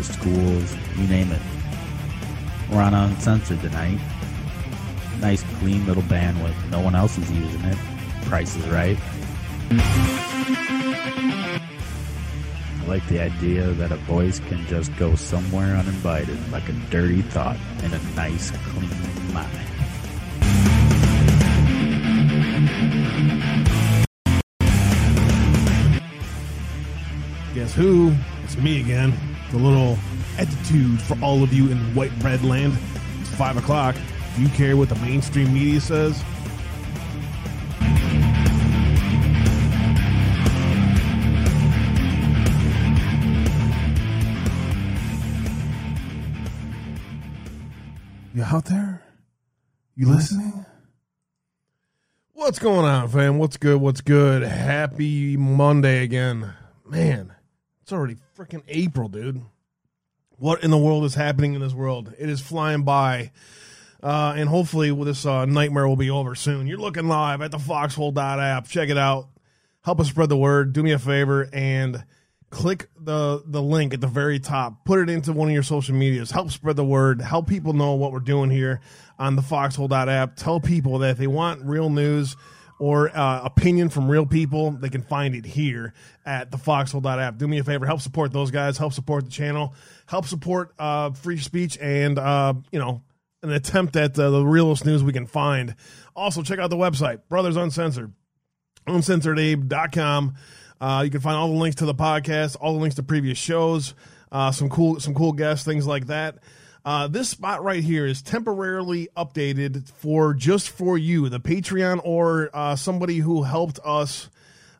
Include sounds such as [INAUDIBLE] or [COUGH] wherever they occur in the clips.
the schools, you name it. We're on Uncensored tonight. Nice, clean little bandwidth. No one else is using it. Price is right. I like the idea that a voice can just go somewhere uninvited, like a dirty thought, in a nice, clean for all of you in white bread land. It's five o'clock. Do you care what the mainstream media says? You out there? You listening? What's going on, fam? What's good? What's good? Happy Monday again. Man, it's already freaking April, dude. What in the world is happening in this world? It is flying by. Uh, and hopefully this uh, nightmare will be over soon. You're looking live at the Foxhole app. Check it out. Help us spread the word. Do me a favor and click the the link at the very top. Put it into one of your social medias. Help spread the word. Help people know what we're doing here on the Foxhole app. Tell people that if they want real news or uh, opinion from real people, they can find it here at the Foxhole app. Do me a favor. Help support those guys. Help support the channel. Help support uh, free speech and uh, you know an attempt at uh, the realest news we can find. Also, check out the website, Brothers Uncensored, uncensoredabe.com. Uh, you can find all the links to the podcast, all the links to previous shows, uh, some cool, some cool guests, things like that. Uh, this spot right here is temporarily updated for just for you, the Patreon or uh, somebody who helped us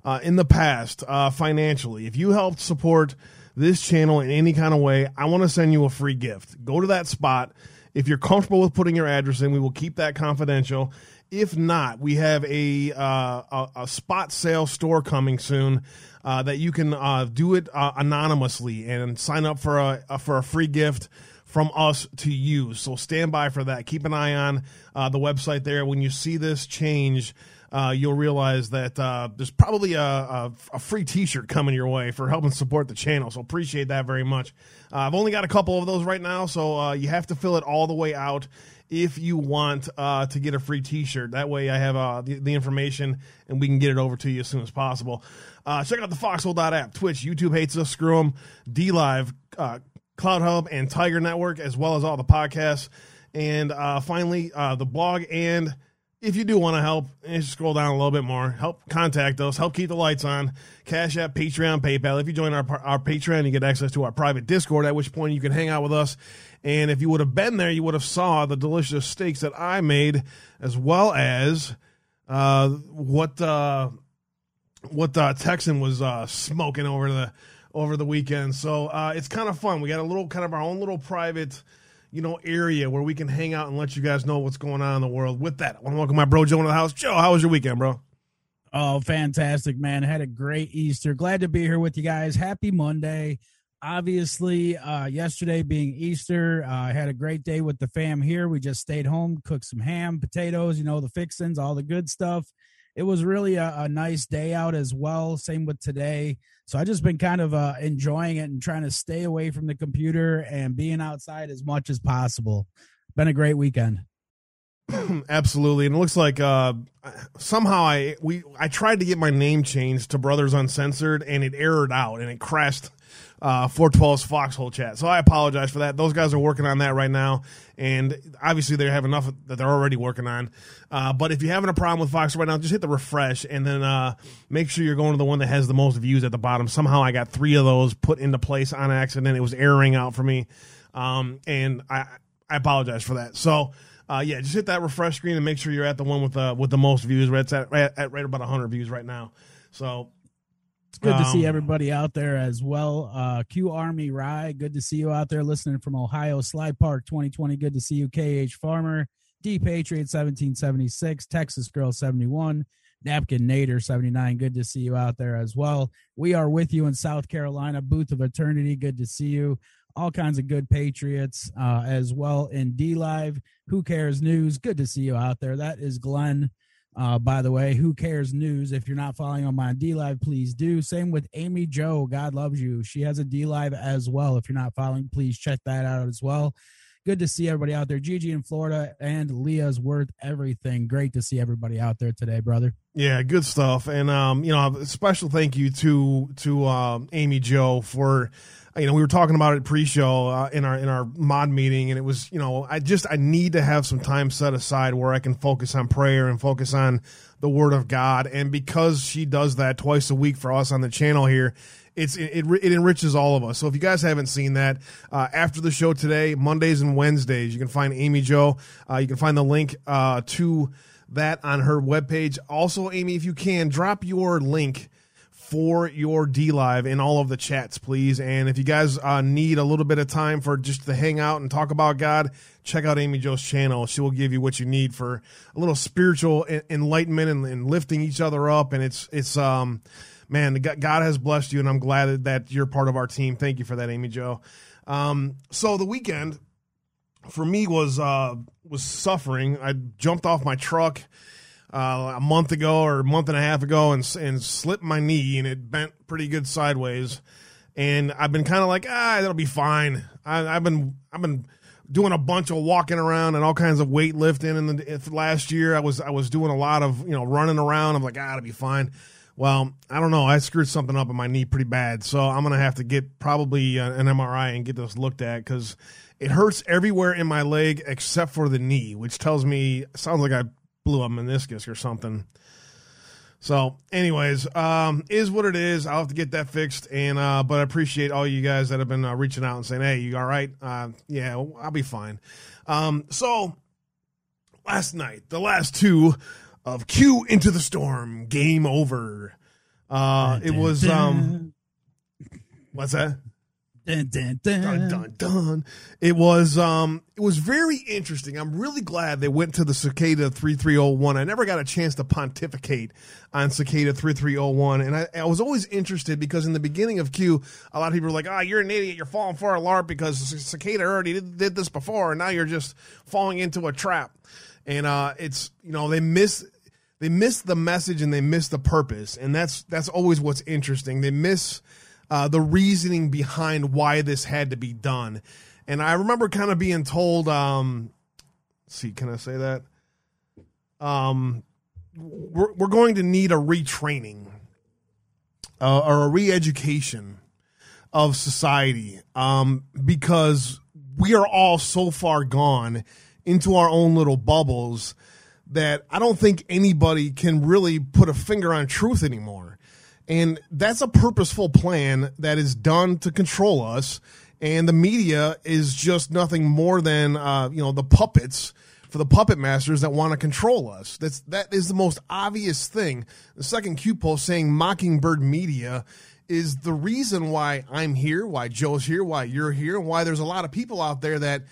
uh, in the past uh, financially. If you helped support this channel in any kind of way, I want to send you a free gift. Go to that spot. If you're comfortable with putting your address in, we will keep that confidential. If not, we have a uh, a, a, spot sale store coming soon uh, that you can uh, do it uh, anonymously and sign up for a, a, for a free gift from us to you. So stand by for that. Keep an eye on uh, the website there. When you see this change, uh, you'll realize that uh, there's probably a, a, a, free T-shirt coming your way for helping support the channel. So appreciate that very much. Uh, I've only got a couple of those right now, so uh, you have to fill it all the way out if you want uh, to get a free T-shirt. That way, I have uh, the, the, information and we can get it over to you as soon as possible. check out the Foxhole app, Twitch, YouTube hates us, screw them, D Live, CloutHub, and Tiger Network, as well as all the podcasts. And finally, the blog and if you do want to help, eh, scroll down a little bit more. Help contact us. Help keep the lights on. Cash App, Patreon, PayPal. If you join our our Patreon, you get access to our private Discord. At which point you can hang out with us. And if you would have been there, you would have saw the delicious steaks that I made, as well as uh, what uh, what uh, Texan was uh, smoking over the over the weekend. So uh, it's kind of fun. We got a little kind of our own little private you know, area where we can hang out and let you guys know what's going on in the world. With that, I want to welcome my bro Joe into the house. Joe, how was your weekend, bro? Oh, fantastic, man. Had a great Easter. Glad to be here with you guys. Happy Monday. Obviously, uh, yesterday being Easter, uh, I had a great day with the fam here. We just stayed home, cooked some ham, potatoes, you know, the fixins, all the good stuff it was really a, a, nice day out as well. Same with today. So I just been kind of uh, enjoying it and trying to stay away from the computer and being outside as much as possible. Been a great weekend. [CLEARS THROAT] Absolutely, and it looks like uh, somehow I we I tried to get my name changed to Brothers Uncensored, and it errored out and it crashed uh, 412's Foxhole chat. So I apologize for that. Those guys are working on that right now, and obviously they have enough that they're already working on. Uh, but if you're having a problem with Fox right now, just hit the refresh and then uh, make sure you're going to the one that has the most views at the bottom. Somehow I got three of those put into place on accident. It was erroring out for me, um, and I I apologize for that. So. Uh, yeah, just hit that refresh screen and make sure you're at the one with the with the most views. Right, at, right, at right about 100 views right now. So good um, to see um, everybody out there as well. Uh, Q Army Rye, good to see you out there listening from Ohio. Slide Park 2020, good to see you. KH Farmer, D Patriot 1776, Texas Girl 71, Napkin Nader 79, good to see you out there as well. We are with you in South Carolina, Booth of Eternity, good to see you. all kinds of good Patriots uh, as well in D Live. Who cares news? Good to see you out there. That is Glenn. Uh, by the way, who cares news? If you're not following on my D Live, please do. Same with Amy Joe. God loves you. She has a D Live as well. If you're not following, please check that out as well. Good to see everybody out there. Gigi in Florida and Leah's worth everything. Great to see everybody out there today, brother. Yeah, good stuff. And um, you know, a special thank you to to um, Amy Joe for you know we were talking about it pre-show uh, in our in our mod meeting and it was you know i just i need to have some time set aside where i can focus on prayer and focus on the word of god. And because she does that twice a week for us on the channel here it's it, it enriches all of us. So if you guys haven't seen that uh, after the show today mondays and wednesdays you can find amy joe. Uh, you can find the link uh, to that on her webpage. Also amy if you can drop your link for your D Live in all of the chats, please. And if you guys uh, need a little bit of time for just to hang out and talk about God, check out Amy Joe's channel. She will give you what you need for a little spiritual enlightenment and, and lifting each other up. And it's it's um man, God has blessed you, and I'm glad that, you're part of our team. Thank you for that, Amy Joe. Um, so the weekend for me was uh, was suffering. I jumped off my truck uh, a month ago or a month and a half ago and and slipped my knee and it bent pretty good sideways. And I've been kind of like, ah, that'll be fine. I, have been I've been doing a bunch of walking around and all kinds of weightlifting. And the last year, I was I was doing a lot of you know running around. I'm like, ah, it'll be fine. Well, I don't know. I screwed something up in my knee pretty bad, so I'm gonna have to get probably an MRI and get this looked at because it hurts everywhere in my leg except for the knee, which tells me sounds like I blew a meniscus or something. So, anyways, um, is what it is. I'll have to get that fixed, and uh, but I appreciate all you guys that have been uh, reaching out and saying, "Hey, you all right? Uh, yeah, I'll be fine." Um, so, last night, the last two of Q into the Storm, game over. Uh, it was um, what's that? Dun, dun, dun. dun, dun, dun. It was um it was very interesting. I'm really glad they went to the Cicada 3301. I never got a chance to pontificate on Cicada 3301 and I, I was always interested because in the beginning of Q, a lot of people were like, "Ah, oh, you're an idiot. You're falling for a LARP because Cicada already did, did this before and now you're just falling into a trap." And uh it's, you know, they miss they miss the message and they miss the purpose. And that's that's always what's interesting. They miss uh, the reasoning behind why this had to be done. And I remember kind of being told, um, see, can I say that? Um, we're, we're going to need a retraining uh, or a re-education of society um, because we are all so far gone into our own little bubbles that I don't think anybody can really put a finger on truth anymore. And that's a purposeful plan that is done to control us. And the media is just nothing more than, uh, you know, the puppets for the puppet masters that want to control us. That's that is the most obvious thing. The second Q post saying Mockingbird Media is the reason why I'm here, why Joe's here, why you're here, and why there's a lot of people out there that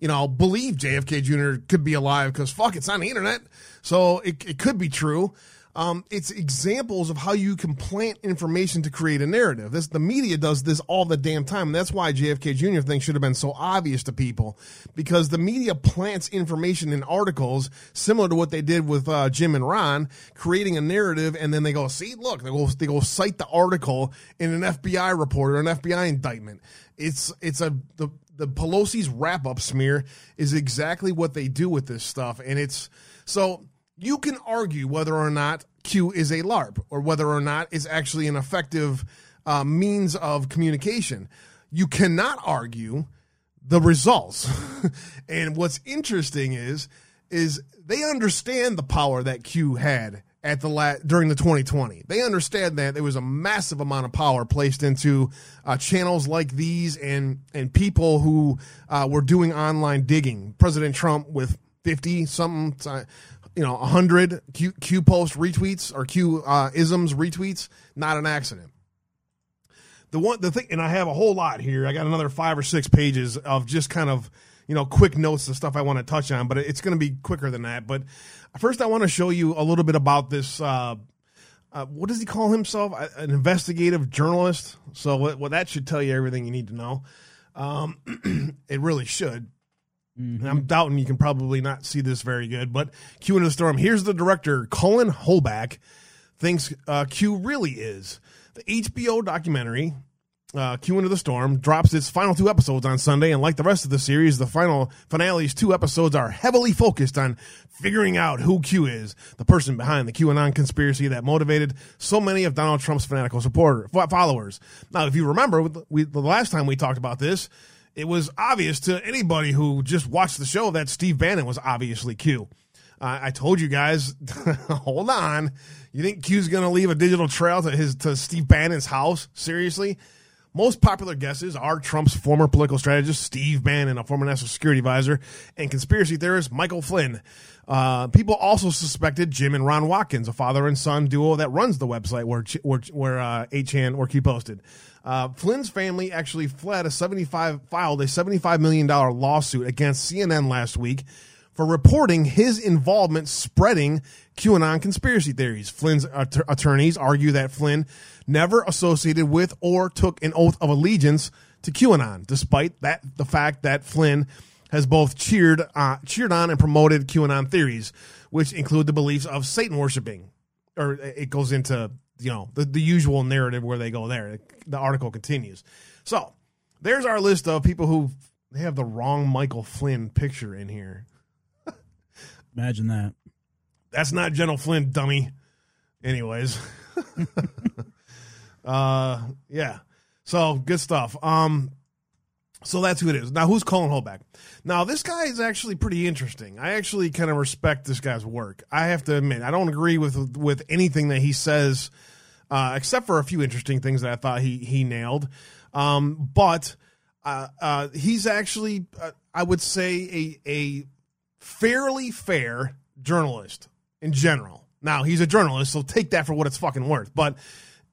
you know believe JFK Jr. could be alive because fuck, it's on the internet, so it, it could be true. Um, it's examples of how you can plant information to create a narrative. This the media does this all the damn time. And that's why JFK Jr. thing should have been so obvious to people because the media plants information in articles similar to what they did with uh, Jim and Ron, creating a narrative, and then they go, "See, look," they go, they go cite the article in an FBI report or an FBI indictment. It's it's a the the Pelosi's wrap up smear is exactly what they do with this stuff, and it's so you can argue whether or not Q is a LARP or whether or not it's actually an effective uh, means of communication. You cannot argue the results. [LAUGHS] and what's interesting is is they understand the power that Q had at the la- during the 2020. They understand that there was a massive amount of power placed into uh, channels like these and and people who uh, were doing online digging. President Trump with 50 something you know, 100 Q, Q post retweets or Q uh, isms retweets, not an accident. The one, the thing, and I have a whole lot here. I got another five or six pages of just kind of, you know, quick notes of stuff I want to touch on, but it's going to be quicker than that. But first, I want to show you a little bit about this. Uh, uh, what does he call himself? An investigative journalist. So, what, well, that should tell you everything you need to know. Um, [CLEARS THROAT] it really should. And I'm doubting you can probably not see this very good, but Q into the Storm. Here's the director, Cullen Hoback, thinks uh, Q really is. The HBO documentary, uh, Q into the Storm, drops its final two episodes on Sunday, and like the rest of the series, the final finale's two episodes are heavily focused on figuring out who Q is, the person behind the QAnon conspiracy that motivated so many of Donald Trump's fanatical supporter followers. Now, if you remember, we, the last time we talked about this, it was obvious to anybody who just watched the show that Steve Bannon was obviously Q. Uh, I told you guys, [LAUGHS] hold on. You think Q's going to leave a digital trail to his to Steve Bannon's house? Seriously? Most popular guesses are Trump's former political strategist Steve Bannon, a former national security advisor, and conspiracy theorist Michael Flynn. Uh, people also suspected Jim and Ron Watkins, a father and son duo that runs the website where where, where uh, 8chan or Q posted. Uh, Flynn's family actually fled a 75 filed a 75 million dollar lawsuit against CNN last week for reporting his involvement spreading QAnon conspiracy theories. Flynn's att- attorneys argue that Flynn never associated with or took an oath of allegiance to QAnon, despite that the fact that Flynn has both cheered uh, cheered on and promoted QAnon theories, which include the beliefs of Satan worshiping. Or it goes into you know the, the usual narrative where they go there. The article continues. So there's our list of people who they have the wrong Michael Flynn picture in here. Imagine that. That's not General Flynn, dummy. Anyways. [LAUGHS] uh yeah. So good stuff. Um so that's who it is. Now who's Cullen Hoback? Now this guy is actually pretty interesting. I actually kind of respect this guy's work. I have to admit, I don't agree with with anything that he says, uh, except for a few interesting things that I thought he he nailed. Um, but uh, uh, he's actually, uh, I would say, a a fairly fair journalist in general. Now he's a journalist, so take that for what it's fucking worth. But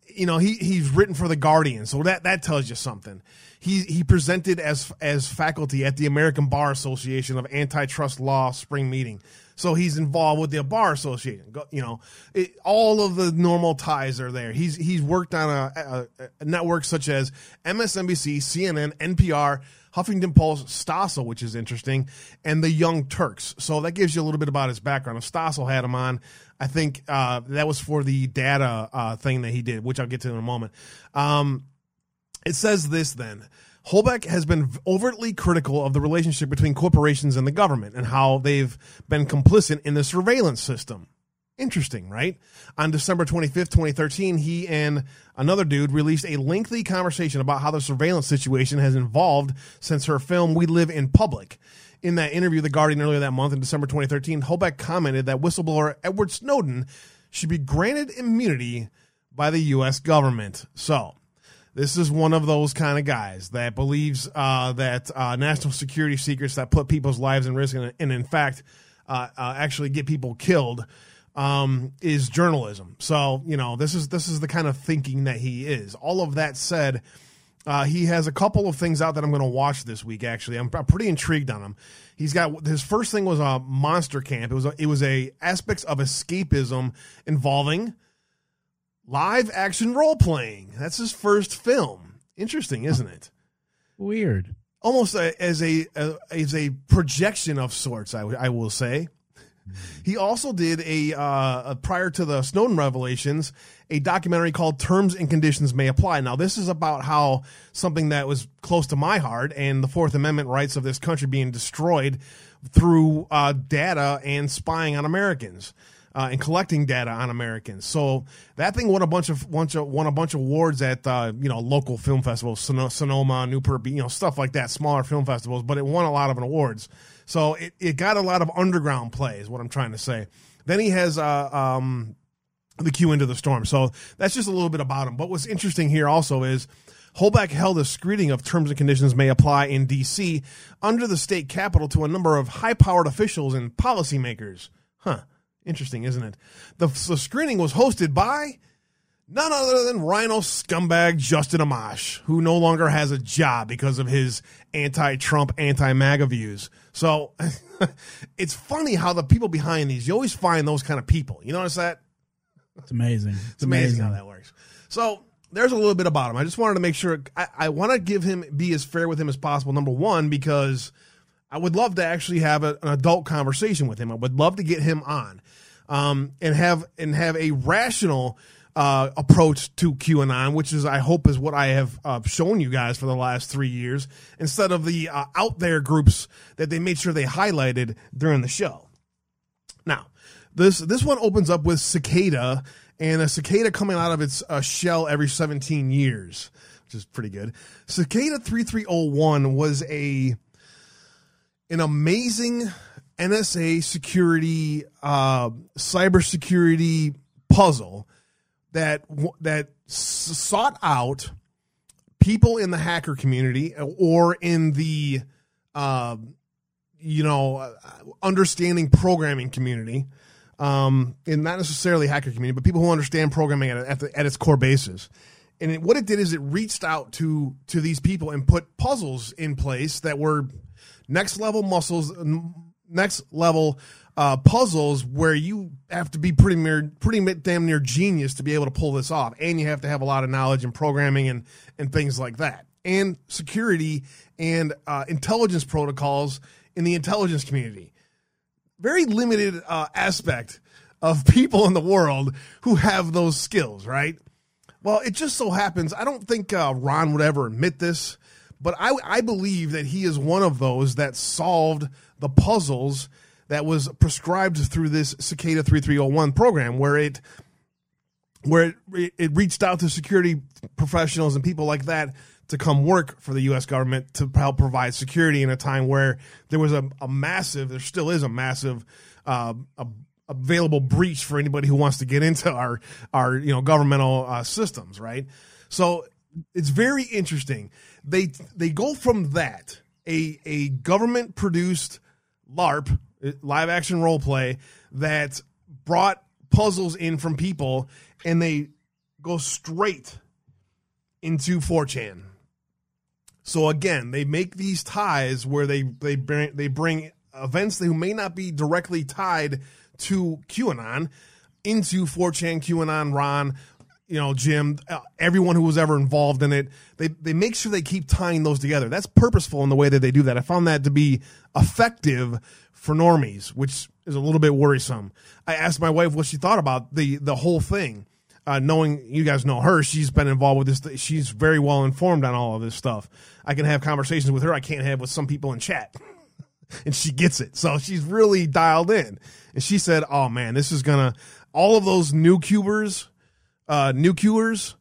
you know, he he's written for the Guardian, so that that tells you something. He he presented as as faculty at the American Bar Association of Antitrust Law spring meeting. So he's involved with the bar association. You know, it, all of the normal ties are there. He's he's worked on a, a, a network such as MSNBC, CNN, NPR, Huffington Post, Stossel, which is interesting, and the Young Turks. So that gives you a little bit about his background. If Stossel had him on, I think uh, that was for the data uh, thing that he did, which I'll get to in a moment. Um, it says this then. Hoback has been overtly critical of the relationship between corporations and the government and how they've been complicit in the surveillance system. Interesting, right? On December 25th, 2013, he and another dude released a lengthy conversation about how the surveillance situation has evolved since her film We Live in Public. In that interview, The Guardian earlier that month in December 2013, Hoback commented that whistleblower Edward Snowden should be granted immunity by the U.S. government. So, this is one of those kind of guys that believes uh, that uh, national security secrets that put people's lives in risk and, and in fact, uh, actually get people killed um, is journalism. So you know this is this is the kind of thinking that he is. All of that said, uh, he has a couple of things out that I'm going to watch this week. Actually, I'm, I'm, pretty intrigued on him. He's got his first thing was a monster camp. It was a, it was a aspects of escapism involving live action role playing. That's his first film. Interesting, isn't it? Weird. Almost a, as a, a, as a projection of sorts. I, I will say. He also did a, uh, prior to the Snowden revelations, a documentary called "Terms and Conditions May Apply." Now, this is about how something that was close to my heart and the Fourth Amendment rights of this country being destroyed through uh, data and spying on Americans uh, and collecting data on Americans. So that thing won a bunch of, bunch of won a bunch of awards at uh, you know local film festivals, Son- Sonoma, Newport, you know stuff like that, smaller film festivals. But it won a lot of awards. So it, it got a lot of underground play, is what I'm trying to say. Then he has uh, um, the Q into the storm. So that's just a little bit about him. But what's interesting here also is. Hoback held a screening of terms and conditions may apply in D.C. under the state capitol to a number of high powered officials and policymakers. Huh. Interesting, isn't it? The, the screening was hosted by none other than Rhino scumbag Justin Amash, who no longer has a job because of his anti Trump, anti MAGA views. So [LAUGHS] it's funny how the people behind these, you always find those kind of people. You notice that? It's amazing. It's, it's amazing, amazing, how that works. So there's a little bit about him. I just wanted to make sure I, I want to give him be as fair with him as possible. Number one, because I would love to actually have a, an adult conversation with him. I would love to get him on um, and have and have a rational uh, approach to QAnon, which is I hope is what I have uh, shown you guys for the last three years, instead of the uh, out there groups that they made sure they highlighted during the show. Now, this this one opens up with cicada and a cicada coming out of its uh, shell every 17 years, which is pretty good. Cicada 3301 was a an amazing NSA security, uh, cybersecurity puzzle that that sought out people in the hacker community or in the, uh, you know, uh, understanding programming community, um, and not necessarily hacker community, but people who understand programming at, at, the, at its core basis. And it, what it did is it reached out to to these people and put puzzles in place that were next level muscles, next level uh, puzzles where you have to be pretty near, pretty damn near genius to be able to pull this off, and you have to have a lot of knowledge in programming and and things like that, and security and uh, intelligence protocols in the intelligence community. Very limited uh, aspect of [LAUGHS] people in the world who have those skills, right? Well, it just so happens. I don't think uh, Ron would ever admit this but I, I believe that he is one of those that solved the puzzles that was prescribed through this Cicada 3301 program, where it where it, it reached out to security professionals and people like that to come work for the U.S. government to help provide security in a time where there was a, a massive, there still is a massive uh, a, available breach for anybody who wants to get into our our you know governmental uh, systems, right? So it's very interesting. They they go from that a a government produced LARP uh, live action role play that brought puzzles in from people and they go straight into 4chan. So again, they make these ties where they they bring they bring events that may not be directly tied to QAnon into 4chan, QAnon, Ron, you know, Jim, uh, everyone who was ever involved in it, they, they make sure they keep tying those together. That's purposeful in the way that they do that. I found that to be effective for normies, which is a little bit worrisome. I asked my wife what she thought about the, the whole thing. Uh, knowing you guys know her, she's been involved with this. She's very well informed on all of this stuff. I can have conversations with her I can't have with some people in chat. [LAUGHS] and she gets it. So she's really dialed in. And she said, Oh man, this is gonna, all of those new cubers uh, nuclears.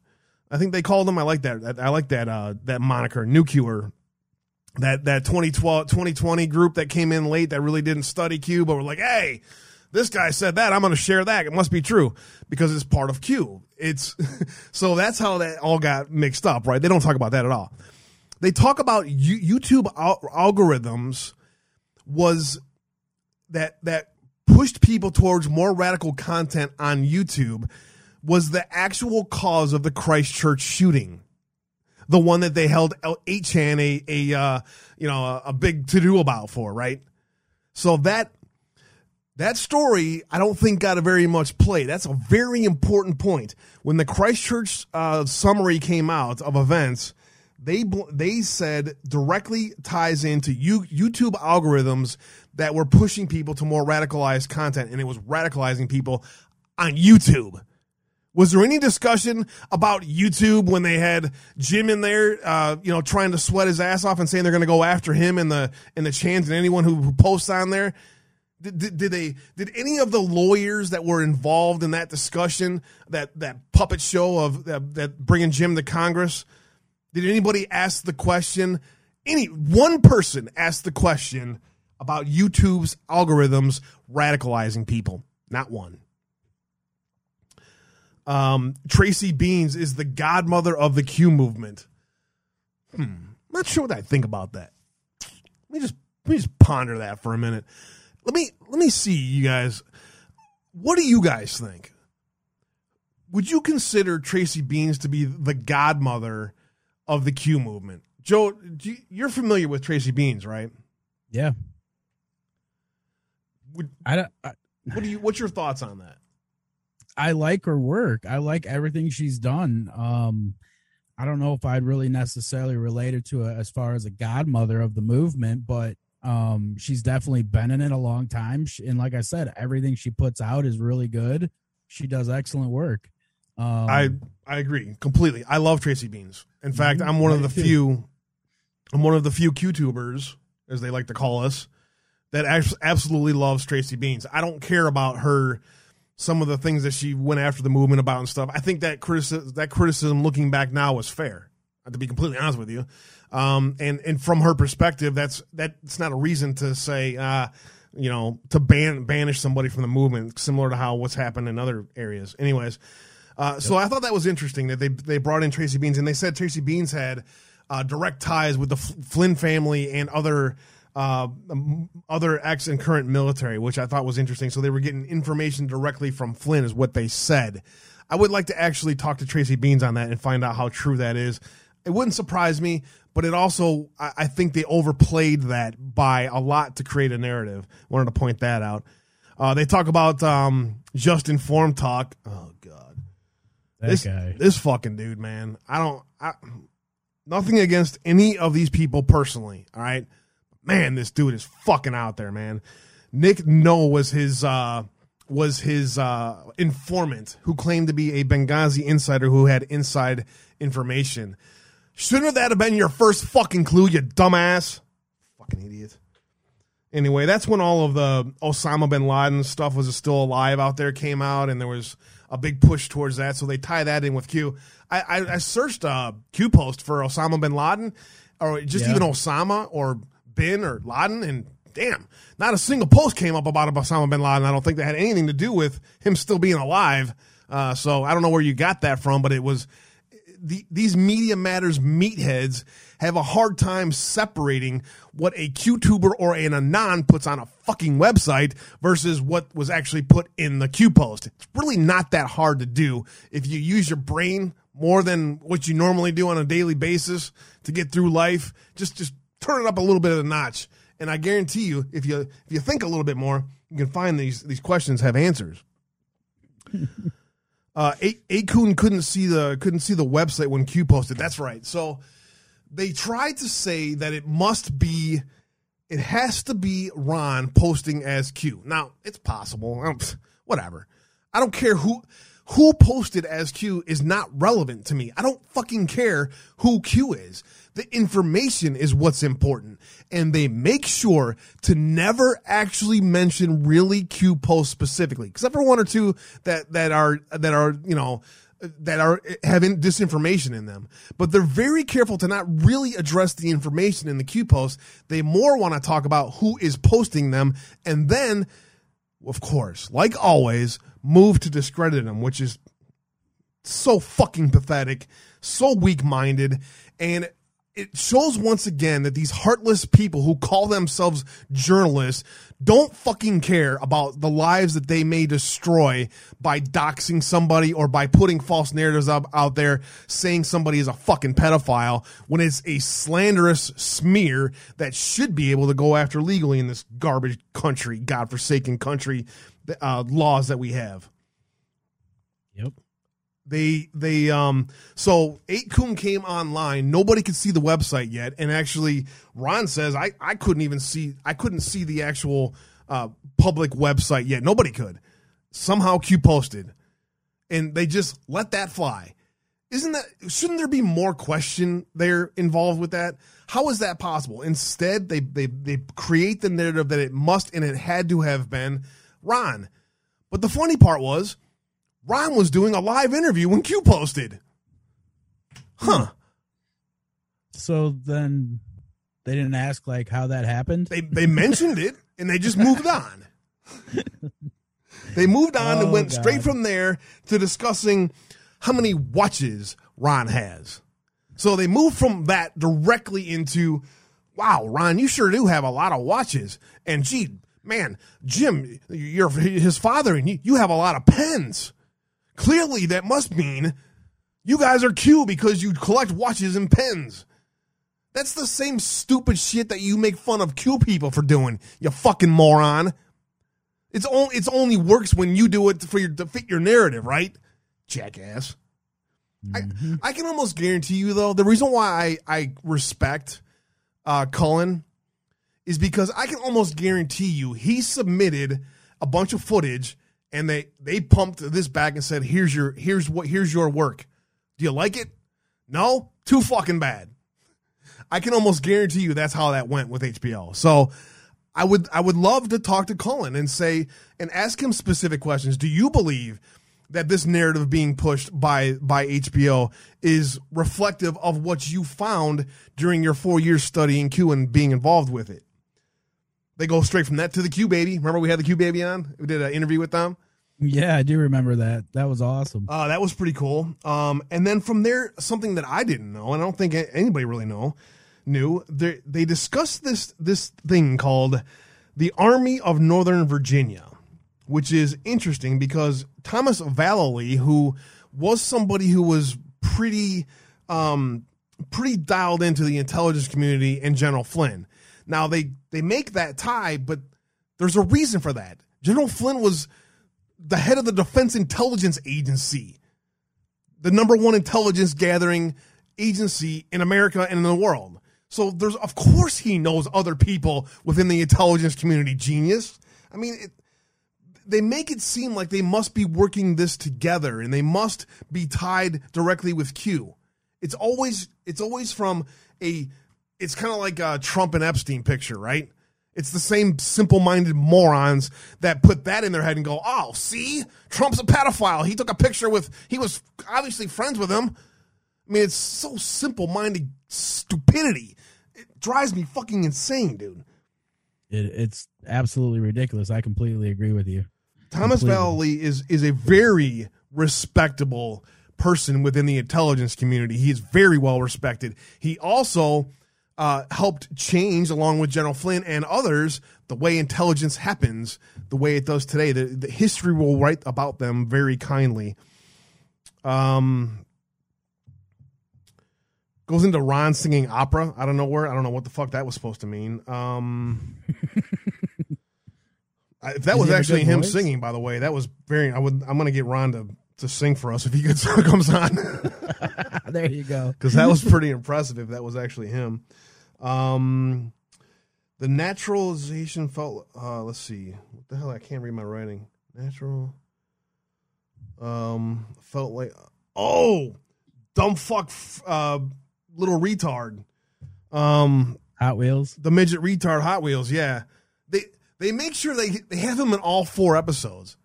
I think they called them. I like that. I like that uh, that moniker, nuclear. That that 2012 2020 group that came in late that really didn't study Q, but were like, hey, this guy said that. I'm going to share that. It must be true because it's part of Q. It's [LAUGHS] so that's how that all got mixed up, right? They don't talk about that at all. They talk about YouTube al- algorithms was that that pushed people towards more radical content on YouTube was the actual cause of the Christchurch shooting. The one that they held 8chan a, a uh, you know, a, a big to do about for, right? So that that story, I don't think got a very much play. That's a very important point. When the Christchurch uh, summary came out of events, they they said directly ties into YouTube algorithms that were pushing people to more radicalized content, and it was radicalizing people on YouTube. Was there any discussion about YouTube when they had Jim in there, uh, you know, trying to sweat his ass off and saying they're going to go after him and the and the chance and anyone who, who posts on there? Did, did, did, they did any of the lawyers that were involved in that discussion that that puppet show of that, that bringing Jim to Congress? Did anybody ask the question? Any one person asked the question about YouTube's algorithms radicalizing people? Not one. Um, Tracy Beanz is the godmother of the Q movement. Hmm. I'm not sure what I think about that. Let me just let me just ponder that for a minute. Let me let me see you guys. What do you guys think? Would you consider Tracy Beanz to be the godmother of the Q movement? Joe, you're familiar with Tracy Beanz, right? Yeah. Would, I don't. I, what do you? What's your thoughts on that? I like her work. I like everything she's done. Um, I don't know if I'd really necessarily related to it as far as a godmother of the movement, but um, she's definitely been in it a long time. She, and like I said, everything she puts out is really good. She does excellent work. Um, I I agree completely. I love Tracy Beanz. In fact, Mhm, I'm one of the few. I'm one of the few QTubers, as they like to call us, that abs- absolutely loves Tracy Beanz. I don't care about her, some of the things that she went after the movement about and stuff. I think that criticism, that criticism, looking back now, was fair. To be completely honest with you, um, and and from her perspective, that's that's not a reason to say, uh, you know, to ban banish somebody from the movement, similar to how what's happened in other areas. Anyways, uh, so I thought that was interesting that they they brought in Tracy Beanz and they said Tracy Beanz had uh, direct ties with the F- Flynn family and other uh, um, other ex and current military, which I thought was interesting. So they were getting information directly from Flynn, is what they said. I would like to actually talk to Tracy Beanz on that and find out how true that is. It wouldn't surprise me, but it also I, I think they overplayed that by a lot to create a narrative. Wanted to point that out. Uh, they talk about um, just informed talk. Oh God that this guy. this fucking dude, man. I don't. I, nothing against any of these people personally. All right, man, this dude is fucking out there, man. Nick No was his uh, was his uh, informant who claimed to be a Benghazi insider who had inside information. Shouldn't that have been your first fucking clue, you dumbass? Fucking idiot. Anyway, that's when all of the Osama bin Laden stuff was still alive out there came out, and there was a big push towards that. So they tie that in with Q. I, I, I searched uh, Q post for Osama bin Laden, or just Yeah. even Osama or bin or Laden, and damn, not a single post came up about Osama bin Laden. I don't think that had anything to do with him still being alive. Uh, so I don't know where you got that from, but it was the, these media matters meatheads have a hard time separating what a QTuber or an anon puts on a fucking website versus what was actually put in the Q post. It's really not that hard to do if you use your brain more than what you normally do on a daily basis to get through life. Just just turn it up a little bit of a notch, and I guarantee you, if you if you think a little bit more, you can find these these questions have answers. [LAUGHS] Uh, A- 8kun couldn't see the couldn't see the website when Q posted. That's right. So they tried to say that it must be, it has to be Ron posting as Q. Now it's possible. [LAUGHS] Whatever. I don't care who who posted as Q is not relevant to me. I don't fucking care who Q is. The information is what's important. And they make sure to never actually mention really Q posts specifically. Except for one or two that, that are, that are, you know, that are having disinformation in them. But they're very careful to not really address the information in the Q post. They more want to talk about who is posting them and then of course, like always, move to discredit him, which is so fucking pathetic, so weak minded, and it shows once again that these heartless people who call themselves journalists don't fucking care about the lives that they may destroy by doxing somebody or by putting false narratives up out there saying somebody is a fucking pedophile when it's a slanderous smear that should be able to go after legally in this garbage country, godforsaken country, uh, laws that we have Yep. They they um so 8kun came online. Nobody could see the website yet. And actually ron says i i couldn't even see i couldn't see the actual uh public website yet. Nobody could. Somehow q posted. And they just let that fly. Isn't that shouldn't there be more question there involved with that? How is that possible? Instead they they they create the narrative that it must and it had to have been ron. But the funny part was Ron was doing a live interview when Q posted. Huh. So then they didn't ask like how that happened. They they mentioned it [LAUGHS] and they just moved on. They moved on and Oh, went God. straight from there to discussing how many watches Ron has. So they moved from that directly into, wow, Ron, you sure do have a lot of watches. And gee, man, Jim, you're his father and you, you have a lot of pens. Clearly, that must mean you guys are Q because you collect watches and pens. That's the same stupid shit that you make fun of Q people for doing, you fucking moron. It's only it's only works when you do it for your to fit your narrative, right? Jackass. Mhm. I, I can almost guarantee you though, the reason why I, I respect uh Cullen is because I can almost guarantee you he submitted a bunch of footage and they they pumped this back and said, Here's your here's what here's your work. Do you like it? No? Too fucking bad. I can almost guarantee you that's how that went with HBO. So I would I would love to talk to Cullen and say and ask him specific questions. Do you believe that this narrative being pushed by by HBO is reflective of what you found during your four years studying Q and being involved with it? They go straight from that to the Q baby. Remember we had the Q baby on? We did an interview with them. Yeah, I do remember that. That was awesome. Uh, that was pretty cool. Um, and then from there, something that I didn't know, and I don't think anybody really know, knew. They they discussed this this thing called the Army of Northern Virginia, which is interesting because Thomas Vallely, who was somebody who was pretty um, pretty dialed into the intelligence community and General Flynn. Now they they make that tie, but there's a reason for that. General Flynn was the head of the Defense Intelligence Agency, the number one intelligence gathering agency in America and in the world. So there's, of course, he knows other people within the intelligence community. Genius. I mean, it, they make it seem like they must be working this together and they must be tied directly with Q. It's always, it's always from a, it's kind of like a Trump and Epstein picture, right? It's the same simple minded morons that put that in their head and go, oh, see, Trump's a pedophile. He took a picture with, he was obviously friends with him. I mean, it's so simple minded stupidity. It drives me fucking insane, dude. It, it's absolutely ridiculous. I completely agree with you. Thomas Completely. Vallely is is a very respectable person within the intelligence community. He is very well respected. He also uh, helped change, along with General Flynn and others, the way intelligence happens, the way it does today. The, the history will write about them very kindly. Um, goes into Ron singing opera out of nowhere. I don't know what the fuck that was supposed to mean. Um, I- if that was have a actually him voice? singing, by the way, that was very. I would. I'm gonna get Ron to to sing for us if he gets [LAUGHS] comes on [LAUGHS] there you go. [LAUGHS] because that was pretty impressive. If that was actually him, um, the naturalization felt. Uh, let's see, what the hell? I can't read my writing. Natural. Um, felt like oh, dumb fuck, f- uh, little retard. Um, Hot Wheels. the midget retard Hot Wheels. Yeah, they they make sure they they have him in all four episodes.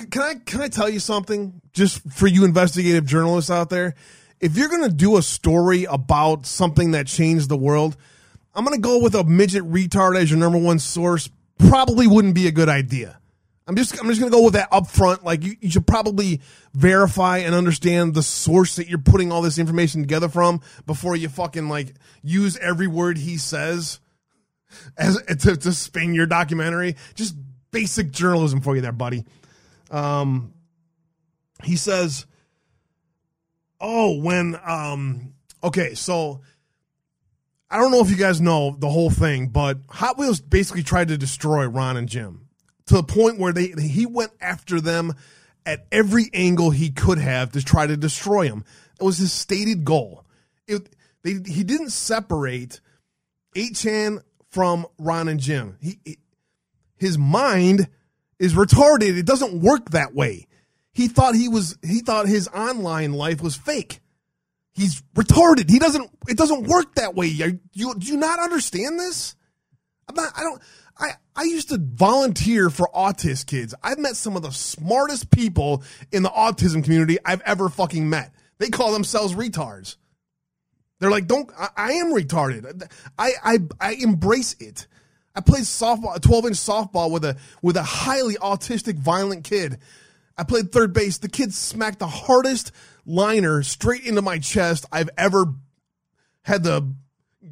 C- Can I can I tell you something? Just for you investigative journalists out there, if you're gonna do a story about something that changed the world, I'm gonna go with a midget retard as your number one source. Probably wouldn't be a good idea. I'm just I'm just gonna go with that up front. Like you, you should probably verify and understand the source that you're putting all this information together from before you fucking like use every word he says as to, to spin your documentary. Just basic journalism for you there, buddy. Um, he says, "Oh, when um, okay, so." I don't know if you guys know the whole thing, but Hot Wheels basically tried to destroy Ron and Jim to the point where they he went after them at every angle he could have to try to destroy them. It was his stated goal. It, they, he didn't separate 8chan from Ron and Jim. He, he- his mind is retarded. It doesn't work that way. He thought he was he thought his online life was fake. He's retarded. He doesn't it doesn't work that way. You do you not understand this? I'm not I don't I, I used to volunteer for autist kids. I've met some of the smartest people in the autism community I've ever fucking met. They call themselves retards. They're like, don't I, I am retarded. I, I I embrace it. I played softball, a 12 inch softball with a with a highly autistic, violent kid. I played third base. The kid smacked the hardest liner straight into my chest I've ever had the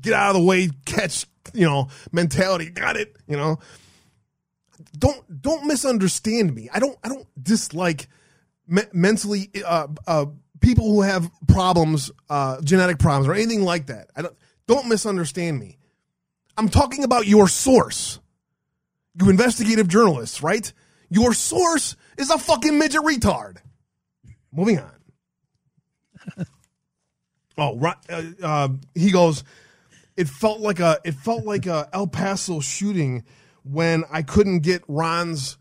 get out of the way, catch, you know, mentality. Got it, you know. Don't don't misunderstand me. I don't I don't dislike me- mentally uh, uh, people who have problems, uh, genetic problems or anything like that. I don't don't misunderstand me. I'm talking about your source. You investigative journalists, right? Your source is a fucking midget retard. Moving on. [LAUGHS] oh. Uh, uh, he goes. It felt like a. It felt like a El Paso shooting when I couldn't get Ron's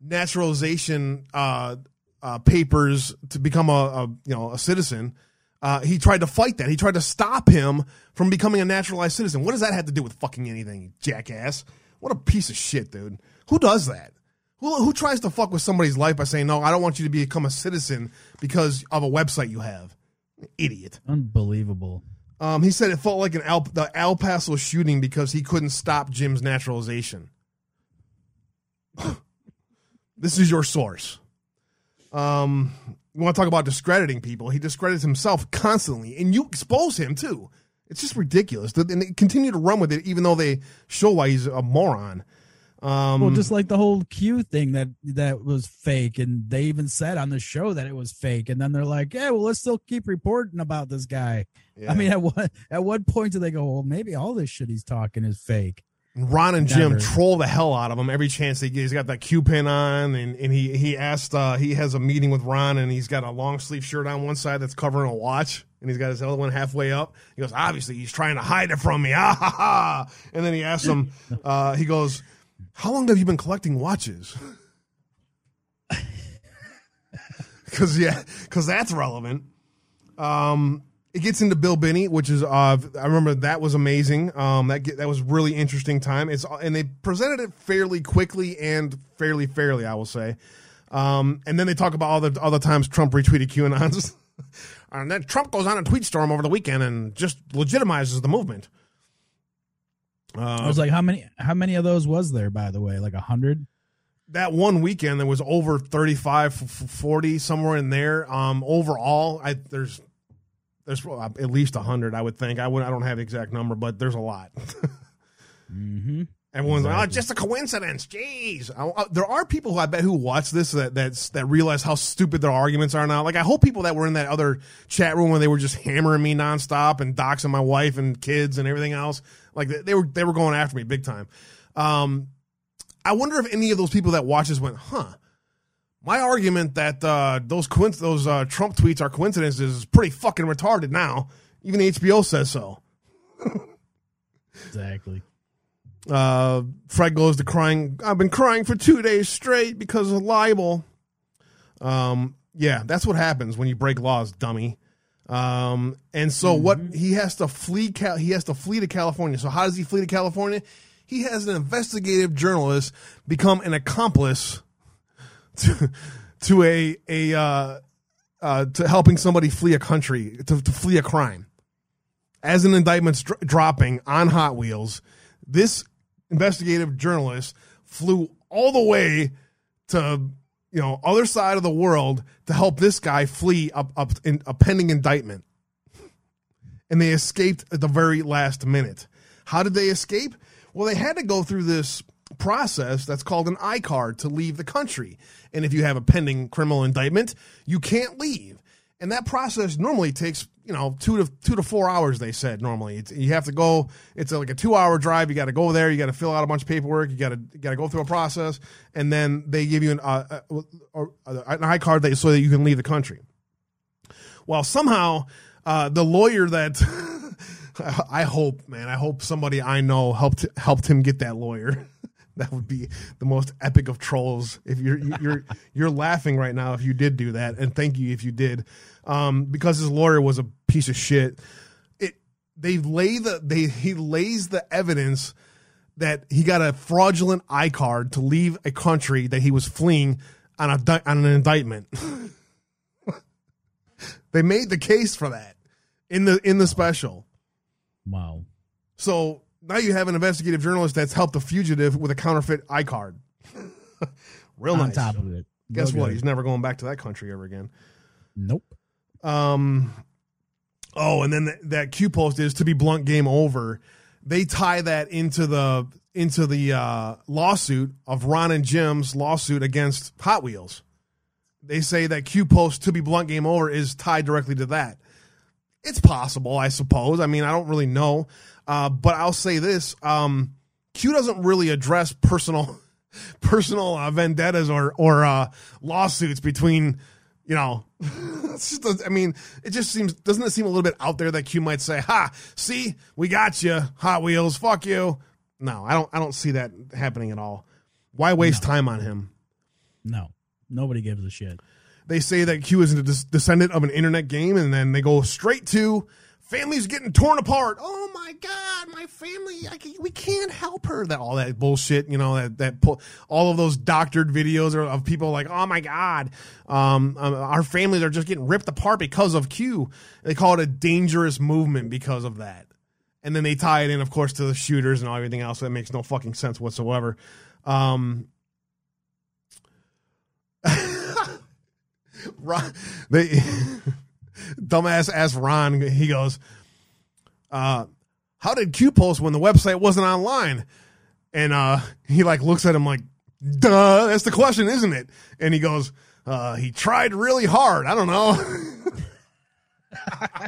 naturalization uh, uh, papers to become a, a you know a citizen. Uh, he tried to fight that. He tried to stop him from becoming a naturalized citizen. What does that have to do with fucking anything, jackass? What a piece of shit, dude. Who does that? Who, who tries to fuck with somebody's life by saying, no, I don't want you to become a citizen because of a website you have? Idiot. Unbelievable. Um, he said it felt like an El, the El Paso shooting because he couldn't stop Jim's naturalization. [LAUGHS] this is your source. Um, you want to talk about discrediting people? He discredits himself constantly, and you expose him too. It's just ridiculous. And they continue to run with it, even though they show why he's a moron. Um, well, just like the whole Q thing that that was fake, and they even said on the show that it was fake, and then they're like, "Yeah, well, let's still keep reporting about this guy." Yeah. I mean, at what at what point do they go? Well, maybe all this shit he's talking is fake. Ron and Jim troll the hell out of him every chance they get. He's got that Q pin on, and, and he he asked uh, he has a meeting with Ron, and he's got a long sleeve shirt on one side that's covering a watch, and he's got his other one halfway up. He goes, obviously he's trying to hide it from me, [LAUGHS] ah ha ha. And then he asks him, [LAUGHS] uh, he goes, "How long have you been collecting watches?" [LAUGHS] Because yeah, because that's relevant. Um, it gets into Bill Binney, which is uh, I remember that was amazing. Um, that get, that was really interesting time. It's and they presented it fairly quickly and fairly fairly, I will say. Um, and then they talk about all the other times Trump retweeted QAnons, [LAUGHS] and then Trump goes on a tweet storm over the weekend and just legitimizes the movement. Uh, I was like, how many how many of those was there? By the way, like a hundred. That one weekend, there was over 35, 40, somewhere in there. Um, overall, I, there's there's at least hundred, I would think. I would. I don't have the exact number, but there's a lot. [LAUGHS] mm-hmm. Everyone's exactly. like, "Oh, just a coincidence." Jeez, I, I, there are people who I bet who watch this that that's that realize how stupid their arguments are now. Like, I hope people that were in that other chat room when they were just hammering me nonstop and doxing my wife and kids and everything else, like they, were they were going after me big time. Um, I wonder if any of those people that watch this went, "Huh." my argument that uh, those coinc- those uh, Trump tweets are coincidences is pretty fucking retarded now. Even HBO says so. exactly. Uh, Fred goes to crying. I've been crying for two days straight because of libel. Um, yeah, that's what happens when you break laws, dummy. Um, and so mm-hmm. what he has to flee. Cal- he has to flee to California. So how does he flee to California? He has an investigative journalist become an accomplice [LAUGHS] to to a a uh, uh, to helping somebody flee a country to, to flee a crime. As an indictment's dr- dropping on Hot Wheels, this investigative journalist flew all the way to you know other side of the world to help this guy flee a, a, a pending indictment, and they escaped at the very last minute. How did they escape? Well, they had to go through this process that's called an I card to leave the country. And if you have a pending criminal indictment, you can't leave. And that process normally takes, you know, two to two to four hours. They said normally it's, you have to go. It's like a two-hour drive. You got to go there. You got to fill out a bunch of paperwork. You got to got to go through a process, and then they give you an uh, uh, an I card that so that you can leave the country. Well, somehow uh, the lawyer that [LAUGHS] I hope, man, I hope somebody I know helped helped him get that lawyer. That would be the most epic of trolls. If you're you're [LAUGHS] you're laughing right now if you did do that, and thank you if you did, um, because his lawyer was a piece of shit. It they lay the they he lays the evidence that he got a fraudulent I card to leave a country that he was fleeing on a on an indictment. [LAUGHS] they made the case for that in the in the special. Wow. So now you have an investigative journalist that's helped a fugitive with a counterfeit I card. [LAUGHS] Real On nice. top of it. Guess what? He's never going back to that country ever again. Nope. Um. Oh, and then the, that Q post is to be blunt, game over. They tie that into the into the uh, lawsuit of Ron and Jim's lawsuit against Hot Wheels. They say that Q post to be blunt, game over is tied directly to that. It's possible, I suppose. I mean, I don't really know. Uh, but I'll say this: um, Q doesn't really address personal [LAUGHS] personal uh, vendettas or or uh, lawsuits between you know [LAUGHS] just, i mean it just seems doesn't it seem a little bit out there that q might say ha see we got you hot wheels fuck you. No i don't i don't see that happening at all. Why waste time on him? No, nobody gives a shit. they say that q is a des- descendant of an internet game and then they go straight to families getting torn apart. Oh my god my family can, we can't help her. That all that bullshit you know that that all of those doctored videos of people like oh my god. Um, um, our families are just getting ripped apart because of q. They call it a dangerous movement because of that. And then they tie it in of course to the shooters and all everything else. That makes no fucking sense whatsoever. Um [LAUGHS] they [LAUGHS] dumbass asked Ron. He goes, uh, "How did Q post when the website wasn't online?" And uh, he like looks at him like, "Duh, that's the question, isn't it?" And he goes, uh, "He tried really hard. I don't know." [LAUGHS]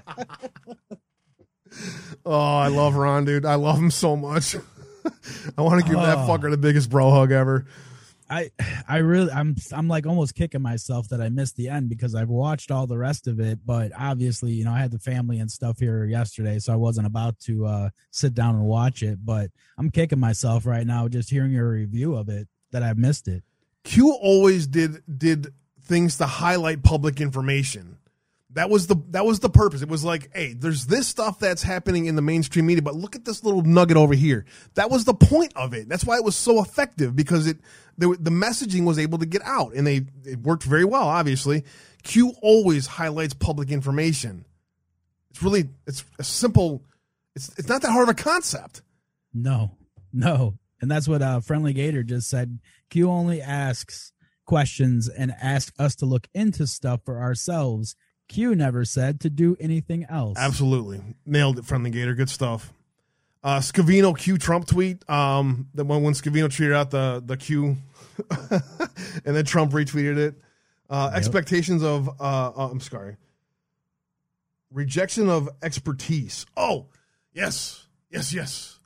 oh, I love Ron, dude. I love him so much. [LAUGHS] I want to give that Oh. fucker the biggest bro hug ever. I I really I'm I'm like almost kicking myself that I missed the end because I've watched all the rest of it, but obviously, you know, I had the family and stuff here yesterday, so I wasn't about to uh sit down and watch it, but I'm kicking myself right now just hearing your review of it that I missed it. Q always did did things to highlight public information. That was the that was the purpose. It was like, hey, there's this stuff that's happening in the mainstream media, but look at this little nugget over here. That was the point of it. That's why it was so effective because it the, the messaging was able to get out, and they it worked very well. Obviously, Q always highlights public information. It's really it's a simple. It's it's not that hard of a concept. No. No. And that's what uh Friendly Gator just said. Q only asks questions and asks us to look into stuff for ourselves. Q never said to do anything else. Absolutely. Nailed it, Friendly Gator. Good stuff. Uh, Scavino Q Trump tweet. Um, the one when Scavino tweeted out the, the Q [LAUGHS] and then Trump retweeted it. Uh, Yep. Expectations of, uh, uh, I'm sorry, rejection of expertise. Oh, yes, yes, yes.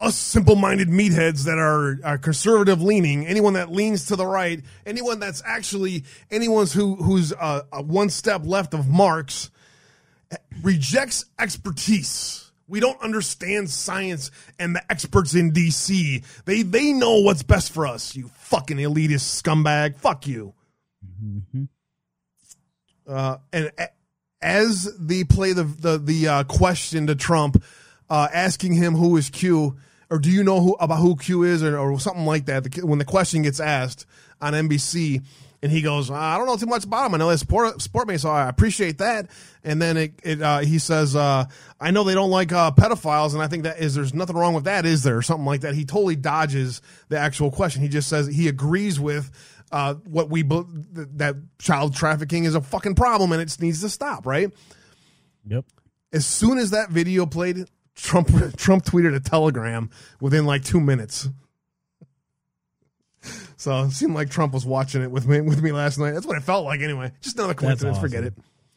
Us simple minded meatheads that are, are conservative leaning, anyone that leans to the right, anyone that's actually, anyone's who, who's uh, uh, one step left of Marx rejects expertise. We don't understand science and the experts in DC. They they know what's best for us. You fucking elitist scumbag. Fuck you. Mhm. Uh, and a- as they play the the the uh, question to Trump, uh, asking him who is Q or do you know who about who Q is or, or something like that. The, when the question gets asked on NBC, and he goes, "I don't know too much about him. I know they support support me, so I appreciate that." And then it, it uh, he says, uh, "I know they don't like uh, pedophiles, and I think that is there's nothing wrong with that, is there?" Or something like that. He totally dodges the actual question. He just says he agrees with uh, what we be- that child trafficking is a fucking problem and it needs to stop. Right? Yep. As soon as that video played, Trump [LAUGHS] Trump tweeted a telegram within like two minutes. So it seemed like Trump was watching it with me with me last night. That's what it felt like anyway. Just another coincidence. Forget it.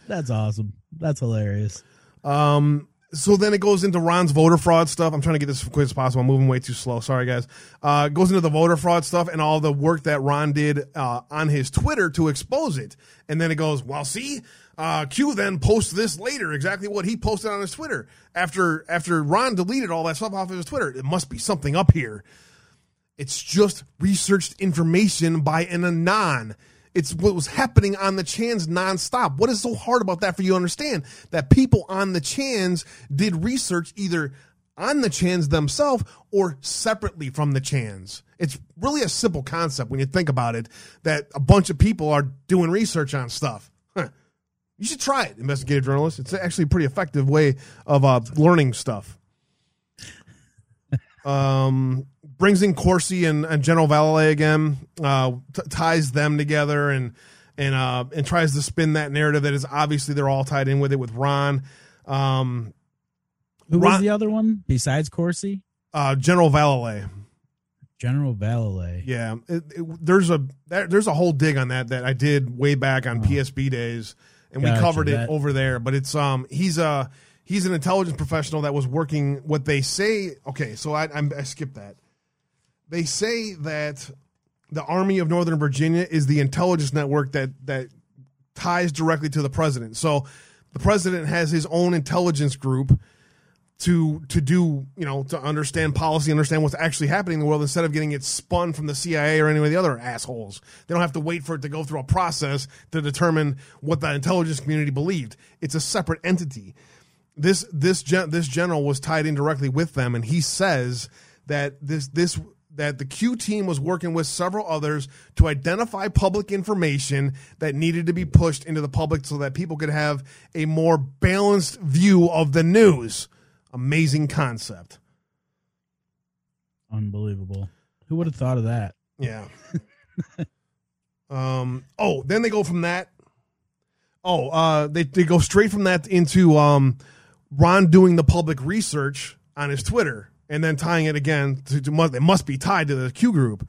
That's awesome. That's hilarious. Um, so then it goes into Ron's voter fraud stuff. I'm trying to get this as quick as possible. I'm moving way too slow. Sorry, guys. Uh, goes into the voter fraud stuff and all the work that Ron did uh, on his Twitter to expose it. And then it goes, well, see, uh, Q then posts this later, exactly what he posted on his Twitter after after Ron deleted all that stuff off of his Twitter. It must be something up here. It's just researched information by an anon. It's what was happening on the Chans nonstop. What is so hard about that for you to understand? That people on the Chans did research either on the Chans themselves or separately from the Chans. It's really a simple concept when you think about it that a bunch of people are doing research on stuff. You should try it, investigative journalist. It's actually a pretty effective way of uh, learning stuff. [LAUGHS] um, brings in Corsi and, and General Vallely again, uh, t- ties them together and and uh, and tries to spin that narrative that is obviously they're all tied in with it with Ron. Um, Who Ron- was the other one besides Corsi? uh, General Vallely. General Vallely. Yeah, it, it- there's a there's a whole dig on that that I did way back on PSB days, and we Gotcha, covered it that- over there. But it's um he's a he's an intelligence professional that was working what they say. Okay, so I I'm, I skipped that. They say that the Army of Northern Virginia is the intelligence network that that ties directly to the president. So the president has his own intelligence group to to do you know to understand policy, understand what's actually happening in the world instead of getting it spun from the CIA or any of the other assholes. They don't have to wait for it to go through a process to determine what the intelligence community believed. It's a separate entity. This this gen, this general was tied in directly with them, and he says that this this that the Q team was working with several others to identify public information that needed to be pushed into the public so that people could have a more balanced view of the news. Amazing concept. Unbelievable. Who would have thought of that? Yeah. um. Oh, then they go from that. Oh, uh, they they go straight from that into um, Ron doing the public research on his Twitter, and then tying it again to, to must, it must be tied to the Q group.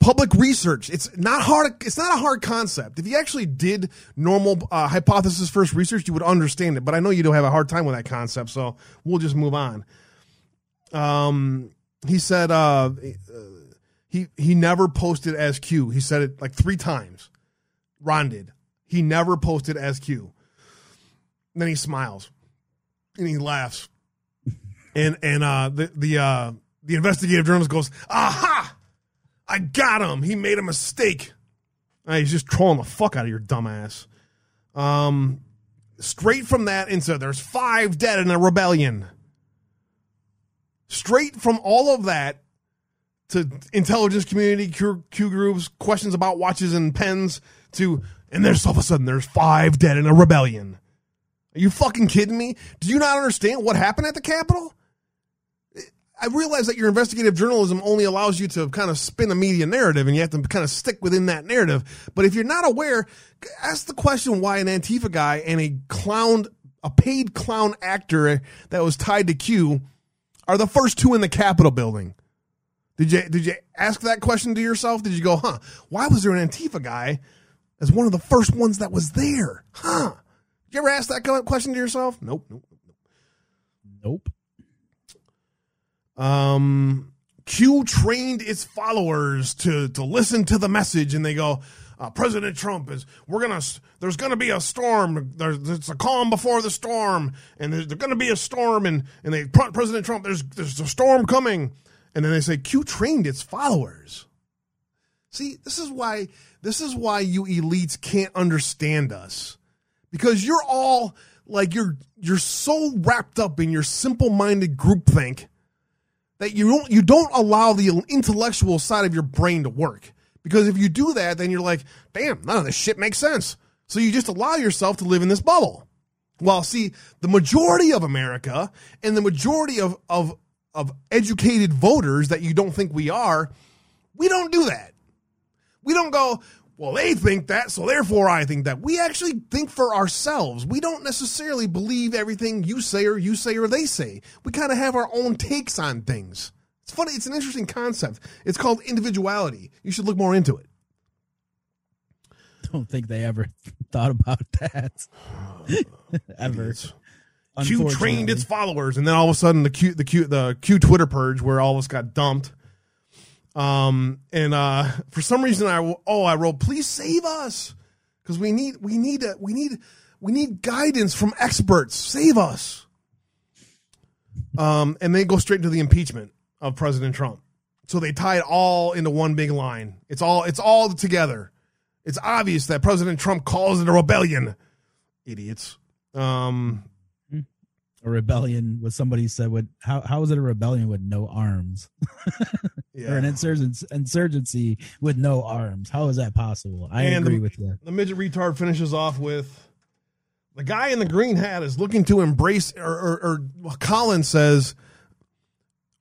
Public research. It's not hard. It's not a hard concept. If you actually did normal uh, hypothesis first research, you would understand it. But I know you don't have a hard time with that concept, so we'll just move on. Um, he said uh, he he never posted as Q. He said it like three times. Ron did. He never posted as Q. And then he smiles and he laughs. and and uh, the the uh, the investigative journalist goes, "Aha! I got him. He made a mistake." Uh, he's just trolling the fuck out of your dumbass. Um, straight from that into there's five dead in a rebellion. Straight from all of that to intelligence community, Q, Q groups, questions about watches and pens, to and there's all of a sudden there's five dead in a rebellion. Are you fucking kidding me? Do you not understand what happened at the Capitol? I realize that your investigative journalism only allows you to kind of spin a media narrative and you have to kind of stick within that narrative. But if you're not aware, ask the question why an Antifa guy and a clown, a paid clown actor that was tied to Q are the first two in the Capitol building. Did you did you ask that question to yourself? Did you go, huh? Why was there an Antifa guy as one of the first ones that was there? Huh? Did you ever ask that question to yourself? Nope, nope, Nope. Um, Q trained its followers to to listen to the message, and they go, uh, President Trump is we're gonna there's gonna be a storm. There's it's a calm before the storm, and there's, there's gonna be a storm, and and they President Trump there's there's a storm coming, and then they say Q trained its followers. See, this is why this is why you elites can't understand us because you're all like you're you're so wrapped up in your simple-minded groupthink that you don't you don't allow the intellectual side of your brain to work. Because if you do that, then you're like, damn, none of this shit makes sense. So you just allow yourself to live in this bubble. Well, see, the majority of America and the majority of of of educated voters that you don't think we are, we don't do that. We don't go, well, they think that, so therefore I think that. We actually think for ourselves. We don't necessarily believe everything you say or you say or they say. We kind of have our own takes on things. It's funny, it's an interesting concept. It's called individuality. You should look more into it. Don't think they ever [LAUGHS] thought about that. [SIGHS] ever. Q trained its followers, and then all of a sudden the Q the Q the Q Twitter purge where all of us got dumped um, and uh, for some reason, I oh I wrote, please save us because we need we need a, we need we need guidance from experts. Save us. Um, and they go straight into the impeachment of President Trump. So they tie it all into one big line. It's all it's all together. It's obvious that President Trump calls it a rebellion. Idiots. Um, a rebellion with somebody said would how how is it a rebellion with no arms? Yeah. [LAUGHS] or an insurgency, insurgency with no arms. How is that possible? I and agree the, with you. the midget retard finishes off with the guy in the green hat is looking to embrace or, or, or cullen says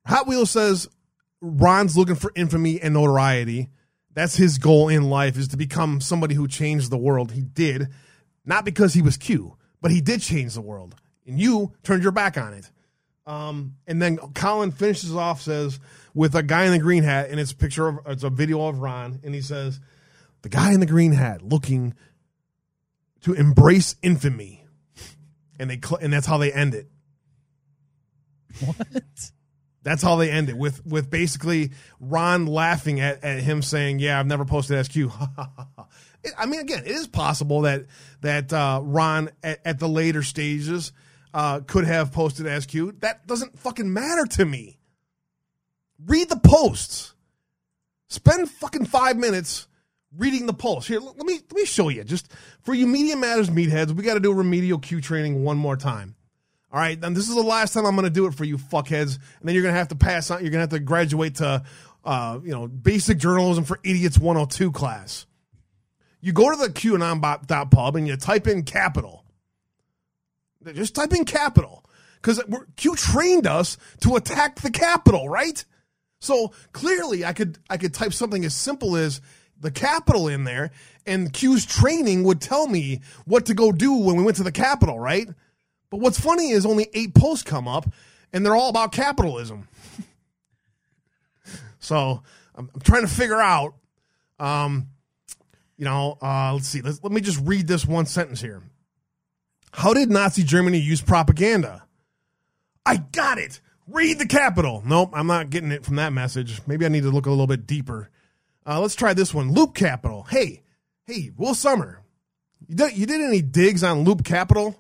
hot wheels says ron's looking for infamy and notoriety. That's his goal in life is to become somebody who changed the world. He did not because he was q but he did change the world and you turned your back on it. Um, and then Cullen finishes off says with a guy in the green hat, and it's a picture of it's a video of Ron, and he says, "The guy in the green hat looking to embrace infamy," [LAUGHS] and they cl- and that's how they end it. What? That's how they end it with with basically Ron laughing at, at him saying, "Yeah, I've never posted SQ." [LAUGHS] I mean, again, it is possible that that uh, Ron at, at, the later stages uh, could have posted SQ. That doesn't fucking matter to me. Read the posts. Spend fucking five minutes reading the post. Here, let me let me show you. Just for you Media Matters meatheads, we got to do remedial Q training one more time. All right, and this is the last time I'm going to do it for you fuckheads, and then you're going to have to pass on. You're going to have to graduate to, uh, you know, basic journalism for idiots 102 class. You go to the QAnon.pub and you type in capital. Just type in capital because Q trained us to attack the capital, right? So clearly, I could I could type something as simple as the capital in there, and Q's training would tell me what to go do when we went to the capital, right? But what's funny is only eight posts come up, and they're all about capitalism. [LAUGHS] so I'm, I'm, trying to figure out, um, you know, uh, let's see. Let's, let me just read this one sentence here. How did Nazi Germany use propaganda? I got it. Read the capital. Nope, I'm not getting it from that message. Maybe I need to look a little bit deeper. Uh, let's try this one. Loop Capital. Hey, hey, Will Sommer. You did, you did any digs on Loop Capital?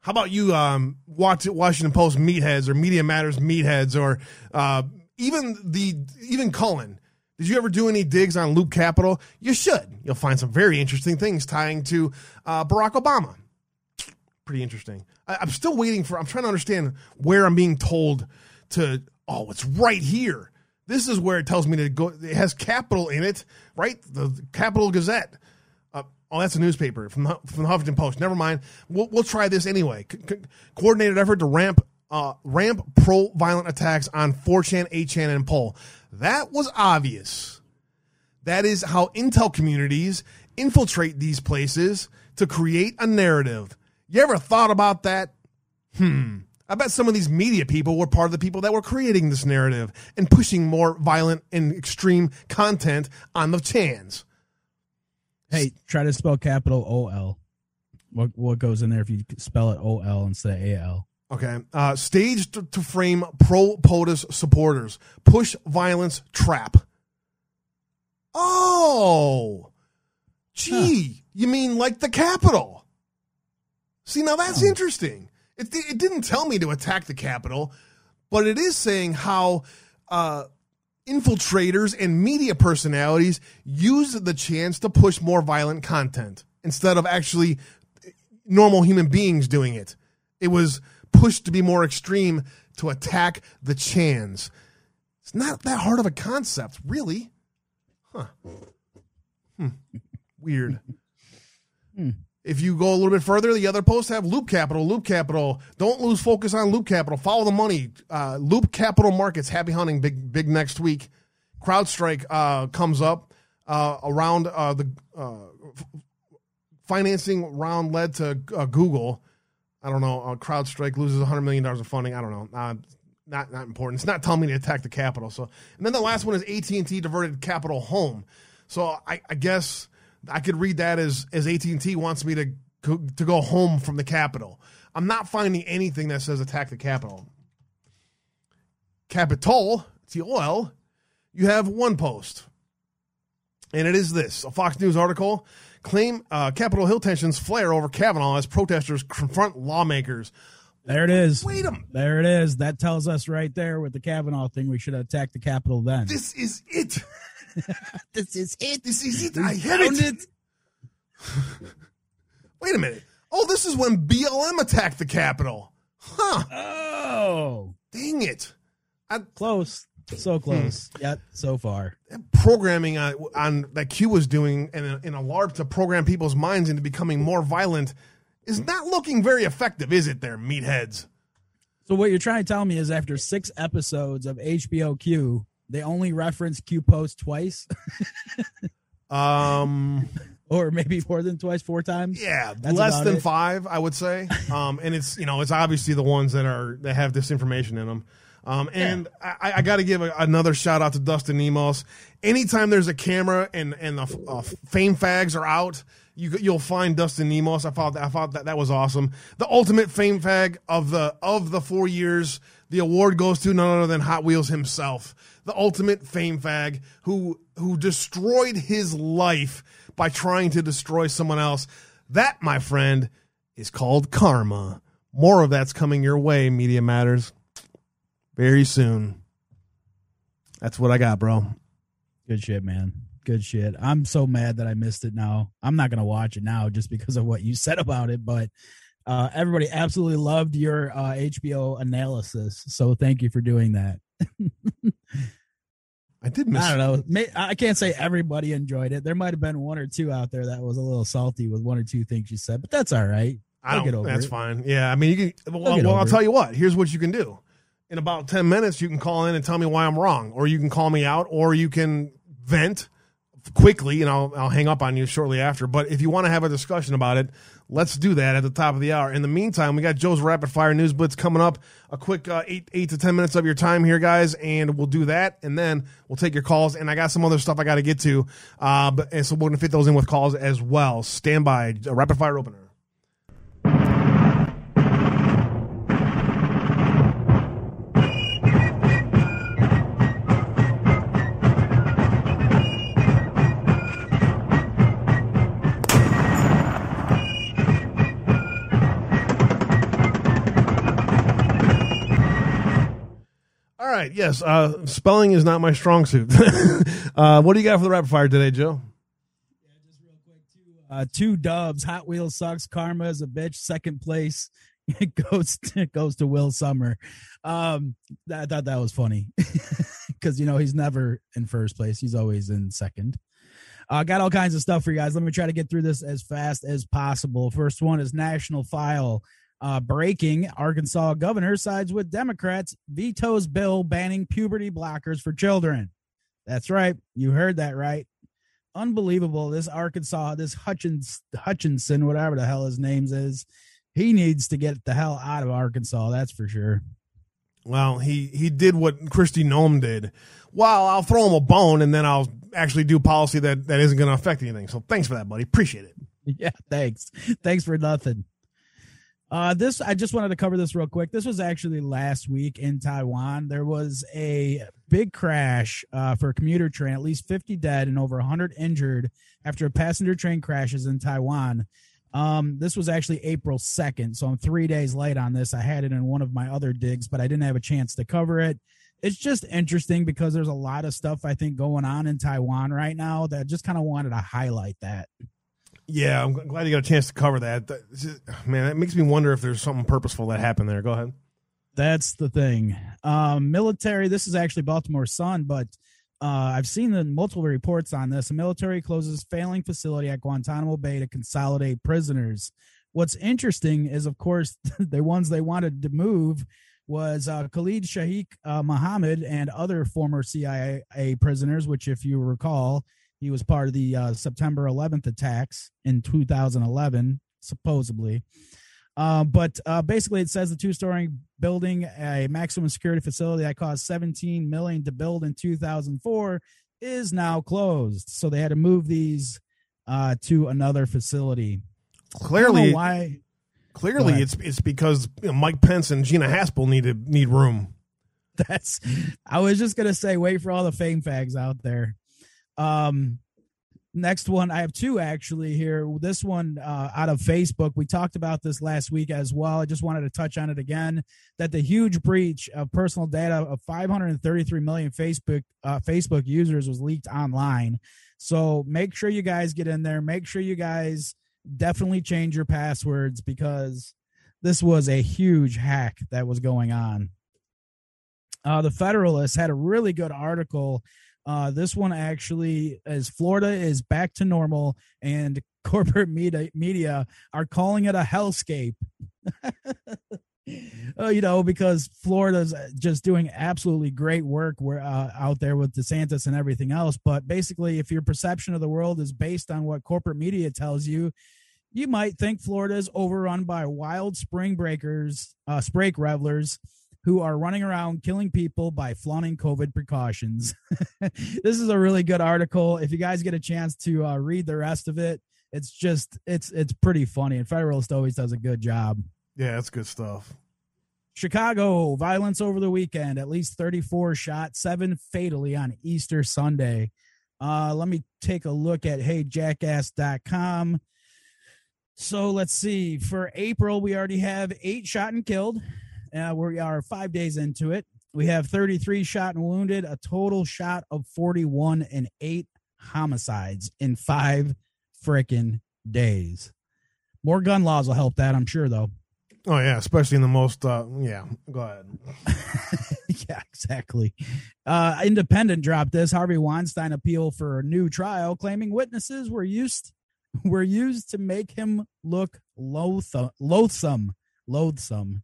How about you um, watch Washington Post meatheads or Media Matters meatheads or uh, even the even Cullen? Did you ever do any digs on Loop Capital? You should. You'll find some very interesting things tying to uh, Barack Obama. Pretty interesting. I, I'm still waiting for. I'm trying to understand where I'm being told to. Oh, it's right here. This is where it tells me to go. It has capital in it, right? The Capital Gazette. Oh, that's a newspaper from the, from the Huffington Post. Never mind. We'll, we'll try this anyway. Co- coordinated effort to ramp uh, ramp pro violent attacks on 4chan, 8chan, and Poll. That was obvious. That is how intel communities infiltrate these places to create a narrative. You ever thought about that? Hmm. I bet some of these media people were part of the people that were creating this narrative and pushing more violent and extreme content on the chans. Hey, try to spell capital O L. What what goes in there if you spell it O L instead of A L? Okay. Uh, staged to frame pro POTUS supporters. Push violence trap. Oh. Gee, huh. you mean like the Capitol? See, now that's oh. interesting. It, it didn't tell me to attack the Capitol, but it is saying how uh, infiltrators and media personalities use the chance to push more violent content instead of actually normal human beings doing it. It was pushed to be more extreme to attack the chans. It's not that hard of a concept, really. Huh. Hmm. Weird. Hmm. If you go a little bit further, the other posts have Loop Capital. Loop Capital. Don't lose focus on Loop Capital. Follow the money. Uh, Loop Capital Markets. Happy hunting. Big big next week. CrowdStrike uh, comes up uh, around uh, the uh, f- financing round led to uh, Google. I don't know. CrowdStrike loses 100 million dollars of funding. I don't know. not not important. It's not telling me to attack the capital. So, and then the last one is AT and T diverted capital home. So I, I guess I could read that as as AT and T wants me to to go home from the Capitol. I'm not finding anything that says attack the Capitol. Capitol, T O L, you have one post, and it is this: a Fox News article claim uh, Capitol Hill tensions flare over Kavanaugh as protesters confront lawmakers. There it is. Wait a There it is. That tells us right there with the Kavanaugh thing. We should attack the Capitol then. This is it. [LAUGHS] [LAUGHS] this is it. This is it. I hit it. it. [LAUGHS] Wait a minute. Oh, this is when BLM attacked the Capitol. Huh. Oh. Dang it. I, Close. So close. Hmm. Yet so far. Programming on, on that Q was doing in a, in a LARP to program people's minds into becoming more violent is not looking very effective, is it, there, meatheads? So what you're trying to tell me is after six episodes of HBO Q, they only reference Q post twice. [LAUGHS] um, [LAUGHS] or maybe more than twice, four times. Yeah, That's less than it. five, I would say. [LAUGHS] Um, and it's you know it's obviously the ones that are that have this information in them. Um, and yeah. I, I got to give a, another shout out to Dustin Nemos. Anytime there's a camera and and the uh, fame fags are out, you you'll find Dustin Nemos. I thought that, I thought that that was awesome. The ultimate fame fag of the of the four years. The award goes to none other than Hot Wheels himself, the ultimate fame fag who who destroyed his life by trying to destroy someone else. That, my friend, is called karma. More of that's coming your way, Media Matters, very soon. That's what I got, bro. Good shit, man. Good shit. I'm so mad that I missed it now. I'm not going to watch it now just because of what you said about it, but uh, everybody absolutely loved your uh, HBO analysis. So thank you for doing that. I did miss. I don't know. I can't say everybody enjoyed it. There might have been one or two out there that was a little salty with one or two things you said, but that's all right. I don't. That's it. That's fine. Yeah, I mean, you can. Well, well I'll tell you what. Here's what you can do. In about ten minutes, you can call in and tell me why I'm wrong, or you can call me out, or you can vent quickly, and I'll I'll hang up on you shortly after. But if you want to have a discussion about it, let's do that at the top of the hour. In the meantime, we got Joe's rapid fire news blitz coming up. A quick uh, eight eight to ten minutes of your time here, guys, and we'll do that, and then we'll take your calls. And I got some other stuff I got to get to, uh, but and so we're gonna fit those in with calls as well. Stand by, rapid fire opener. Right. Yes. Uh, spelling is not my strong suit. [LAUGHS] uh, what do you got for the rapid fire today, Joe? Uh, two dubs. Hot Wheels sucks. Karma is a bitch. Second place [LAUGHS] it goes to, goes to Will Sommer. Um, I thought that was funny [LAUGHS] because you know he's never in first place. He's always in second. I uh, got all kinds of stuff for you guys. Let me try to get through this as fast as possible. First one is National File. Uh, breaking Arkansas governor sides with Democrats, vetoes bill banning puberty blockers for children. That's right. You heard that right. Unbelievable. This Arkansas, this Hutchins, Hutchinson, whatever the hell his name is, he needs to get the hell out of Arkansas. That's for sure. Well, he he did what Kristi Noem did. Well, I'll throw him a bone and then I'll actually do policy that that isn't going to affect anything. So thanks for that, buddy. Appreciate it. [LAUGHS] Yeah, thanks. Thanks for nothing. Uh, this I just wanted to cover this real quick. This was actually last week in Taiwan. There was a big crash uh, for a commuter train, at least 50 dead and over 100 injured after a passenger train crashes in Taiwan. Um, this was actually April 2nd, so I'm three days late on this. I had it in one of my other digs, but I didn't have a chance to cover it. It's just interesting because there's a lot of stuff I think going on in Taiwan right now that just kind of wanted to highlight that. Yeah, I'm glad you got a chance to cover that. Man, that makes me wonder if there's something purposeful that happened there. Go ahead. That's the thing. Um, military. This is actually Baltimore Sun, but uh, I've seen the multiple reports on this. The military closes failing facility at Guantanamo Bay to consolidate prisoners. What's interesting is, of course, [LAUGHS] the ones they wanted to move was uh, Khalid Sheikh uh, Mohammed and other former CIA prisoners, which, if you recall, he was part of the uh, September 11th attacks in 2011, supposedly. Uh, but uh, basically, it says the two-story building, a maximum security facility that cost 17 million to build in 2004, is now closed. So they had to move these uh, to another facility. Clearly, why? Clearly, it's it's because you know, Mike Pence and Gina Haspel needed need room. [LAUGHS] That's. I was just gonna say, wait for all the fame fags out there. Um, next one, I have two actually here. This one uh, out of Facebook. We talked about this last week as well. I just wanted to touch on it again. That the huge breach of personal data of 533 million Facebook uh, Facebook users was leaked online. So make sure you guys get in there. Make sure you guys definitely change your passwords because this was a huge hack that was going on. Uh, the Federalist had a really good article uh, this one actually is Florida is back to normal, and [LAUGHS] corporate media media are calling it a hellscape. [LAUGHS] uh, you know, because Florida's just doing absolutely great work where, uh, out there with DeSantis and everything else. But basically, if your perception of the world is based on what corporate media tells you, you might think Florida is overrun by wild spring breakers, uh, sprake revelers, who are running around killing people by flaunting COVID precautions. [LAUGHS] this is a really good article. If you guys get a chance to uh, read the rest of it, it's just it's it's pretty funny. And Federalist always does a good job. Yeah, that's good stuff. Chicago violence over the weekend. At least 34 shot, seven fatally on Easter Sunday. Uh, let me take a look at heyjackass.com. So let's see. For April, we already have eight shot and killed. Uh, we are five days into it. We have 33 shot and wounded, a total shot of 41 and eight homicides in five freaking days. More gun laws will help that, I'm sure, though. Oh yeah, especially in the most. Uh, yeah, go ahead. [LAUGHS] yeah, exactly. Uh, Independent dropped this Harvey Weinstein appeal for a new trial, claiming witnesses were used were used to make him look loathsome, loathsome, loathsome.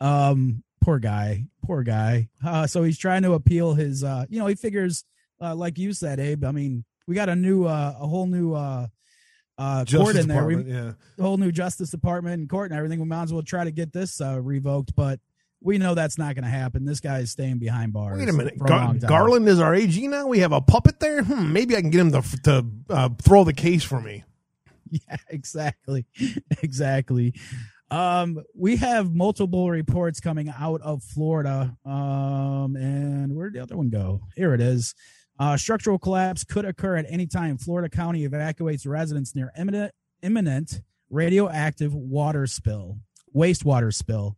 Um, poor guy, poor guy. Uh, so he's trying to appeal his. Uh, you know, he figures, uh, like you said, Abe. I mean, we got a new, uh, a whole new uh, uh, court in there. We, yeah. The whole new Justice Department and court and everything. We might as well try to get this uh, revoked, but we know that's not going to happen. This guy is staying behind bars. Wait a minute. Gar- a Garland is our AG now. We have a puppet there. Hmm, maybe I can get him to to uh, throw the case for me. [LAUGHS] Yeah, exactly, [LAUGHS] exactly. Um, we have multiple reports coming out of Florida. Um, and where'd the other one go? Here it is. Uh, structural collapse could occur at any time. Florida County evacuates residents near imminent, imminent radioactive water spill, wastewater spill.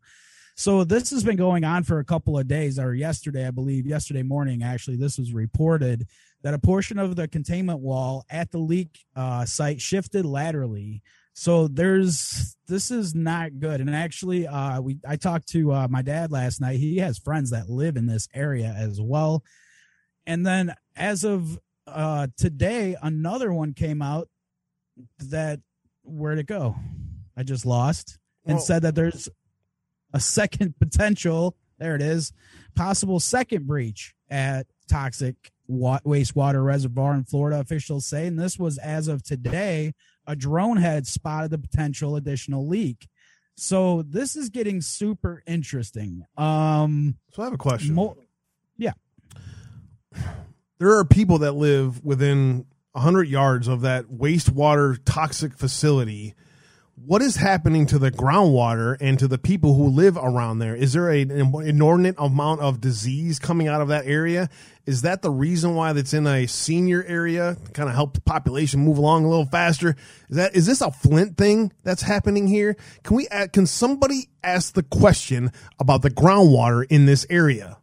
So this has been going on for a couple of days, or yesterday, I believe, yesterday morning, actually, this was reported that a portion of the containment wall at the leak uh, site shifted laterally. So there's this is not good. And actually, uh, we I talked to uh, my dad last night. He has friends that live in this area as well. And then as of uh, today, another one came out that where'd it go? I just lost and well, said that there's a second [LAUGHS] potential. There it is, possible second breach at toxic wa- wastewater reservoir in Florida. Officials say, and this was as of today. A drone had spotted the potential additional leak. So this is getting super interesting. Um, so I have a question. Mo- yeah there are people that live within 100 yards of that wastewater toxic facility. What is happening to the groundwater and to the people who live around there? Is there a, an inordinate amount of disease coming out of that area? Is that the reason why that's in a senior area to kind of help the population move along a little faster? Is that is this a Flint thing that's happening here? Can we can somebody ask the question about the groundwater in this area?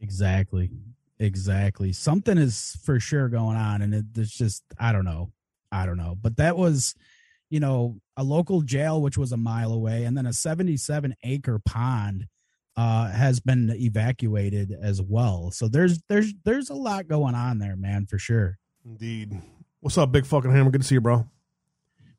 Exactly. Exactly. Something is for sure going on, and it, it's just I don't know. I don't know. But that was, you know, a local jail which was a mile away, and then a 77 acre pond uh, has been evacuated as well. So there's there's there's a lot going on there, man, for sure. Indeed. What's up, big fucking hammer? Good to see you, bro.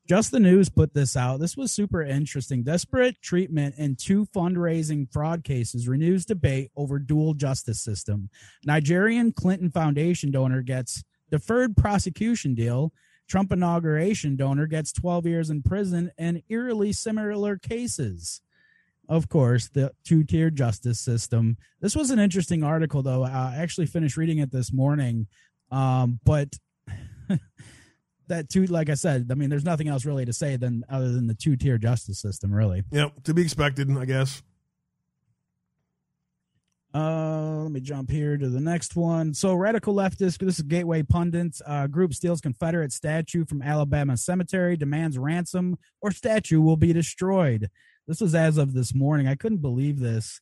Just the News put this out. This was super interesting. Desperate treatment in two fundraising fraud cases renews debate over dual justice system. Nigerian Clinton Foundation donor gets deferred prosecution deal. Trump inauguration donor gets 12 years in prison and eerily similar cases. Of course, the two tier justice system. This was an interesting article, though. I actually finished reading it this morning. Um, but [LAUGHS] that two, like I said, I mean, there's nothing else really to say than other than the two tier justice system, really. Yep, to be expected, I guess. Uh, let me jump here to the next one. So, radical leftist, this is Gateway Pundits. Uh, group steals Confederate statue from Alabama cemetery, demands ransom, or statue will be destroyed. This was as of this morning. I couldn't believe this.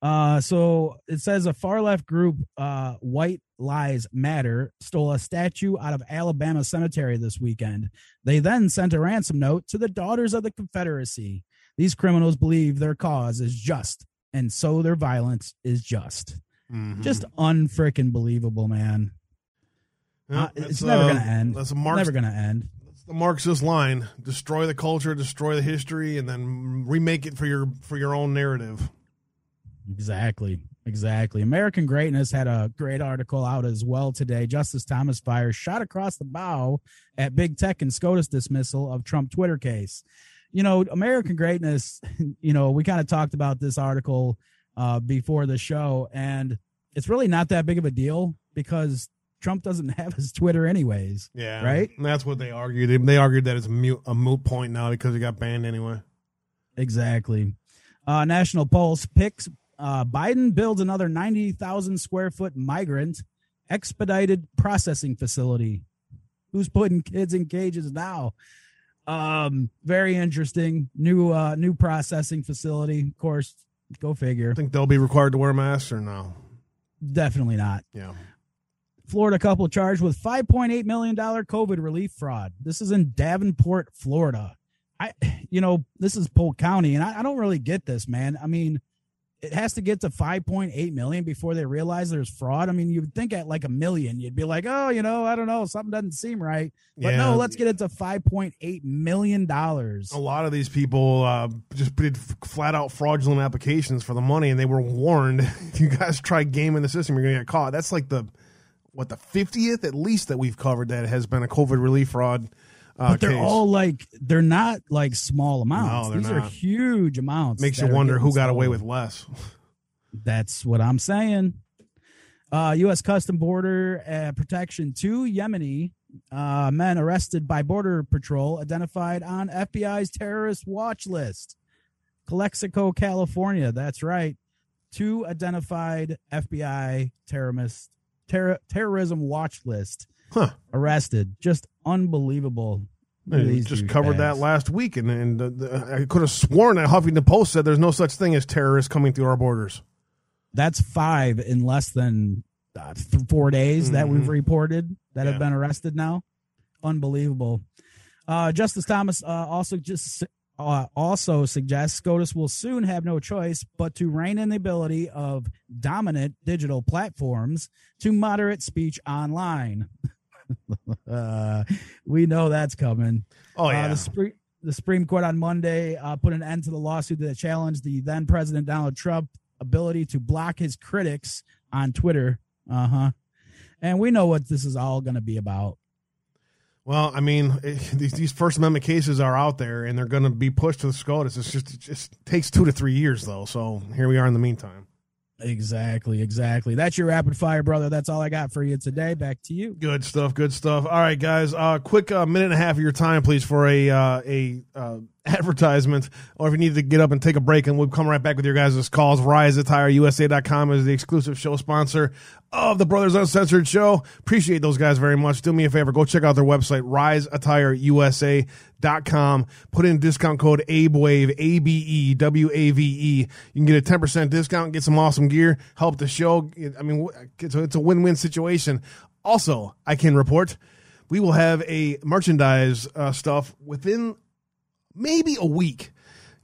Uh, so it says a far left group, uh, White Lies Matter, stole a statue out of Alabama cemetery this weekend. They then sent a ransom note to the Daughters of the Confederacy. These criminals believe their cause is just, and so their violence is just. Mm-hmm. Just unfreaking believable, man. uh, it's never uh, gonna end. That's a Marx, never gonna end. That's the Marxist line: destroy the culture, destroy the history, and then remake it for your for your own narrative. Exactly. Exactly. American Greatness had a great article out as well today. Justice Thomas fires shot across the bow at big tech and SCOTUS dismissal of Trump Twitter case. You know, American greatness, [LAUGHS] you know, we kind of talked about this article uh, before the show, and it's really not that big of a deal because Trump doesn't [LAUGHS] have his Twitter anyways. Yeah, right. And that's what they argued. They, they argued that it's a moot, a moot point now because he got banned anyway. Exactly. Uh, National Pulse picks uh, Biden builds another 90,000 square foot migrant expedited processing facility. Who's putting kids in cages now? Um, very interesting. New uh new processing facility. Of course, go figure. I think they'll be required to wear masks or no? Definitely not. Yeah. Florida couple charged with $5.8 million COVID relief fraud. This is in Davenport, Florida. I, you know, this is Polk County, and I, I don't really get this, man. I mean, it has to get to 5.8 million before they realize there's fraud. I mean, you would think at like a million, you'd be like, oh, you know, I don't know, something doesn't seem right. But Yeah. no, let's get it to 5.8 million dollars. A lot of these people uh, just did flat out fraudulent applications for the money, and they were warned if [LAUGHS] you guys try gaming the system, you're going to get caught. That's like the what the fiftieth at least that we've covered that has been a COVID relief fraud. Uh, But they're case. all like they're not like small amounts. No, These are huge amounts. makes you wonder who got away with less. That's what I'm saying. Uh, U.S. Custom Border uh, Protection, two Yemeni uh, men arrested by Border Patrol identified on FBI's terrorist watch list. Calexico, California. That's right. Two identified FBI terrorist terror, terrorism watch list Huh. arrested. Just unbelievable. At just covered that last week, and, and uh, the, I could have sworn that Huffington Post said there's no such thing as terrorists coming through our borders. That's five in less than uh, th- four days that we've Mhm. reported that Yeah. have been arrested now. Unbelievable. Uh, Justice Thomas uh, also just uh, also suggests SCOTUS will soon have no choice but to rein in the ability of dominant digital platforms to moderate speech online. [LAUGHS] uh, [LAUGHS] we know that's coming. Oh Uh, yeah, the, Supreme, the Supreme Court on Monday uh, put an end to the lawsuit that challenged the then President Donald Trump ability to block his critics on Twitter. Uh huh. And we know what this is all going to be about. Well, I mean, eh, [LAUGHS] these, these First Amendment cases are out there, and they're going to be pushed to the SCOTUS. It's just it just takes two to three years, though. So here we are in the meantime. Exactly, exactly. That's your rapid fire, brother. That's all I got for you today. Back to you. Good stuff. Good stuff. All right, guys. Uh, quick uh, minute and a half of your time, please, for a uh, a uh, [LAUGHS] advertisement, or if you need to get up and take a break, and we'll come right back with your guys' calls. rise attire RiseAttireUSA.com is the exclusive show sponsor of the Brothers Uncensored show. Appreciate those guys very much. Do me a favor, go check out their website, rise attire RiseAttireUSA.com. Put in discount code ABEWAVE, A B E W A V E. You can get a ten percent discount, get some awesome gear, help the show. I mean, it's a, it's a win win situation. Also, I can report we will have a merchandise uh, stuff within maybe a week.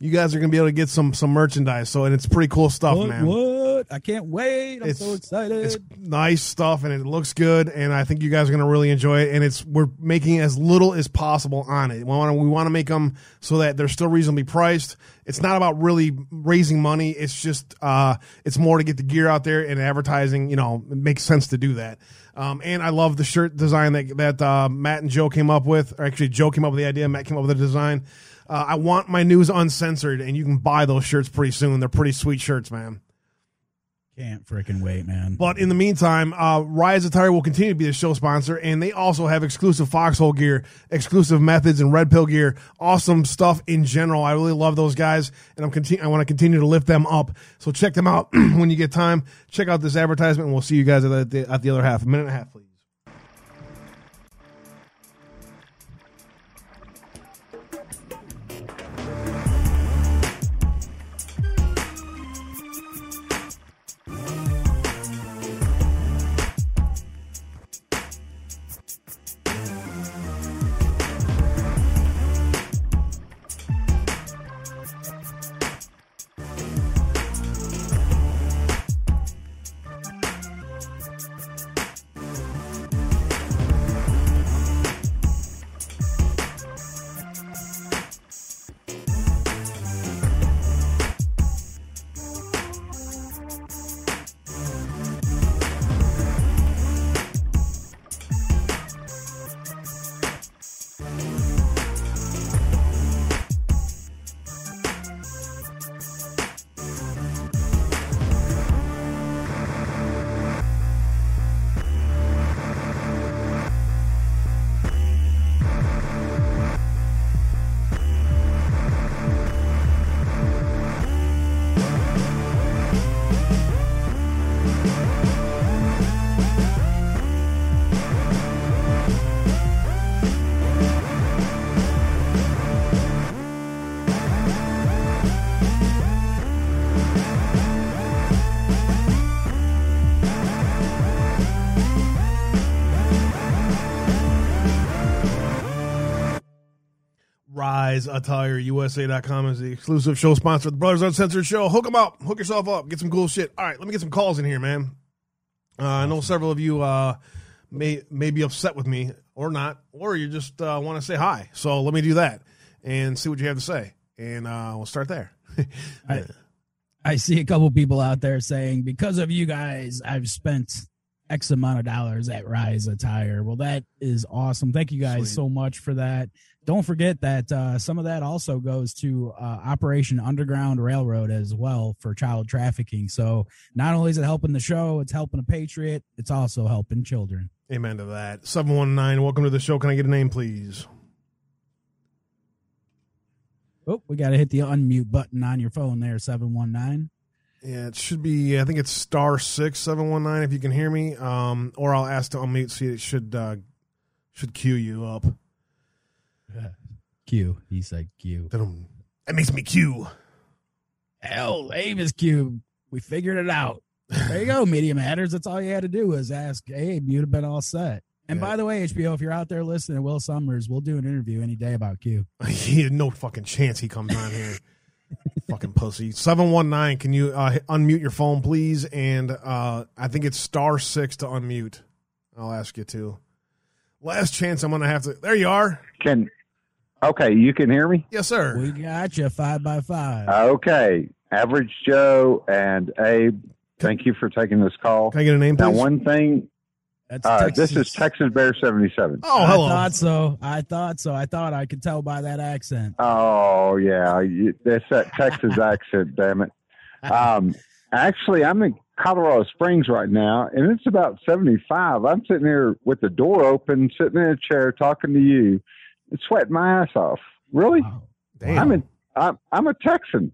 You guys are gonna be able to get some some merchandise. So, and it's pretty cool stuff, what, man. what? I can't wait. I'm It's- so excited. It's nice stuff and it looks good, and I think you guys are gonna really enjoy it. And it's we're making as little as possible on it. We want to we want to make them so that they're still reasonably priced. It's not about really raising money. It's just uh, it's more to get the gear out there and advertising. You know, it makes sense to do that. Um, and I love the shirt design that that uh, Matt and Joe came up with. Or actually, Joe came up with the idea. Matt came up with the design. Uh, I want my news uncensored, and you can buy those shirts pretty soon. They're pretty sweet shirts, man. Can't freaking wait, man. But in the meantime, uh, Rise Attire will continue to be the show sponsor, and they also have exclusive Foxhole gear, exclusive methods, and Red Pill gear. Awesome stuff in general. I really love those guys, and I'm continu- I want to continue to lift them up. So check them out [CLEARS THROAT] when you get time. Check out this advertisement, and we'll see you guys at the, at the other half. A minute and a half, please. Rise Attire USA.com is the exclusive show sponsor of the Brothers Uncensored Show. Hook them up, hook yourself up, get some cool shit. All right, let me get some calls in here, man. Uh, I know several of you uh, may may be upset with me or not, or you just uh, want to say hi. So let me do that and see what you have to say, and uh, we'll start there. [LAUGHS] I, I see a couple people out there saying because of you guys, I've spent X amount of dollars at Rise Attire. Well, that is awesome. Thank you guys Sweet. so much for that. Don't forget that uh, some of that also goes to uh, Operation Underground Railroad as well for child trafficking. So not only is it helping the show, it's helping a patriot, it's also helping children. Amen to that. Seven one nine. Welcome to the show. Can I get a name, please? Oh, we got to hit the unmute button on your phone there, 719. Yeah, it should be. I think it's star six seven one nine. If you can hear me, um, or I'll ask to unmute. See, it should uh, should cue you up. Q. He said Q. Dum. That makes me cue. Hell, aim is Q. We figured it out. There you go, [LAUGHS] Media Matters. That's all you had to do was ask, Abe. you'd have been all set. And Yeah. by the way, HBO, if you're out there listening, Will Sommers, we'll do an interview any day about Q. [LAUGHS] he had no fucking chance he comes on here. [LAUGHS] fucking pussy. Seven one nine. Can you uh, unmute your phone, please? And uh, I think it's star six to unmute. I'll ask you to. Last chance. I'm gonna have to. There you are. Can okay, you can hear me? Yes, sir. We got you five by five. Okay. Average Joe and Abe, thank you for taking this call. Can I get a name, please? Now one thing That's uh, Texas. this is Texas Bear seventy seven. oh, hello. I thought so. I thought so. I thought I could tell by that accent. Oh yeah, you, that's that Texas accent, damn it. Um, actually, I'm in Colorado Springs right now, and it's about 75. I'm sitting here with the door open, sitting in a chair, talking to you, and sweating my ass off. Really? Wow. Damn. I'm a I'm, I'm a Texan.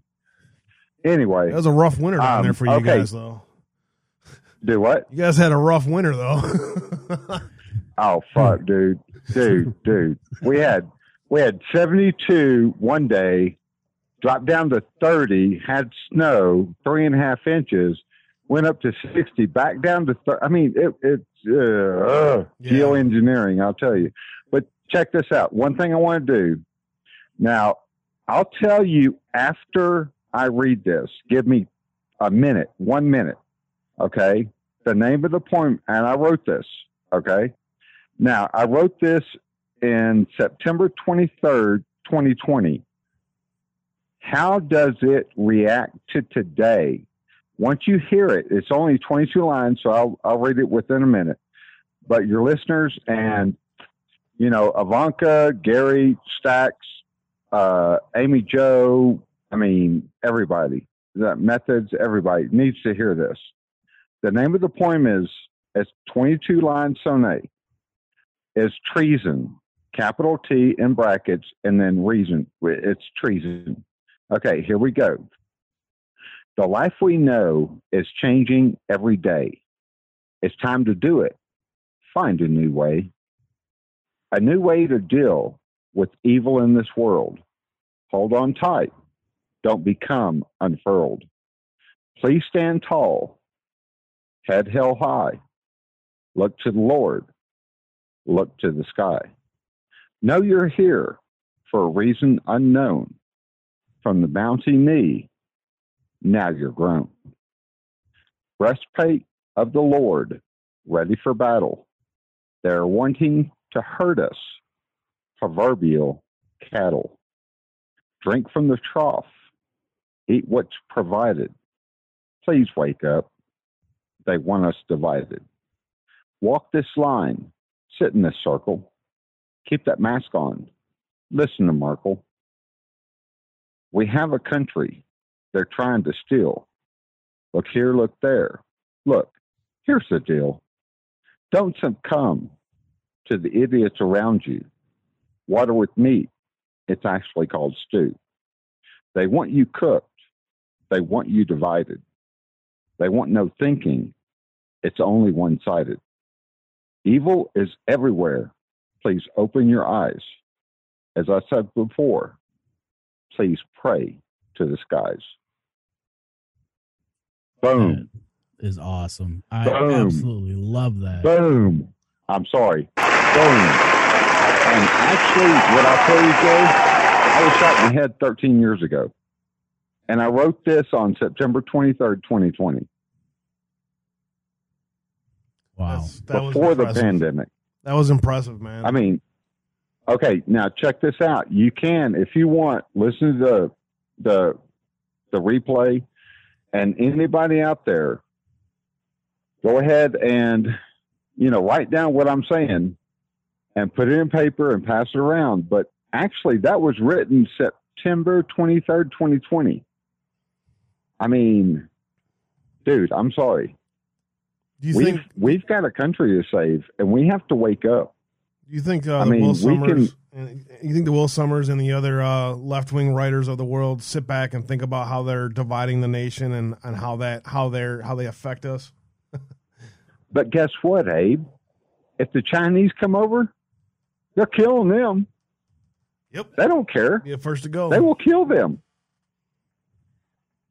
Anyway, that was a rough winter down Um, there for you okay. guys, though. do what? You guys had a rough winter, though. [LAUGHS] Oh fuck, dude, dude, dude. We had we had seventy two one day, dropped down to thirty, had snow three and a half inches, went up to sixty, back down to. Thir- I mean, it, it's uh, uh, Yeah. geoengineering. I'll tell you. Check this out. One thing I want to do. Now, I'll tell you after I read this. Give me a minute, one minute. Okay. The name of the poem, and I wrote this. Okay. Now, I wrote this in September 23rd, 2020. How does it react to today? Once you hear it, it's only 22 lines, so I'll, I'll read it within a minute. But your listeners and, you know, Ivanka, Gary, Stacks, uh, Amy Joe, I mean, everybody, the methods, everybody needs to hear this. The name of the poem is, it's 22 line sonnet is treason, capital T in brackets, and then reason. It's treason. Okay, here we go. The life we know is changing every day. It's time to do it. Find a new way. A new way to deal with evil in this world. Hold on tight. Don't become unfurled. Please stand tall. Head held high. Look to the Lord look to the sky. Know you're here for a reason unknown. From the bouncy knee, now you're grown. Breastplate of the Lord, ready for battle. They're wanting to hurt us, proverbial cattle. Drink from the trough, eat what's provided. Please wake up. They want us divided. Walk this line, sit in this circle. Keep that mask on. Listen to Merkel. We have a country they're trying to steal. Look here, look there. Look, here's the deal. Don't succumb to the idiots around you. Water with meat, it's actually called stew. They want you cooked. They want you divided. They want no thinking. It's only one sided. Evil is everywhere. Please open your eyes. As I said before, please pray to the skies. Boom. That is awesome. I Boom. absolutely love that. Boom. I'm sorry. Boom. And actually, what I tell you, Joe, I was shot in the head 13 years ago. And I wrote this on September 23rd, 2020, Wow. That's- that was before the pandemic. That was impressive, man. I mean, okay, now check this out. You can, if you want, listen to the the the replay, and anybody out there, go ahead and you know write down what I'm saying, and put it in paper and pass it around. But actually, that was written September 23rd, 2020. I mean, dude, I'm sorry. do you We've think? we've got a country to save, and we have to wake up. Do you think uh, I mean, Will we can- You think the Will Sommers and the other uh, left wing writers of the world sit back and think about how they're dividing the nation and, and how that how they're how they affect us? [LAUGHS] But guess what, Abe? If the Chinese come over, they're killing them. Yep. They don't care. Be the first to go. They will kill them.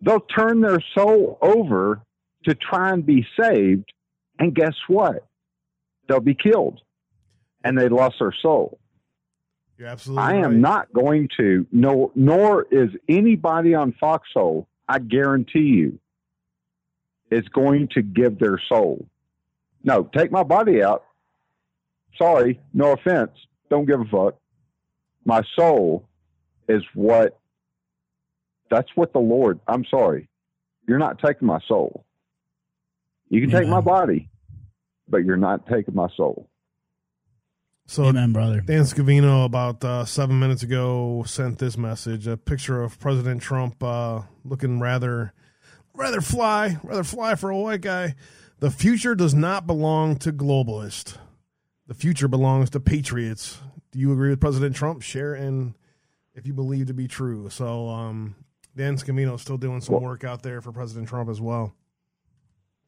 They'll turn their soul over to try and be saved, and guess what? They'll be killed, and they lost their soul. You're absolutely. I am right. not going to, no, nor is anybody on Foxhole, I guarantee you, is going to give their soul. No, take my body out. Sorry, no offense. Don't give a fuck. My soul is what, that's what the Lord, I'm sorry. You're not taking my soul. You can take my body, but you're not taking my soul. So Amen, brother. Dan Scavino about uh, seven minutes ago sent this message: a picture of President Trump uh, looking rather, rather fly, rather fly for a white guy. The future does not belong to globalists. The future belongs to patriots. Do you agree with President Trump? Share and if you believe to be true. So um, Dan Scavino is still doing some Well- work out there for President Trump as well.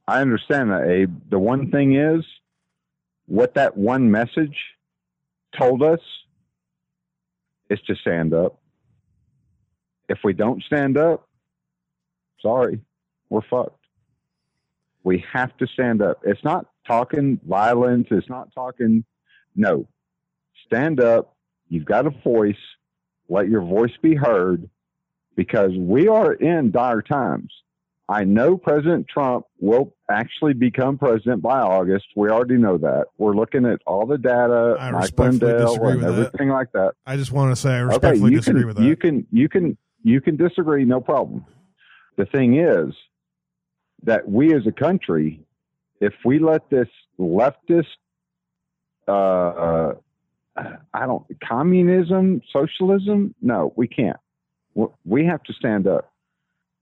I understand that, Abe. The one thing is, what that one message told us is to stand up. If we don't stand up, sorry, we're fucked. We have to stand up. It's not talking violence. It's not talking, no. Stand up. You've got a voice. Let your voice be heard because we are in dire times. I know President Trump will actually become president by August. We already know that. We're looking at all the data, I Mike Lindell, disagree and with that. everything like that. I just want to say I respectfully you disagree can with that. you can you can you can disagree, no problem. The thing is that we as a country, if we let this leftist, uh, uh, I don't communism, socialism, no, we can't. We- have to stand up.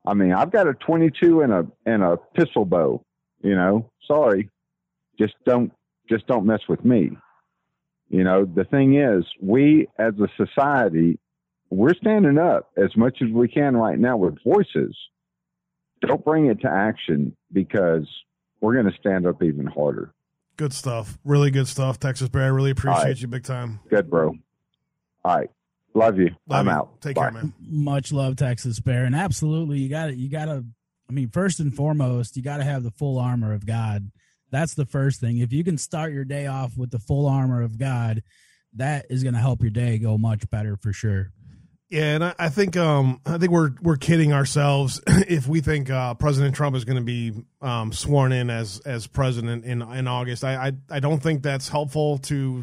I mean, I've got a 22 and a and a pistol bow. You know, sorry, just don't just don't mess with me. You know, the thing is, we as a society, we're standing up as much as we can right now with voices. Don't bring it to action because we're going to stand up even harder. Good stuff. Really good stuff, Texas Bear. I really appreciate All right. you big time. Good, bro. All right. Love you. Love I'm you. out. Take Bye. care, man. Much love, Texas Bear, and absolutely, you got to You got to. I mean, first and foremost, you got to have the full armor of God. That's the first thing. If you can start your day off with the full armor of God, that is going to help your day go much better for sure. Yeah, and I, I think um, I think we're we're kidding ourselves [CLEARS THROAT] if we think uh, President Trump is going to be um, sworn in as as president in in August. I I, I don't think that's helpful to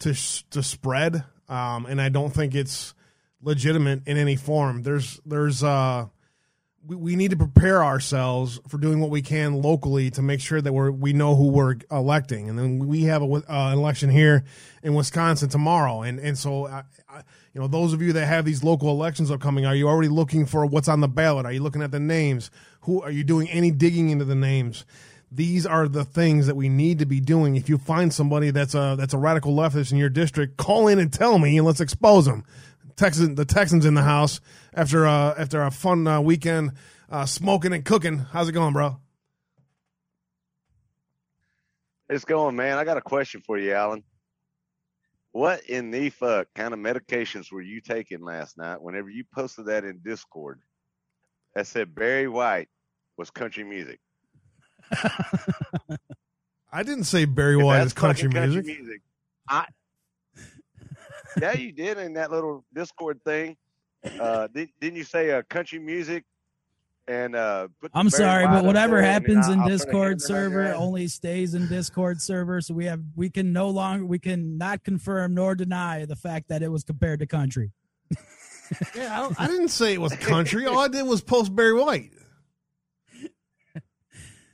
to to spread, um, and I don't think it's legitimate in any form. There's there's uh, we, we need to prepare ourselves for doing what we can locally to make sure that we're we know who we're electing, and then we have a uh, election here in Wisconsin tomorrow, and and so I, I, you know those of you that have these local elections upcoming, are you already looking for what's on the ballot? Are you looking at the names? Who are you doing any digging into the names? These are the things that we need to be doing. If you find somebody that's a that's a radical leftist in your district, call in and tell me, and let's expose them. Texas, the Texans in the house after uh, after a fun uh, weekend uh, smoking and cooking. How's it going, bro? It's going, man. I got a question for you, Alan. What in the fuck kind of medications were you taking last night whenever you posted that in Discord that said Barry White was country music? [LAUGHS] I didn't say Barry If White is country fucking music. I yeah, you did in that little Discord thing. Uh, did, didn't you say uh, country music? And uh, put I'm sorry, but whatever there, and then happens in I'll Discord server only stays in Discord server. So we have we can no longer we can not confirm nor deny the fact that it was compared to country. [LAUGHS] Yeah, I, I didn't say it was country. All I did was post Barry White. [LAUGHS]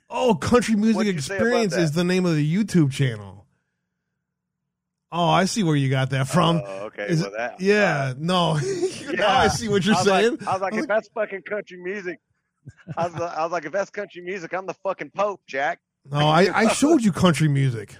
Oh, Country Music What'd you say about Experience is the name of the YouTube channel. Oh, I see where you got that from. Oh, okay, Is well, that, yeah, no. [LAUGHS] now I see what you're I saying. Like, I was like, I was if that's fucking country music, I was, I was like, if that's country music, I'm the fucking Pope, Jack. No, I, I showed you country music.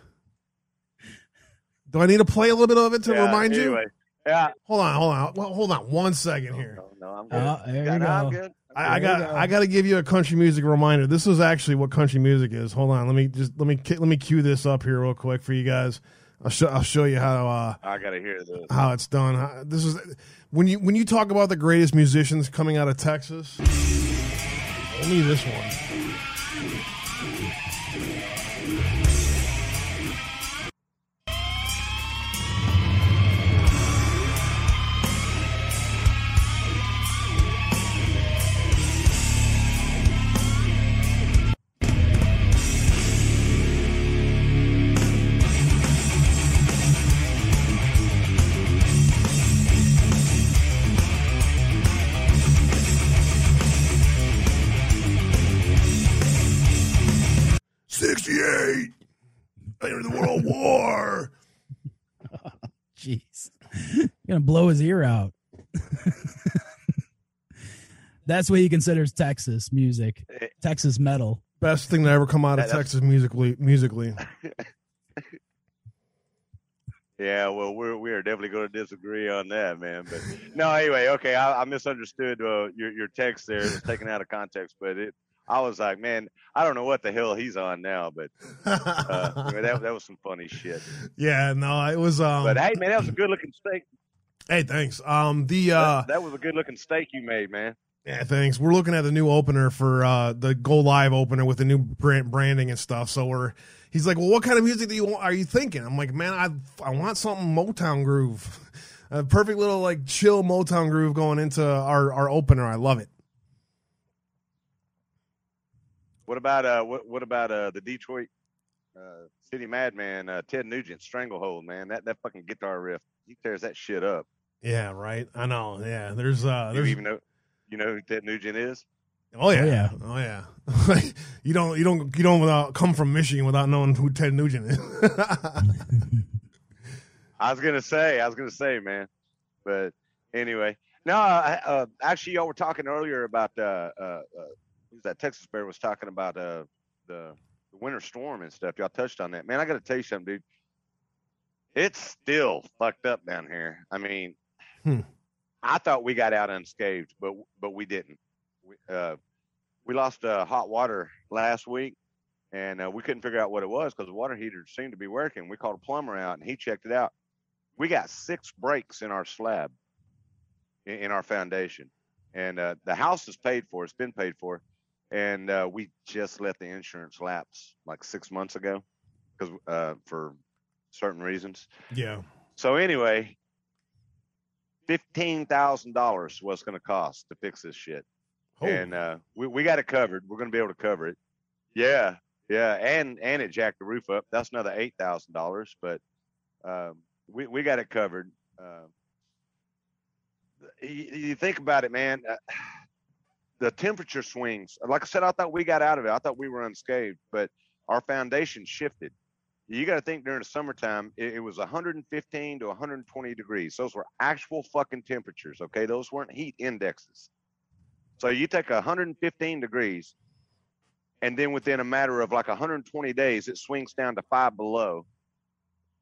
Do I need to play a little bit of it to Yeah, remind you? Yeah. Hold on, hold on, well, hold on, one second here. No, no, I'm good. Oh, there Yeah, you no, I'm go. good. I, I got go. I got to give you a country music reminder. This is actually what country music is. Hold on, let me just let me let me cue this up here real quick for you guys. I'll show I'll show you how uh, I gotta hear this. how it's done. This is when you when you talk about the greatest musicians coming out of Texas. Only this one. Jeez. You're [LAUGHS] gonna blow his ear out. [LAUGHS] That's what he considers Texas music. Eh. Texas metal. Best thing to ever come out of Yeah, that's- Texas musically. Musically, [LAUGHS] Yeah, well, we're we are definitely going to disagree on that, man. But no, anyway, okay, I, I misunderstood uh, your your text there. It was taken out of context, but it. I was like, man, I don't know what the hell he's on now, but uh, [LAUGHS] anyway, that that was some funny shit. yeah, no, it was. Um, But hey, man, that was a good looking steak. hey, thanks. Um, the uh, that, that was a good looking steak you made, man. Yeah, thanks. We're looking at the new opener for uh, the Go Live opener with the new brand, branding and stuff. So we're he's like, well, what kind of music do you want, are you thinking? I'm like, man, I I want something Motown groove, [LAUGHS] a perfect little like chill Motown groove going into our our opener. I love it. What about uh what what about uh the Detroit uh City Madman uh Ted Nugent Stranglehold, man? That that fucking guitar riff, he tears that shit up. Yeah, right. I know. Yeah, there's uh, there's... You even know you know who Ted Nugent is? oh yeah, Oh, yeah. oh yeah. [LAUGHS] you don't you don't you don't without, come from Michigan without knowing who Ted Nugent is. [LAUGHS] I was gonna say, I was gonna say, man. But anyway, no, I, uh, actually, y'all were talking earlier about uh, that Texas Bear was talking about uh, the, the winter storm and stuff. Y'all touched on that, man. I got to tell you something, dude. It's still fucked up down here. I mean, Hmm. I thought we got out unscathed, but but we didn't. We, uh, we lost uh, hot water last week, and uh, we couldn't figure out what it was because the water heater seemed to be working. We called a plumber out, and he checked it out. We got six breaks in our slab, in, in our foundation, and uh, the house is paid for. It's been paid for, and uh, we just let the insurance lapse like six months ago, because uh, for certain reasons. yeah. So anyway, fifteen thousand dollars was going to cost to fix this shit Oh, and uh, we we got it covered. We're gonna be able to cover it. Yeah, yeah, and and it jacked the roof up. That's another eight thousand dollars, but um, we we got it covered. Uh, you, you think about it, man. The temperature swings. Like I said, I thought we got out of it. I thought we were unscathed, but our foundation shifted. You got to think during the summertime, it, it was 115 to 120 degrees. Those were actual fucking temperatures. Okay, those weren't heat indexes. So you take 115 degrees, and then within a matter of like 120 days, it swings down to five below,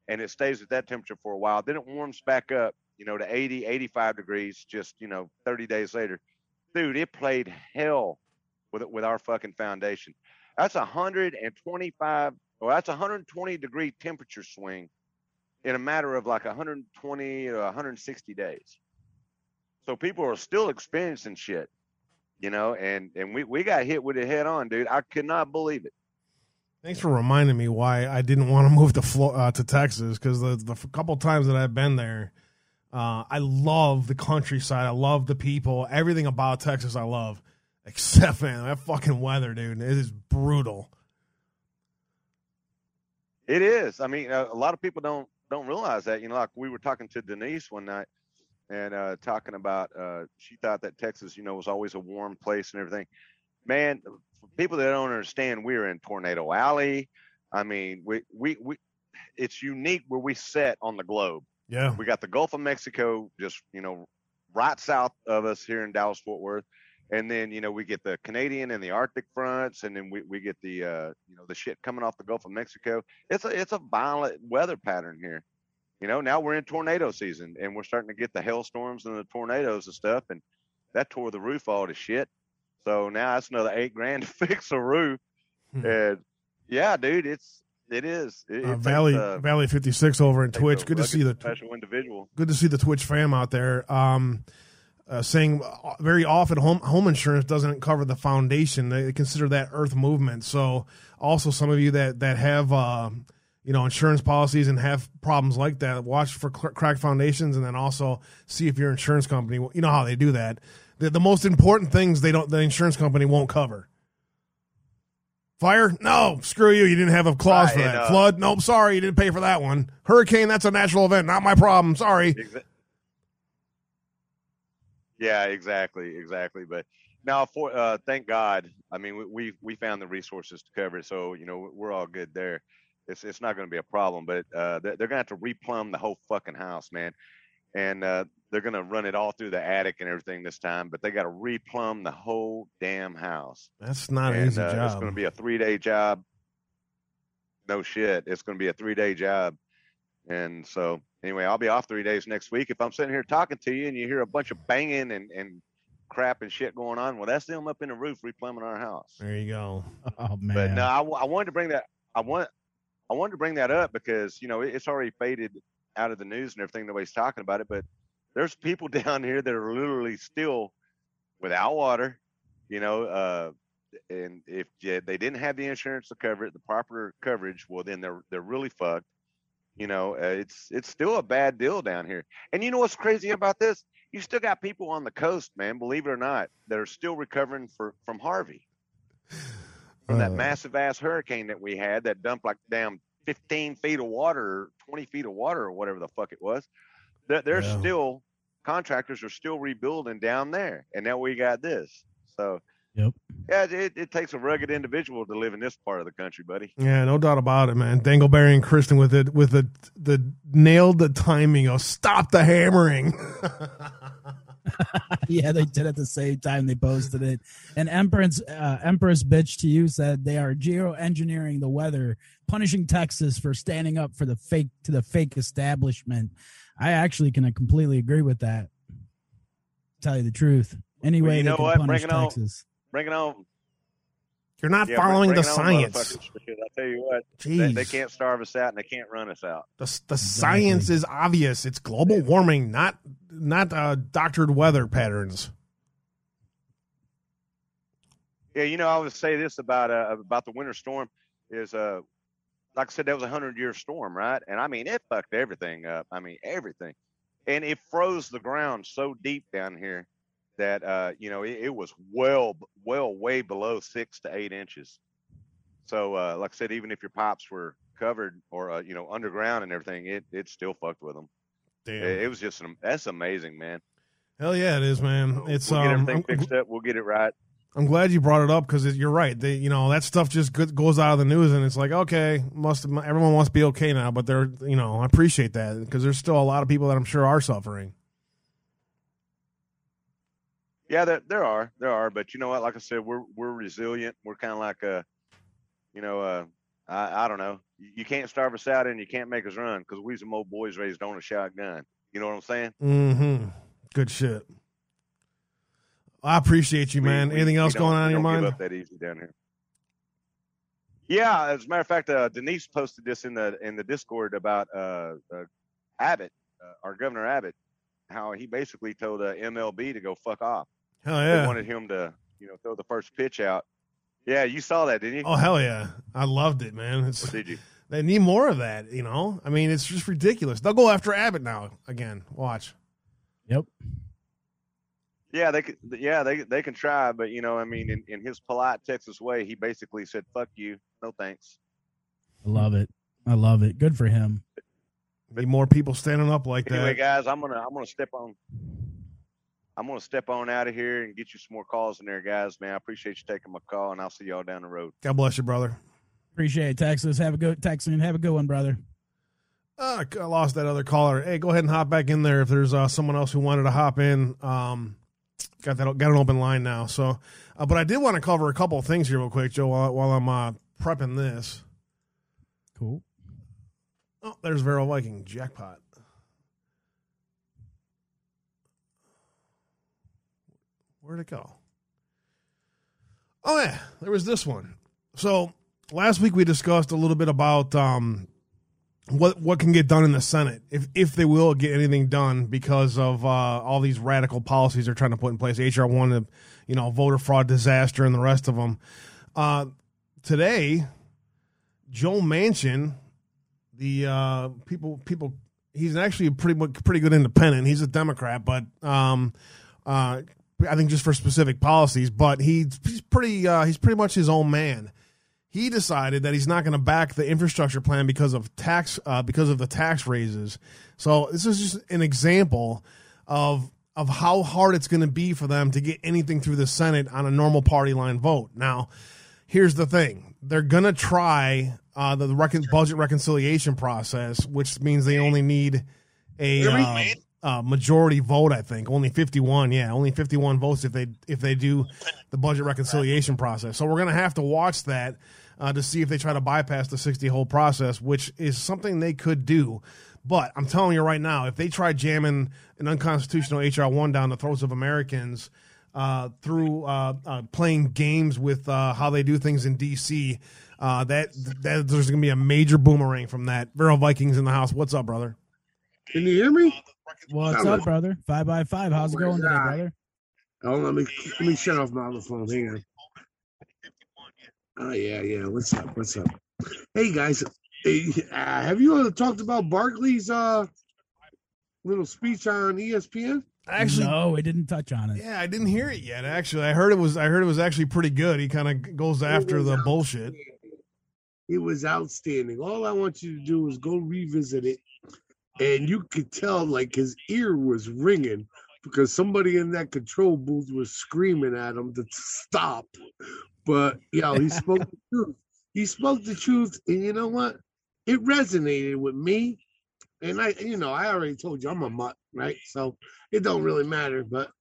and it stays at that temperature for a while. Then it warms back up, you know, to 80, 85 degrees. Just you know, 30 days later, dude, it played hell with with our fucking foundation. That's 125. Well, that's 120 degree temperature swing in a matter of like 120 or 160 days. So people are still experiencing shit you know, and and we we got hit with it head on, dude. I could not believe it. Thanks for reminding me why I didn't want to move to uh, to Texas because the the couple times that I've been there, Uh, I love the countryside. I love the people. Everything about Texas, I love. [LAUGHS] Except, man, that fucking weather, dude. It is brutal. It is. I mean, a, a lot of people don't don't realize that. You know, like we were talking to Denise one night and uh, talking about uh, she thought that Texas, you know, was always a warm place and everything. Man, for people that don't understand, we're in Tornado Alley. I mean, we we we it's unique where we set on the globe. Yeah. We got the Gulf of Mexico just, you know, right south of us here in Dallas Fort Worth. And then, you know, we get the Canadian and the Arctic fronts, and then we, we get the uh, you know, the shit coming off the Gulf of Mexico. It's a it's a violent weather pattern here. You know, now we're in tornado season and we're starting to get the hailstorms and the tornadoes and stuff, and that tore the roof all to shit. So now that's another eight grand [LAUGHS] to fix a roof. Hmm. And yeah, dude, it's it is. It, it Uh, takes, Valley uh, Valley 56 over in Twitch. Good to see the special individual. good to see the Twitch fam out there. Um, uh, saying uh, very often home home insurance doesn't cover the foundation. They consider that earth movement. So also some of you that that have uh, you know insurance policies and have problems like that, watch for cr- cracked foundations, and then also see if your insurance company. You know how they do that. The, the most important things they don't the insurance company won't cover. Fire? No, screw you. You didn't have a clause Right, for and, that. uh, Flood? Nope, sorry, you didn't pay for that one. Hurricane? That's a natural event, not my problem. Sorry. Exa- Yeah, exactly, exactly. But now, for uh, thank God, I mean, we, we we found the resources to cover it, so you know we're all good there. It's it's not going to be a problem, but uh, they're, they're going to have to replumb the whole fucking house, man, and uh, they're going to run it all through the attic and everything this time. But they got to replumb the whole damn house, That's not an easy uh, job. it's going to be a three day job. No shit, it's going to be a three day job, and so anyway, I'll be off three days next week. If I'm sitting here talking to you and you hear a bunch of banging and, and crap and shit going on, well, that's them up in the roof replumbing our house. there you go. [LAUGHS] Oh man. But no, I, w- I wanted to bring that. I want. I wanted to bring that up because you know it- it's already faded out of the news and everything. Nobody's talking about it, but there's people [LAUGHS] down here that are literally still without water. You know, uh, and if they didn't have the insurance to cover it, the proper coverage, well, then they're they're really fucked. You know, uh, it's it's still a bad deal down here. And you know what's crazy about this? You still got people on the coast, man. Believe it or not, that are still recovering for from Harvey [SIGHS] from that Uh, massive ass hurricane that we had that dumped like damn 15 feet of water, or 20 feet of water, or whatever the fuck it was. There- There's Yeah. still contractors are still rebuilding down there, and now we got this. So, Yep. yeah, it, it takes a rugged individual to live in this part of the country, buddy. Yeah, no doubt about it, man. Dangleberry and Kristen with it with the the nailed the timing of stop the hammering. [LAUGHS] yeah, they did at the same time they posted it. And Empress uh, Empress bitch to you said they are geoengineering the weather, punishing Texas for standing up for the fake to the fake establishment. I actually can completely agree with that. Tell you the truth. Anyway, you they know can what? punish Bring it on. Texas. Bring it on. You're not Yeah, following the science. motherfuckers, because I tell you what, they, they can't starve us out and they can't run us out. the the science is obvious. It's global warming, not not uh, doctored weather patterns. Yeah, you know, I would say this about uh, about the winter storm is uh like I said, that was a hundred year storm, right? And I mean it fucked everything up. I mean everything. And it froze the ground so deep down here that uh, you know, it, it was well well way below six to eight inches. So uh like I said, even if your pipes were covered or uh, you know, underground and everything, it it still fucked with them. Damn. It, it was just an, that's amazing, man. Hell yeah, it is, man. It's we'll get um, everything I'm, fixed up. We'll get it right. I'm glad you brought it up because you're right. They, you know, that stuff just goes out of the news, and it's like, okay, must everyone wants to be okay now, but they're, you know, I appreciate that because there's still a lot of people that I'm sure are suffering. Yeah, there there are there are, but you know what? Like I said, we're we're resilient. We're kind of like a, you know, uh, I I don't know. You can't starve us out and you can't make us run because we some old boys raised on a shotgun. You know what I'm saying? Mm-hmm. Good shit. I appreciate you, man. we- Anything we else don't- going on in your don't give mind? Up that easy down here. Yeah, as a matter of fact, uh, Denise posted this in the in the Discord about uh, uh, Abbott, uh, our Governor Abbott, how he basically told uh, MLB to go fuck off. Hell yeah! They wanted him to, you know, throw the first pitch out. Yeah, you saw that, didn't you? Oh hell yeah. I loved it, man. Or It's did you? [LAUGHS] they need more of that, you know? I mean, it's just ridiculous. They'll go after Abbott now again. Watch. Yep. Yeah, they could. Yeah, they they can try, but you know, I mean, in, in his polite Texas way, he basically said, "Fuck you, no thanks." I love it. I love it. Good for him. Need more people standing up like Anyway, that. guys, I'm gonna I'm gonna step on. I'm gonna step on out of here and get you some more calls in there, guys. Man, I appreciate you taking my call, and I'll see y'all down the road. God bless you, brother. Appreciate it, Texas. Have a good Texan. Have a good one, brother. Uh, I lost that other caller. Hey, go ahead and hop back in there if there's uh, someone else who wanted to hop in. Um, got that got an open line now. So, uh, but I did want to cover a couple of things here real quick, Joe, while, while I'm uh, prepping this. Cool. Oh, there's Vero Viking jackpot. Where'd it go? Oh yeah, there was this one. So last week we discussed a little bit about um, what what can get done in the Senate if if they will get anything done because of uh, all these radical policies they're trying to put in place. HR one, you know, voter fraud disaster, and the rest of them. Uh, today, Joe Manchin, the uh, people people, he's actually a pretty pretty good independent. He's a Democrat, but um, uh, I think just for specific policies. But he's he's pretty uh, he's pretty much his own man he decided that he's not going to back the infrastructure plan because of tax uh, because of the tax raises. So this is just an example of of how hard it's going to be for them to get anything through the Senate on a normal party line vote. Now, here's the thing: they're going to try uh, the, the recon- budget reconciliation process, which means they only need a uh, uh, majority vote. I think only 51. Yeah, only 51 votes if they if they do the budget reconciliation process. So we're going to have to watch that uh, to see if they try to bypass the 60 whole process, which is something they could do. But I'm telling you right now, if they try jamming an unconstitutional HR one down the throats of Americans uh, through uh, uh, playing games with uh, how they do things in DC, uh, that that there's going to be a major boomerang from that. Vero Vikings in the house. What's up, brother? Can you hear me? What's Hello. up, brother? Five by five. How's it going today, God. brother? Oh, let me let me shut off my other phone. Hang on. Oh yeah, yeah. What's up? What's up? Hey guys, hey, uh, have you ever talked about Barkley's uh little speech on ESPN? Actually, no, we didn't touch on it. yeah, I didn't hear it yet. Actually, I heard it was I heard it was actually pretty good. He kind of goes after the bullshit. It was outstanding. All I want you to do is go revisit it, and you could tell like his ear was ringing because somebody in that control booth was screaming at him to stop. But yo, he [LAUGHS] spoke the truth. He spoke the truth, and you know what? It resonated with me. And I, you know, I already told you I'm a mutt, right? So it don't really matter, but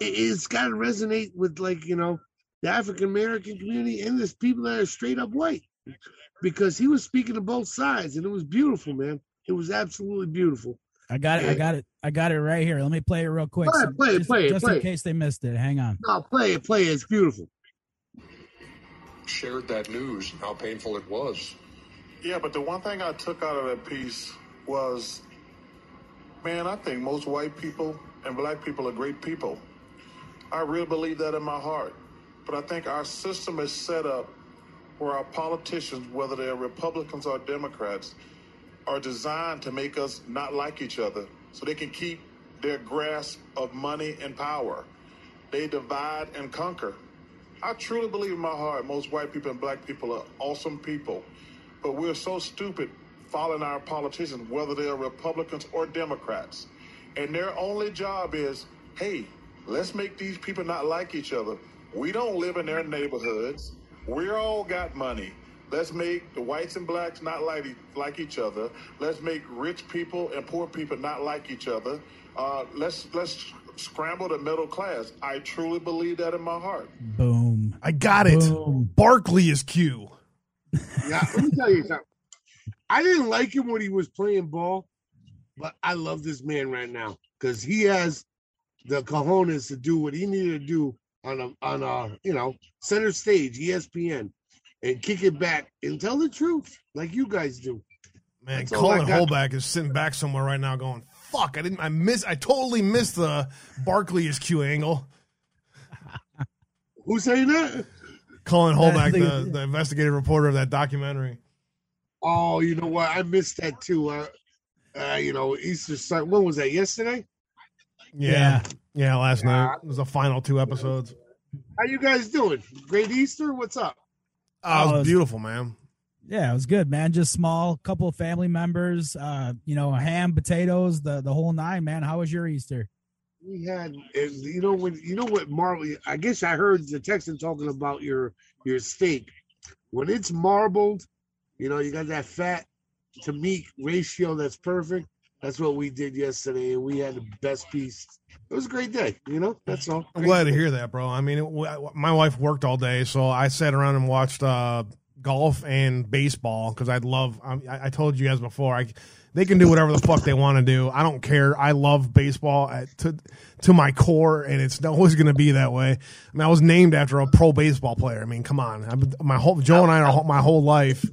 it, it's got to resonate with like you know the African American community and there's people that are straight up white because he was speaking to both sides and it was beautiful, man. It was absolutely beautiful. I got it. I got it. I got it right here. Let me play it real quick. Play it, play it, just, play it, just play in it. case they missed it. Hang on. No, play it, play it. It's beautiful. Shared that news and how painful it was. Yeah, but the one thing I took out of that piece was, man, I think most white people and black people are great people. I really believe that in my heart. But I think our system is set up where our politicians, whether they're Republicans or Democrats, are designed to make us not like each other so they can keep their grasp of money and power. They divide and conquer. I truly believe in my heart most white people and black people are awesome people, but we're so stupid following our politicians, whether they're Republicans or Democrats. And their only job is, hey, let's make these people not like each other. We don't live in their neighborhoods. We're all got money. Let's make the whites and blacks not like, like each other. Let's make rich people and poor people not like each other. Uh, let's let's scramble the middle class. I truly believe that in my heart. Boom. I got it. Boom. Barkley is Q. Yeah, let me tell you something. I didn't like him when he was playing ball, but I love this man right now because he has the cojones to do what he needed to do on a on a you know center stage, ESPN, and kick it back and tell the truth like you guys do. Man, That's Cullen got. Hoback is sitting back somewhere right now, going, "Fuck! I didn't. I miss. I totally missed the Barkley is Q angle." Who's saying that? Cullen Hoback, the, the investigative reporter of that documentary. Oh, you know what? I missed that too. Uh, uh you know, Easter Sunday. When was that? Yesterday? Yeah, yeah. Last night it was the final two episodes. How you guys doing? Great Easter. What's up? Oh, it Oh, was beautiful, man. Yeah, it was good, man. Just small, couple of family members. Uh, you know, ham, potatoes, the the whole nine, man. How was your Easter? We had, you know when you know what Marley. I guess I heard the Texan talking about your your steak. When it's marbled, you know you got that fat to meat ratio that's perfect. That's what we did yesterday, and we had the best piece. It was a great day. You know, that's all. I'm glad to hear that, bro. I mean, it, my wife worked all day, so I sat around and watched uh, golf and baseball because I love. I, I told you guys before, I they can do whatever the fuck they want to do. I don't care. I love baseball at, to to my core, and it's always going to be that way. I mean, I was named after a pro baseball player. I mean, come on. I've my whole Joe and I are my whole life.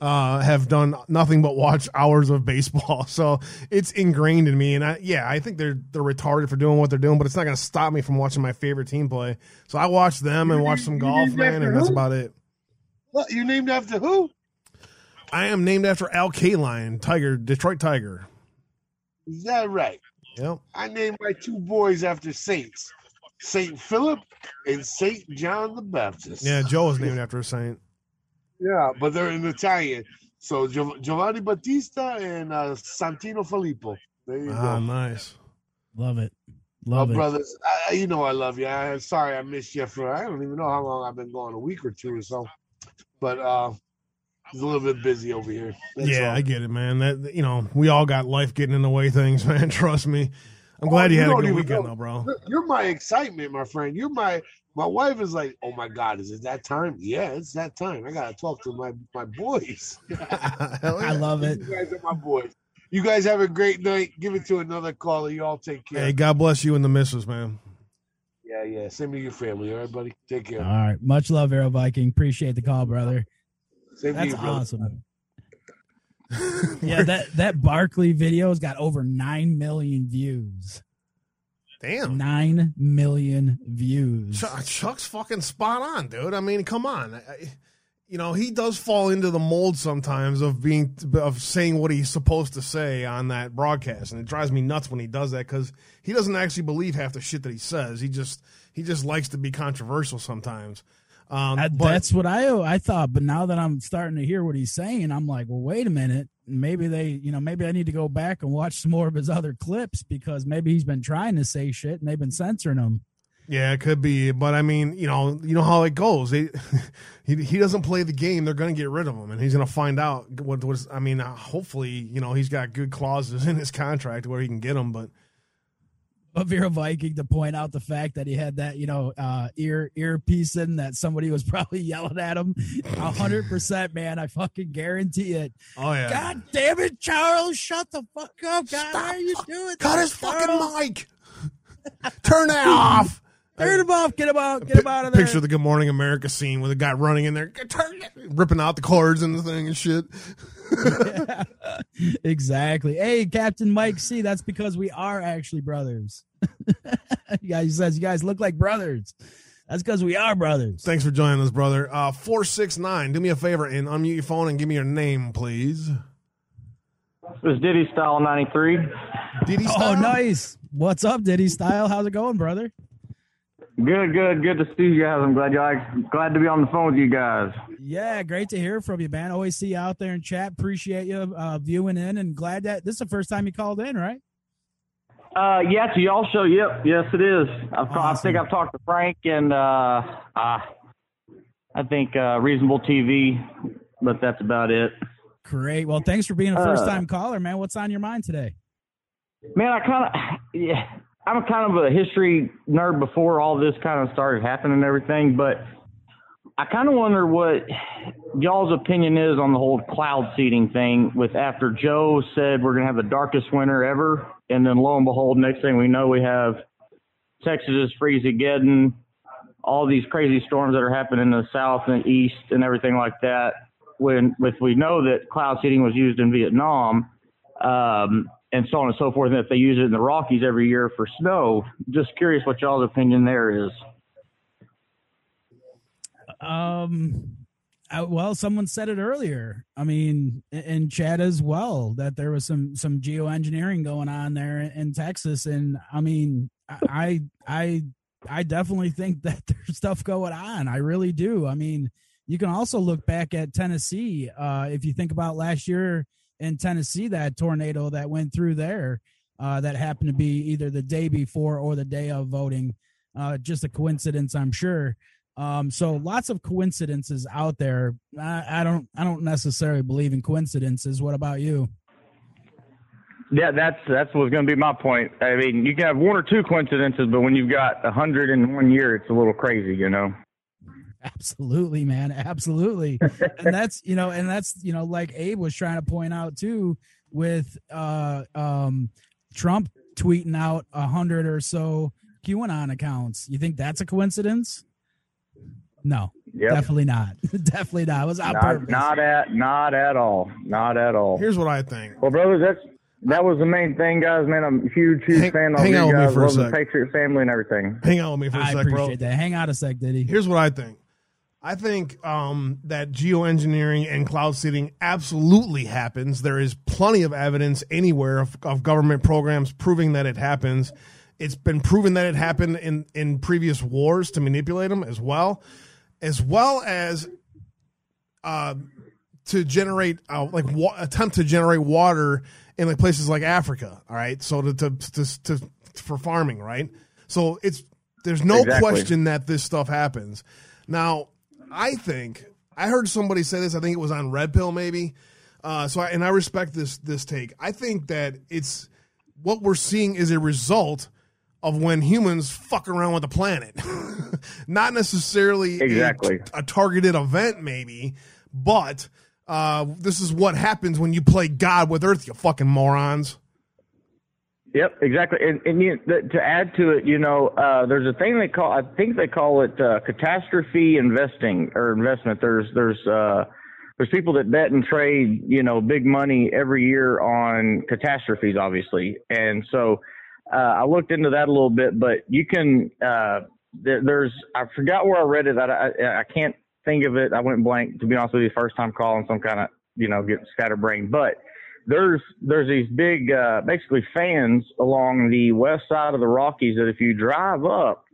Uh, have done nothing but watch hours of baseball, [LAUGHS] so it's ingrained in me. And I, yeah, I think they're they're retarded for doing what they're doing, but it's not going to stop me from watching my favorite team play. So I watch them and watch some golf, man, and that's about it. What you named after who? I am named after Al Kaline, Tiger, Detroit Tiger. Is that right? Yep. I named my two boys after saints, Saint Philip and Saint John the Baptist. Yeah, Joe was named after a saint. Yeah, but they're in Italian. So Giov- Giovanni Battista and uh, Santino Filippo. There you Ah, go. nice. Love it, My love it. brothers, I, you know I love you. I, am sorry I missed you for I don't even know how long I've been gone, a week or two or so. But uh it's a little bit busy over here. That's yeah, all. I get it, man. That you know, we all got life getting in the way things, [LAUGHS] man. Trust me. I'm Oh, glad you you had a good weekend, know. though, bro. You're- You're my excitement, my friend. You're my my wife is like, oh my god, is it that time? Yeah, it's that time. I gotta talk to my my boys. [LAUGHS] [LAUGHS] I love it. You guys are my boys. You guys have a great night. Give it to another caller. You all take care. Hey, God bless you and the missus, man. Yeah, yeah. Same to your family. All right, buddy. Take care. All right, much love, Arrow Viking. Appreciate the call, brother. Same That's you, awesome. yeah, that that Barkley video's got over nine million views. Damn. Nine million views. Chuck, Chuck's fucking spot on, dude. I mean, come on. I, you know, he does fall into the mold sometimes of being of saying what he's supposed to say on that broadcast, and it drives me nuts when he does that because he doesn't actually believe half the shit that he says. He just he just likes to be controversial sometimes. Um, I- but that's what I I thought, but now that I'm starting to hear what he's saying, I'm like, well, wait a minute. Maybe they, you know, maybe I need to go back and watch some more of his other clips because maybe he's been trying to say shit and they've been censoring him. Yeah, it could be, but I mean, you know, you know how it goes. They, [LAUGHS] he he doesn't play the game. They're going to get rid of him, and he's going to find out what was. I mean, uh, hopefully, you know, he's got good clauses [LAUGHS] in his contract where he can get him. But But Vera Viking to point out the fact that he had that, you know, uh, ear earpiece in that somebody was [LAUGHS] probably yelling at him. A hundred percent, man. I fucking guarantee it. oh yeah, God damn it, Charles! Shut the fuck up, God! Stop. Why are you doing cut that, his fucking mic. Turn that off. Turn him off! Get him out! Get him out of there! Picture the Good Morning America scene with a guy running in there, ripping out the cords and the thing and shit. [LAUGHS] exactly. Hey, Captain Mike C. That's because we are actually brothers. [LAUGHS] you guys says you guys look like brothers. That's because we are brothers. Thanks for joining us, brother. Uh, four six nine. Do me a favor and unmute your phone and give me your name, please. This is Diddy Style 93. Diddy Oh, nice. What's up, Diddy Style? How's it going, brother? Good, good, good to see you guys. I'm glad you glad to be on the phone with you guys. Yeah, great to hear from you, man. Always see you out there in chat. Appreciate you uh, viewing in, and glad that this is the first time you called in, right? Uh, yeah, to y'all show. Yep, yes, it is. I've, I think I've talked to Frank and uh, uh I think uh, Reasonable TV, but that's about it. Great. Well, thanks for being a Uh, first time caller, man. What's on your mind today? Man, I kind of, [SIGHS] yeah, I'm kind of a history nerd before all this kind of started happening and everything, but I kind of wonder what y'all's opinion is on the whole cloud seeding thing. With after Joe said we're gonna have the darkest winter ever, and then lo and behold, next thing we know, we have Texas is freezing, again all these crazy storms that are happening in the south and east and everything like that. When with we know that cloud seeding was used in Vietnam, um, and so on and so forth, and that they use it in the Rockies every year for snow. Just curious what y'all's opinion there is. Um, Uh, well, someone said it earlier. I mean, in- in chat as well that there was some some geoengineering going on there in Texas, and I mean, I I I definitely think [LAUGHS] that there's stuff going on. I really do. I mean, you can also look back at Tennessee. Uh, if you think about last year in Tennessee, that tornado that went through there, uh, that happened to be either the day before or the day of voting. Uh, just a coincidence, I'm sure. Um, so lots of coincidences out there. I, I don't I don't necessarily believe in coincidences. What about you? Yeah, that's that's what's going to be my point. I mean, you can have one or two coincidences, but when you've got a hundred in one year, it's a little crazy, you know. Absolutely, man. Absolutely. and [LAUGHS] that's, you know, and that's, you know, like Abe was trying to point out too with uh um Trump tweeting out a hundred or so QAnon accounts. You think that's a coincidence? No. Yep. Definitely not. [LAUGHS] definitely not. It was on Not, purpose. not at not at all. Not at all. Here's what I think. Well, brothers, that's that was the main thing, guys. Man, I'm a huge, huge Hang- fan of hang you out with me guys. for a Love the. Patriot family and everything. Hang on with me for a I sec, bro. I appreciate that. Hang out a sec, Diddy. Here's what I think. I think um, that geoengineering and cloud seeding absolutely happens. There is plenty of evidence anywhere of, of government programs proving that it happens. It's been proven that it happened in, in previous wars to manipulate them as well, as well as uh, to generate uh, like wa- attempt to generate water in like places like Africa. All right, so to to, to, to for farming, right? So it's there's no Exactly. question that this stuff happens. Now, I think I heard somebody say this. I think it was on Red Pill, maybe. Uh, so, I, and I respect this this take. I think that it's what we're seeing is a result of when humans fuck around with the planet, [LAUGHS] not necessarily a- Exactly. a, targeted event, maybe, but uh, this is what happens when you play God with Earth. You fucking morons. Yep, exactly. And, and you, to add to it, you know, uh, there's a thing they call, I think they call it uh, catastrophe investing or investment. There's there's uh, there's people that bet and trade, you know, big money every year on catastrophes, obviously. And so uh, I looked into that a little bit, but you can. Uh, there, there's I forgot where I read it. I, I I can't think of it. I went blank to be honest with you. First time calling, some kind of you know get scatterbrained, but there's there's these big uh, basically fans along the west side of the Rockies that if you drive up,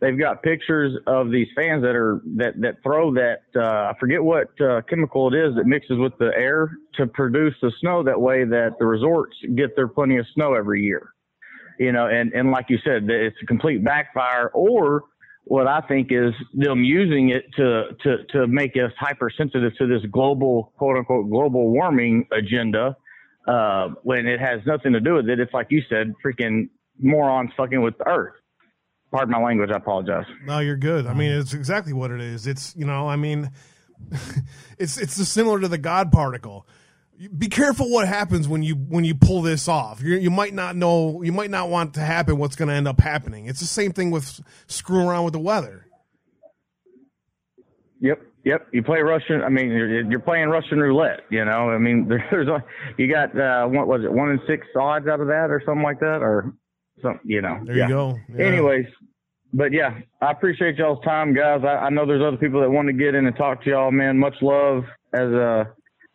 they've got pictures of these fans that are that that throw that uh, I forget what uh, chemical it is that mixes with the air to produce the snow. That way, that the resorts get their plenty of snow every year. You know, and and like you said, it's a complete backfire or what I think is them using it to to to make us hypersensitive to this global quote unquote global warming agenda uh, when it has nothing to do with it. It's like you said, freaking morons fucking with the earth. Pardon my language. I apologize. No, you're good. I mean, it's exactly what it is. It's you know, I mean, [LAUGHS] it's it's similar to the God particle. Be careful what happens when you when you pull this off. you you might not know. You might not want to happen. What's going to end up happening? It's the same thing with screwing around with the weather. Yep. Yep. You play Russian. I mean, you're, you're playing Russian roulette. You know. I mean, [LAUGHS] there's a, you got uh, what was it, one in six odds out of that, or something like that, or some. You know. There Yeah. you go. Yeah. Anyways, but yeah, I appreciate y'all's time, guys. I, I know there's other people that want to get in and talk to y'all, man. Much love as uh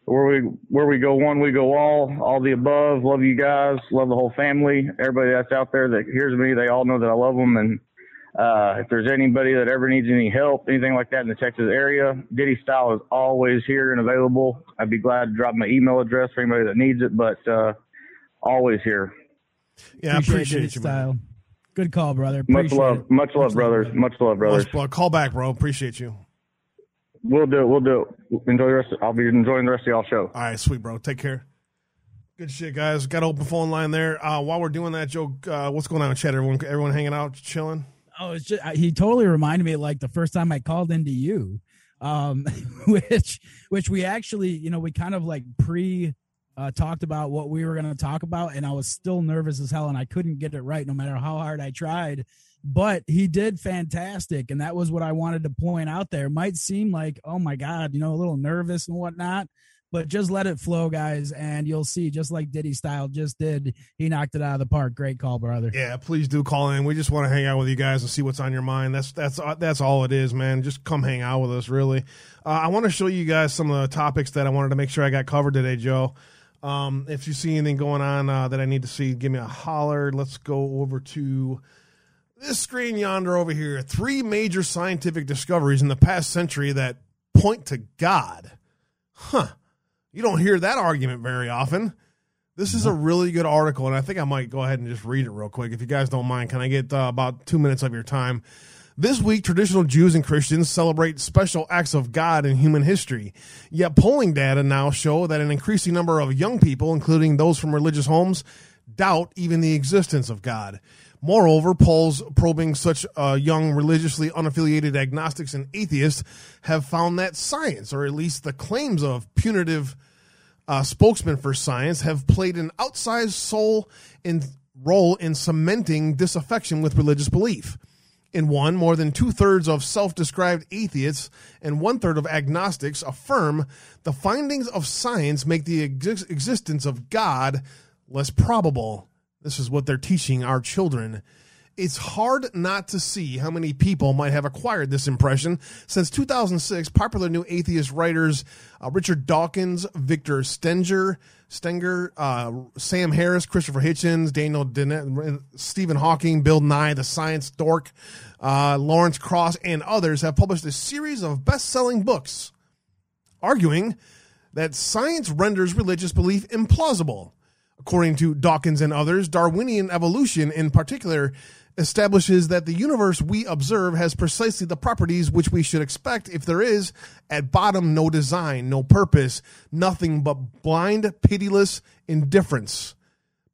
where we where we go one, we go all, all the above. Love you guys, love the whole family. Everybody that's out there that hears me, they all know that I love them. And uh, if there's anybody that ever needs any help, anything like that in the Texas area, Diddy Style is always here and available. I'd be glad to drop my email address for anybody that needs it, but uh, always here. Yeah, I appreciate Diddy you, man. style. Good call, brother. Much love, it. much love, brothers. Much love, brothers. Much- well, call back, bro. Appreciate you. We'll do it. We'll do it. Enjoy the rest. Of, I'll be enjoying the rest of y'all show. All right, sweet, bro. Take care. Good shit, guys. Got open phone line there. Uh, while we're doing that, Joe, uh, what's going on in chat? Everyone, everyone hanging out, chilling. Oh, it's just he totally reminded me like the first time I called into you, um, [LAUGHS] which which we actually you know we kind of like pre uh, talked about what we were going to talk about, and I was still nervous as hell, and I couldn't get it right no matter how hard I tried. But he did fantastic, and that was what I wanted to point out. There might seem like oh my god, you know, a little nervous and whatnot, but just let it flow, guys, and you'll see. Just like Diddy Style just did, he knocked it out of the park. Great call, brother. Yeah, please do call in. We just want to hang out with you guys and see what's on your mind. That's that's that's all it is, man. Just come hang out with us, really. Uh, I want to show you guys some of the topics that I wanted to make sure I got covered today, Joe. Um, if you see anything going on uh, that I need to see, give me a holler. Let's go over to this screen yonder over here. Three major scientific discoveries in the past century that point to God. Huh. You don't hear that argument very often. This is a really good article, and I think I might go ahead and just read it real quick. If you guys don't mind, can I get uh, about two minutes of your time? This week, traditional Jews and Christians celebrate special acts of God in human history. Yet polling data now show that an increasing number of young people, including those from religious homes, doubt even the existence of God. Moreover, polls probing such uh, young, religiously unaffiliated agnostics and atheists have found that science, or at least the claims of punitive uh, spokesmen for science, have played an outsized soul in, role in cementing disaffection with religious belief. In one, more than two thirds of self described atheists and one third of agnostics affirm the findings of science make the ex- existence of God less probable. This is what they're teaching our children. It's hard not to see how many people might have acquired this impression. Since 2006, popular new atheist writers uh, Richard Dawkins, Victor Stenger, Stenger, uh, Sam Harris, Christopher Hitchens, Daniel Stephen Hawking, Bill Nye, the science dork, uh, Lawrence Krauss, and others have published a series of best selling books arguing that science renders religious belief implausible. According to Dawkins and others, Darwinian evolution in particular establishes that the universe we observe has precisely the properties which we should expect if there is, at bottom, no design, no purpose, nothing but blind, pitiless indifference.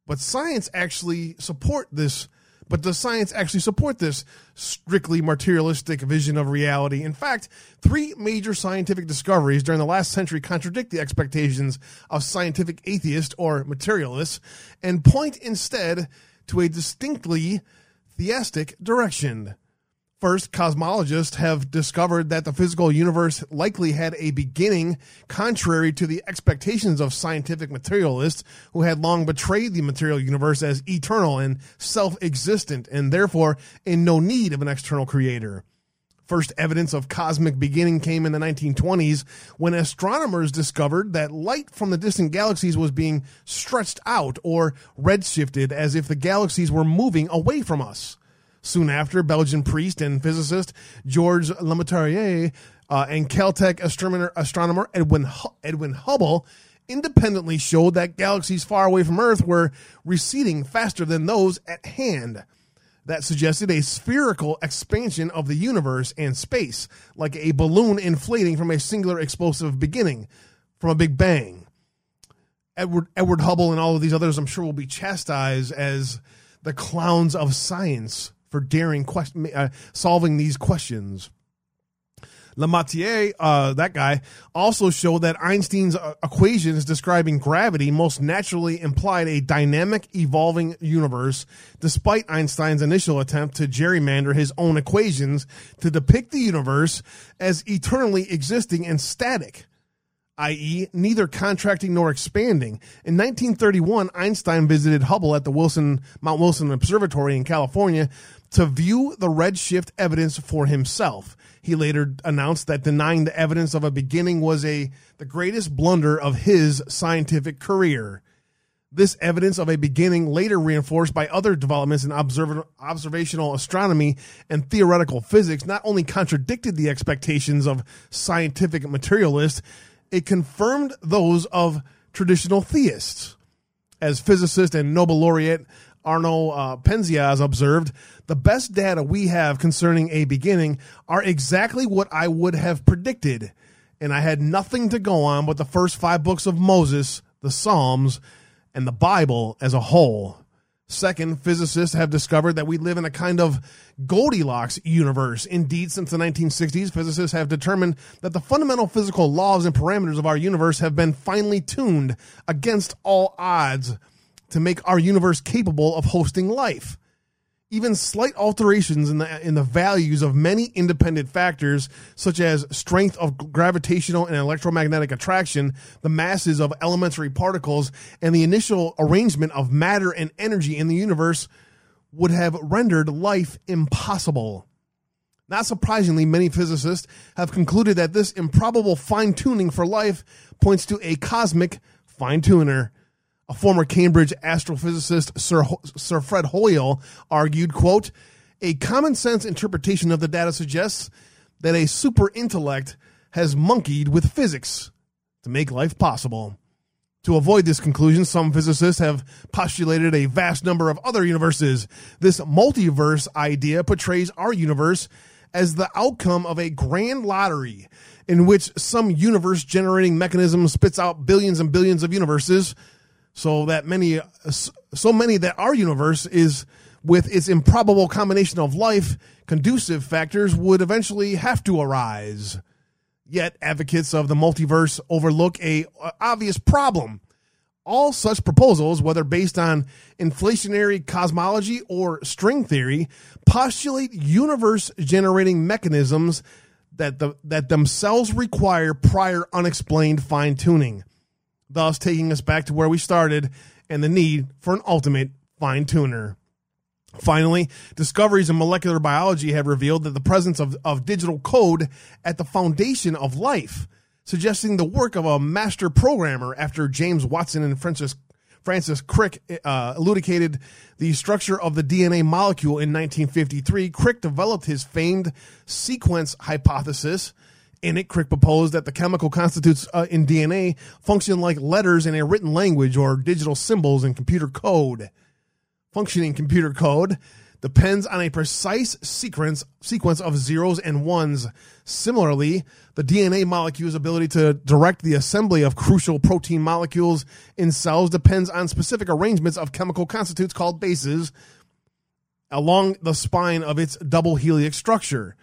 But science actually support this. But does science actually support this strictly materialistic vision of reality? In fact, three major scientific discoveries during the last century contradict the expectations of scientific atheists or materialists and point instead to a distinctly theistic direction. First, cosmologists have discovered that the physical universe likely had a beginning, contrary to the expectations of scientific materialists who had long betrayed the material universe as eternal and self existent, and therefore in no need of an external creator. First evidence of cosmic beginning came in the 1920s when astronomers discovered that light from the distant galaxies was being stretched out or redshifted as if the galaxies were moving away from us. Soon after, Belgian priest and physicist Georges Lemaître uh, and Caltech astronomer, astronomer Edwin, Edwin Hubble independently showed that galaxies far away from Earth were receding faster than those at hand that suggested a spherical expansion of the universe and space, like a balloon inflating from a singular explosive beginning, from a big bang. Edward Edward Hubble and all of these others, I'm sure, will be chastised as the clowns of science for daring uh, solving these questions. Lemaître, uh, that guy, also showed that Einstein's uh, equations describing gravity most naturally implied a dynamic, evolving universe, despite Einstein's initial attempt to gerrymander his own equations to depict the universe as eternally existing and static i.e., neither contracting nor expanding. In 1931, Einstein visited Hubble at the Wilson Mount Wilson Observatory in California to view the redshift evidence for himself. He later announced that denying the evidence of a beginning was a the greatest blunder of his scientific career. This evidence of a beginning, later reinforced by other developments in observ- observational astronomy and theoretical physics, not only contradicted the expectations of scientific materialists, it confirmed those of traditional theists. As physicist and Nobel laureate Arno uh, Penzias observed, the best data we have concerning a beginning are exactly what I would have predicted. And I had nothing to go on but the first five books of Moses, the Psalms, and the Bible as a whole. Second, physicists have discovered that we live in a kind of Goldilocks universe. Indeed, since the 1960s, physicists have determined that the fundamental physical laws and parameters of our universe have been finely tuned against all odds to make our universe capable of hosting life. even slight alterations in the in the values of many independent factors such as strength of gravitational and electromagnetic attraction, the masses of elementary particles, and the initial arrangement of matter and energy in the universe would have rendered life impossible. Not surprisingly, many physicists have concluded that this improbable fine tuning for life points to a cosmic fine tuner. A former Cambridge astrophysicist, Sir, Sir Fred Hoyle, argued, quote, a common sense interpretation of the data suggests that a super intellect has monkeyed with physics to make life possible. To avoid this conclusion, some physicists have postulated a vast number of other universes. This multiverse idea portrays our universe as the outcome of a grand lottery in which some universe generating mechanism spits out billions and billions of universes so that many so many that our universe is with its improbable combination of life conducive factors would eventually have to arise Yet advocates of the multiverse overlook a uh, obvious problem. All such proposals, whether based on inflationary cosmology or string theory, postulate universe generating mechanisms that the, that themselves require prior unexplained fine tuning, thus taking us back to where we started and the need for an ultimate fine tuner. Finally, discoveries in molecular biology have revealed that the presence of, of digital code at the foundation of life, suggesting the work of a master programmer after James Watson and Francis, Francis Crick uh, elucidated the structure of the DNA molecule in 1953. Crick developed his famed sequence hypothesis. In it, Crick proposed that the chemical constitutes uh, in DNA function like letters in a written language or digital symbols in computer code functioning computer code depends on a precise sequence sequence of zeros and ones. Similarly, the DNA molecule's ability to direct the assembly of crucial protein molecules in cells depends on specific arrangements of chemical constituents called bases along the spine of its double helix structure.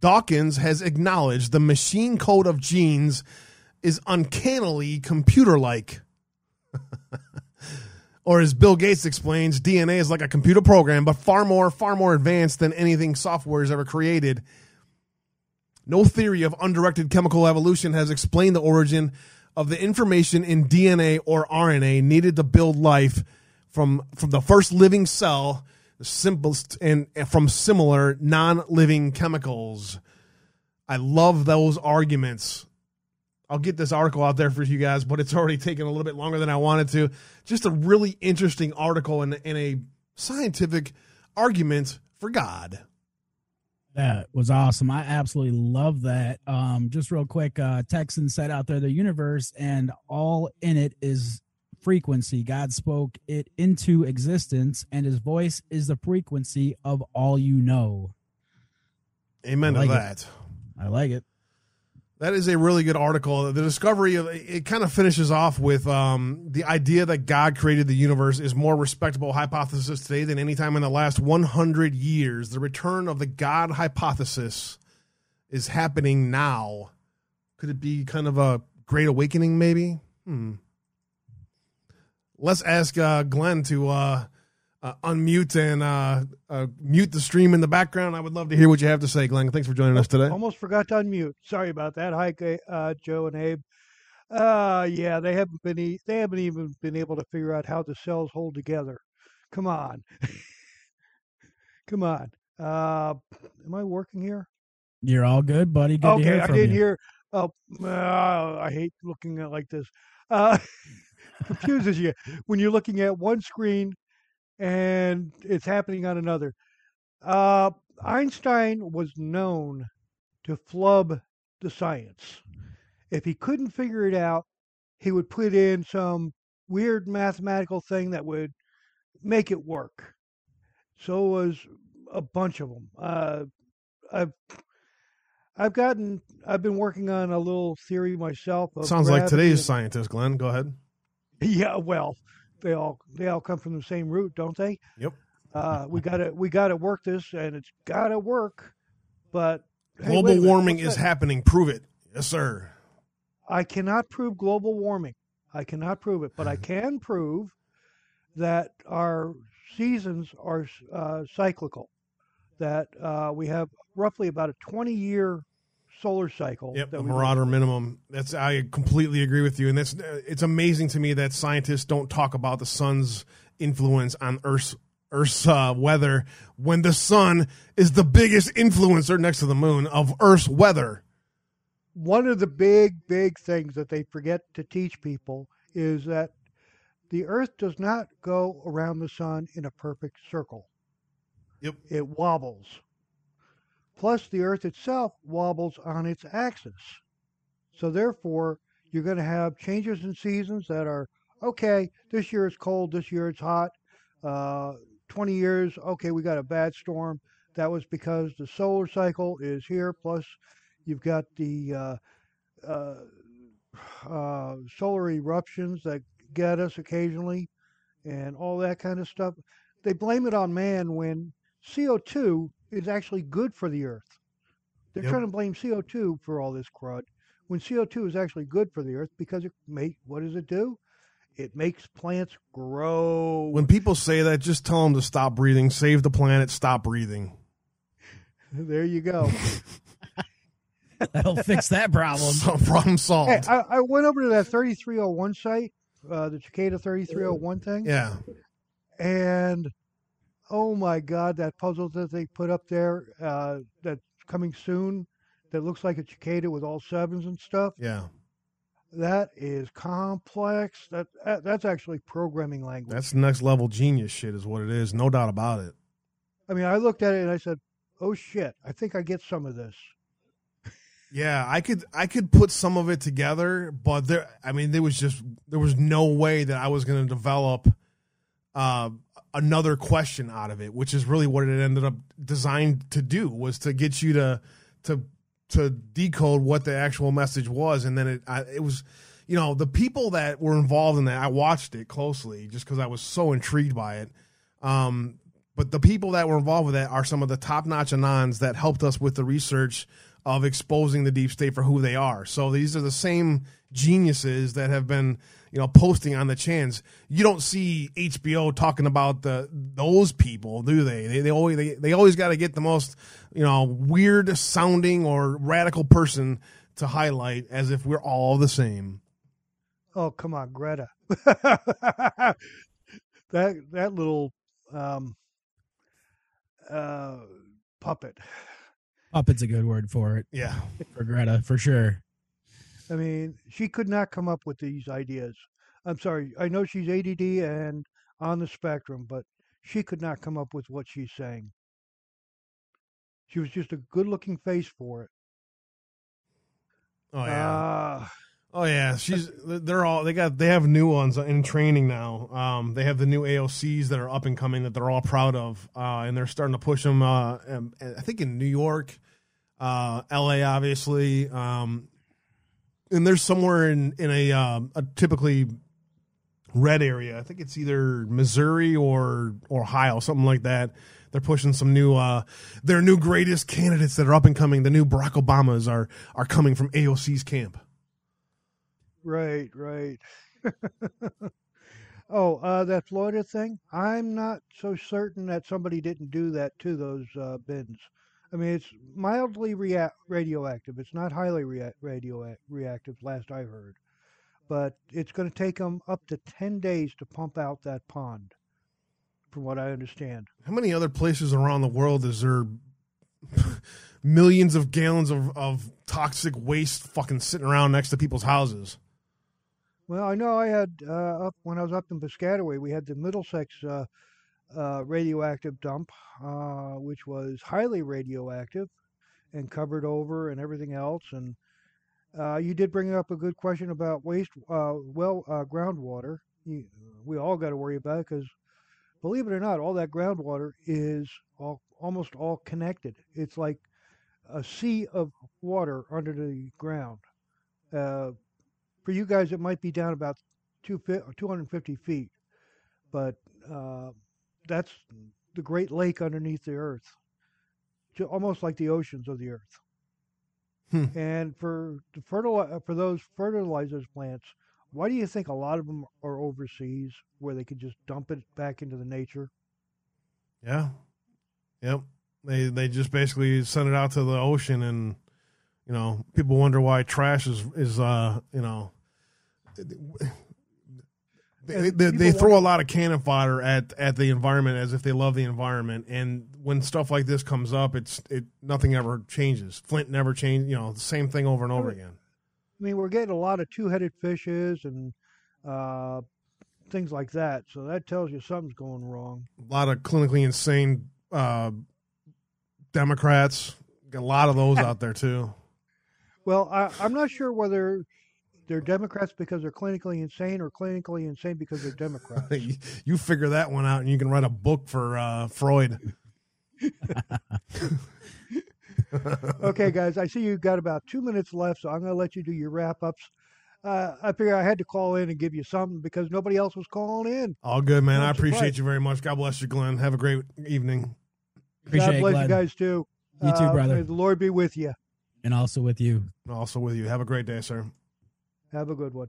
Dawkins has acknowledged the machine code of genes is uncannily computer like. [LAUGHS] Or as Bill Gates explains, DNA is like a computer program, but far more, far more advanced than anything software has ever created. No theory of undirected chemical evolution has explained the origin of the information in DNA or RNA needed to build life from, from the first living cell, simplest, and from similar non living chemicals. I love those arguments I'll get this article out there for you guys, but it's already taken a little bit longer than I wanted to. Just a really interesting article and, and a scientific argument for God. That was awesome. I absolutely love that. Um, just real quick, uh, Texan said out there the universe and all in it is frequency. God spoke it into existence, and his voice is the frequency of all you know. Amen like to that. It. I like it. That is a really good article. The discovery of it kind of finishes off with um, the idea that God created the universe is more respectable hypothesis today than any time in the last 100 years. The return of the God hypothesis is happening now. Could it be kind of a great awakening, maybe? Hmm. Let's ask uh, Glenn to uh, uh, unmute and uh, uh, mute the stream in the background. I would love to hear what you have to say, Glenn. Thanks for joining us today. Almost forgot to unmute. Sorry about that. Hi, uh, Joe and Abe. Uh, yeah, they haven't been e- they haven't even been able to figure out how the cells hold together. Come on, [LAUGHS] come on. Uh, am I working here? You're all good, buddy. Good okay, I didn't you. hear. Oh, uh, I hate looking at like this. [LAUGHS] Confuses you when you're looking at one screen and it's happening on another. Uh, Einstein was known to flub the science. If he couldn't figure it out, he would put in some weird mathematical thing that would make it work. So was a bunch of them. Uh, I've I've gotten I've been working on a little theory myself. Sounds like today's scientist, Glenn. Go ahead. Yeah, well, they all they all come from the same root, don't they? Yep. Uh, we got to we got to work this, and it's got to work. But hey, global warming is that? happening. Prove it, yes, sir. I cannot prove global warming. I cannot prove it, but I can prove that our seasons are uh, cyclical. That uh, we have roughly about a 20 year solar cycle. Yep, the Maunder minimum. That's I completely agree with you, and that's it's amazing to me that scientists don't talk about the sun's influence on Earth's Earth's uh, weather when the sun is the biggest influencer next to the moon of Earth's weather. one of the big, big things that they forget to teach people is that the Earth does not go around the sun in a perfect circle. Yep. It wobbles. Plus, the Earth itself wobbles on its axis. So, therefore, you're going to have changes in seasons that are okay, this year it's cold, this year it's hot. Uh, 20 years, okay, we got a bad storm. That was because the solar cycle is here, plus You've got the uh, uh, uh, solar eruptions that get us occasionally and all that kind of stuff. They blame it on man when CO2 is actually good for the earth. They're Yep. trying to blame CO2 for all this crud when CO2 is actually good for the earth because it make what does it do? It makes plants grow. When people say that, just tell them to stop breathing, save the planet, stop breathing. [LAUGHS] there you go. [LAUGHS] That'll fix that problem. So, [LAUGHS] problem solved. Hey, I, I went over to that 3301 site, uh, the Cicada 3301 thing. yeah, And oh my God, that puzzle that they put up there uh, that's coming soon that looks like a cicada with all sevens and stuff. yeah. That is complex. That, that that's actually programming language. That's next level genius shit, is what it is. No doubt about it. I mean, I looked at it and I said, "Oh shit, I think I get some of this." Yeah, I could I could put some of it together, but there I mean there was just there was no way that I was going to develop uh, another question out of it, which is really what it ended up designed to do was to get you to to to decode what the actual message was, and then it I, it was you know the people that were involved in that I watched it closely just because I was so intrigued by it. Um, but the people that were involved with that are some of the top notch anons that helped us with the research of exposing the deep state for who they are. So these are the same geniuses that have been, you know, posting on the chans. You don't see HBO talking about the those people, do they? They, they always they, they always got to get the most, you know, weird sounding or radical person to highlight as if we're all the same. Oh come on, Greta. [LAUGHS] that that little um, uh, puppet. Puppet's a good word for it. Yeah. For Greta, for sure. I mean, she could not come up with these ideas. I'm sorry. I know she's ADD and on the spectrum, but she could not come up with what she's saying. She was just a good-looking face for it. Oh yeah. Uh, Oh yeah, she's. They're all. They got. They have new ones in training now. Um, they have the new AOCs that are up and coming that they're all proud of, uh, and they're starting to push them. Uh, and I think in New York, uh, L.A. obviously, um, and there's somewhere in in a, um, a typically red area. I think it's either Missouri or or Ohio, something like that. They're pushing some new uh, their new greatest candidates that are up and coming. The new Barack Obamas are are coming from AOC's camp. right, right. [LAUGHS] oh, uh, that Florida thing. I'm not so certain that somebody didn't do that to those uh, bins. I mean, it's mildly rea- radioactive. It's not highly rea- radio reactive, last I heard. But it's going to take them up to 10 days to pump out that pond, from what I understand. How many other places around the world is there [LAUGHS] millions of gallons of, of toxic waste fucking sitting around next to people's houses? Well, I know I had uh, up when I was up in Piscataway, we had the Middlesex uh, uh, radioactive dump, uh, which was highly radioactive and covered over and everything else. And uh, you did bring up a good question about waste, uh, well, uh, groundwater. You, we all got to worry about it because, believe it or not, all that groundwater is all, almost all connected. It's like a sea of water under the ground. Uh, for you guys, it might be down about two, fi- 250 feet, but uh, that's the Great Lake underneath the earth, almost like the oceans of the earth. Hmm. And for the fertili- for those fertilizers plants, why do you think a lot of them are overseas where they could just dump it back into the nature? Yeah. Yep. They they just basically send it out to the ocean, and you know people wonder why trash is is uh you know. They, they, they throw a lot of cannon fodder at, at the environment as if they love the environment, and when stuff like this comes up, it's it nothing ever changes. Flint never changed, you know, the same thing over and over again. I mean, we're getting a lot of two-headed fishes and uh, things like that. So that tells you something's going wrong. A lot of clinically insane uh, Democrats, a lot of those [LAUGHS] out there too. Well, I, I'm not sure whether they're Democrats because they're clinically insane or clinically insane because they're [LAUGHS] Democrats. you, you figure that one out, and you can write a book for uh, Freud. [LAUGHS] okay, guys, I see you've got about two minutes left, so I'm going to let you do your wrap ups. Uh, I figure I had to call in and give you something because nobody else was calling in. All good, man. I'm I appreciate surprised. you very much. God bless you, Glenn. Have a great evening. Appreciate God bless Glenn. you guys too. You too, Uh, brother. May the Lord be with you. And also with you. Also with you. Have a great day, sir. Have a good one.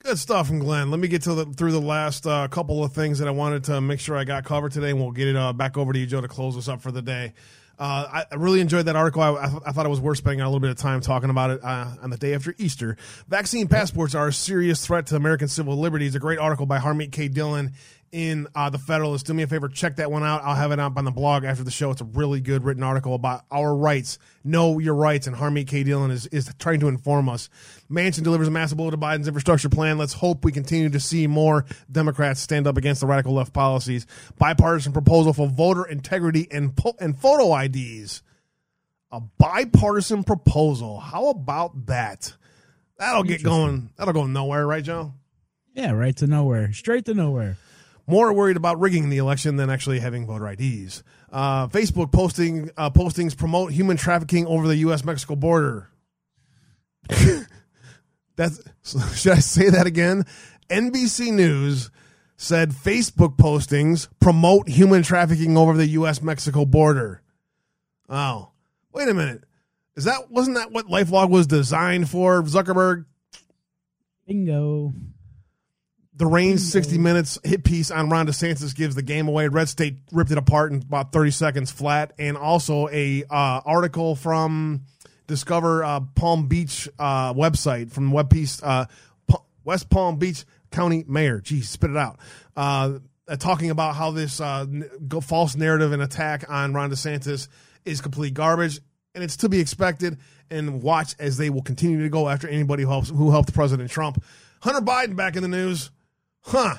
Good stuff from Glenn. Let me get to the, through the last uh, couple of things that I wanted to make sure I got covered today, and we'll get it uh, back over to you, Joe, to close us up for the day. Uh, I, really enjoyed that article. I, I, th- I thought it was worth spending a little bit of time talking about it uh, on the day after Easter. Vaccine passports are a serious threat to American civil liberties. A great article by Harmeet K. Dhillon in uh, the Federalist. Do me a favor, check that one out. I'll have it up on the blog after the show. It's a really good written article about our rights. Know your rights, and Harmeet K. Dhillon is, is trying to inform us. Manchin delivers a massive blow to Biden's infrastructure plan. Let's hope we continue to see more Democrats stand up against the radical left policies. Bipartisan proposal for voter integrity and po- and photo IDs. A bipartisan proposal. How about that? That'll get going. That'll go nowhere, right, Joe? Yeah, right to nowhere. Straight to nowhere. More worried about rigging the election than actually having voter IDs. Uh, Facebook posting uh, postings promote human trafficking over the U.S. Mexico border. [LAUGHS] That's [LAUGHS] should I say that again? NBC News said Facebook postings promote human trafficking over the U.S. Mexico border. Oh, wait a minute. Is that wasn't that what LifeLog was designed for? Zuckerberg Bingo. The Reigns 60 Minutes hit piece on Ron DeSantis gives the game away. Red State ripped it apart in about 30 seconds flat. And also a uh, article from Discover uh, Palm Beach uh, website from web piece uh, Pa- West Palm Beach County Mayor. Geez, spit it out. Uh, uh, talking about how this uh, n- false narrative and attack on Ron DeSantis is complete garbage, and it's to be expected. And watch as they will continue to go after anybody who helps who helped President Trump. Hunter Biden back in the news, huh?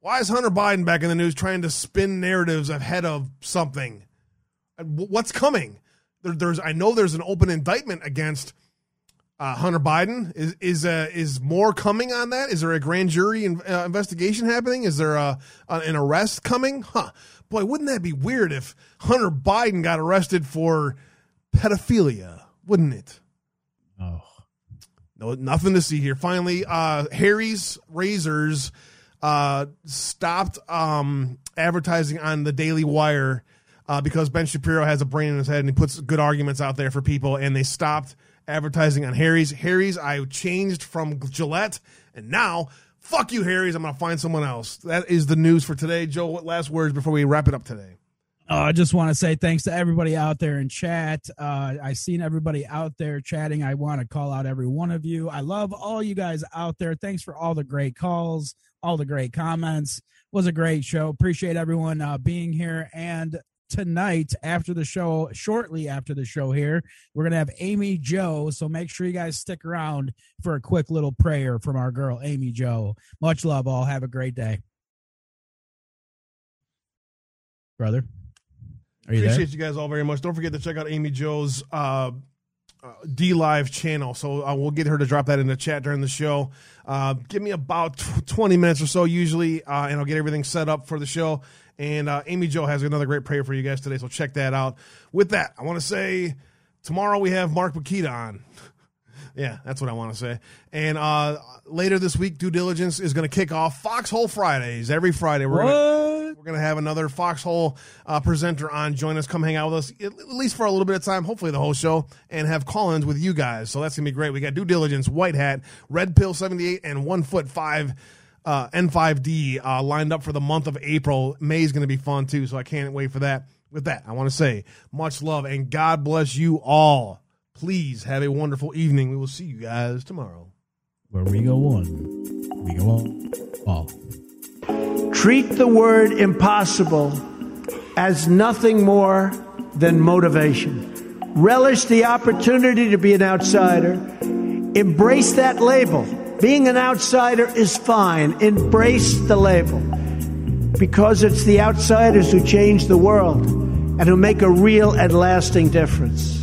Why is Hunter Biden back in the news trying to spin narratives ahead of something? What's coming? There, there's I know there's an open indictment against uh, Hunter Biden. Is is uh, is more coming on that? Is there a grand jury in, uh, investigation happening? Is there a, an arrest coming? Huh? Boy, wouldn't that be weird if Hunter Biden got arrested for pedophilia? Wouldn't it? Oh. No, nothing to see here. Finally, uh, Harry's Razors uh, stopped um, advertising on the Daily Wire uh, because Ben Shapiro has a brain in his head and he puts good arguments out there for people, and they stopped advertising on Harry's. Harry's, I changed from Gillette, and now, fuck you, Harry's. I'm to find someone else. That is the news for today. Joe, what last words before we wrap it up today? Oh, I just want to say thanks to everybody out there in chat. Uh, I seen everybody out there chatting. I want to call out every one of you. I love all you guys out there. Thanks for all the great calls, all the great comments. Was a great show. Appreciate everyone uh, being here. And tonight, after the show, shortly after the show here, we're gonna have Amy Joe. So make sure you guys stick around for a quick little prayer from our girl Amy Joe. Much love, all. Have a great day, brother. Are you there? Appreciate you guys all very much. Don't forget to check out Amy Joe's uh, uh, D Live channel. So uh, we'll get her to drop that in the chat during the show. Uh, give me about tw- 20 minutes or so, usually, uh, and I'll get everything set up for the show. And uh, Amy Joe has another great prayer for you guys today, so check that out. With that, I want to say tomorrow we have Mark Bakita on. Yeah, that's what I want to say. And uh, later this week, Due Diligence is going to kick off Foxhole Fridays. Every Friday, we're gonna, we're going to have another Foxhole uh, presenter on. Join us, come hang out with us, at least for a little bit of time, hopefully the whole show, and have call-ins with you guys. So that's going to be great. We got Due Diligence, White Hat, Red Pill 78, and One Foot Five uh, N5D uh, lined up for the month of April. May is going to be fun too, so I can't wait for that. With that, I want to say much love and God bless you all. Please have a wonderful evening. We will see you guys tomorrow. Where we go one, we go all. Treat the word impossible as nothing more than motivation. Relish the opportunity to be an outsider. Embrace that label. Being an outsider is fine. Embrace the label. Because it's the outsiders who change the world and who make a real and lasting difference.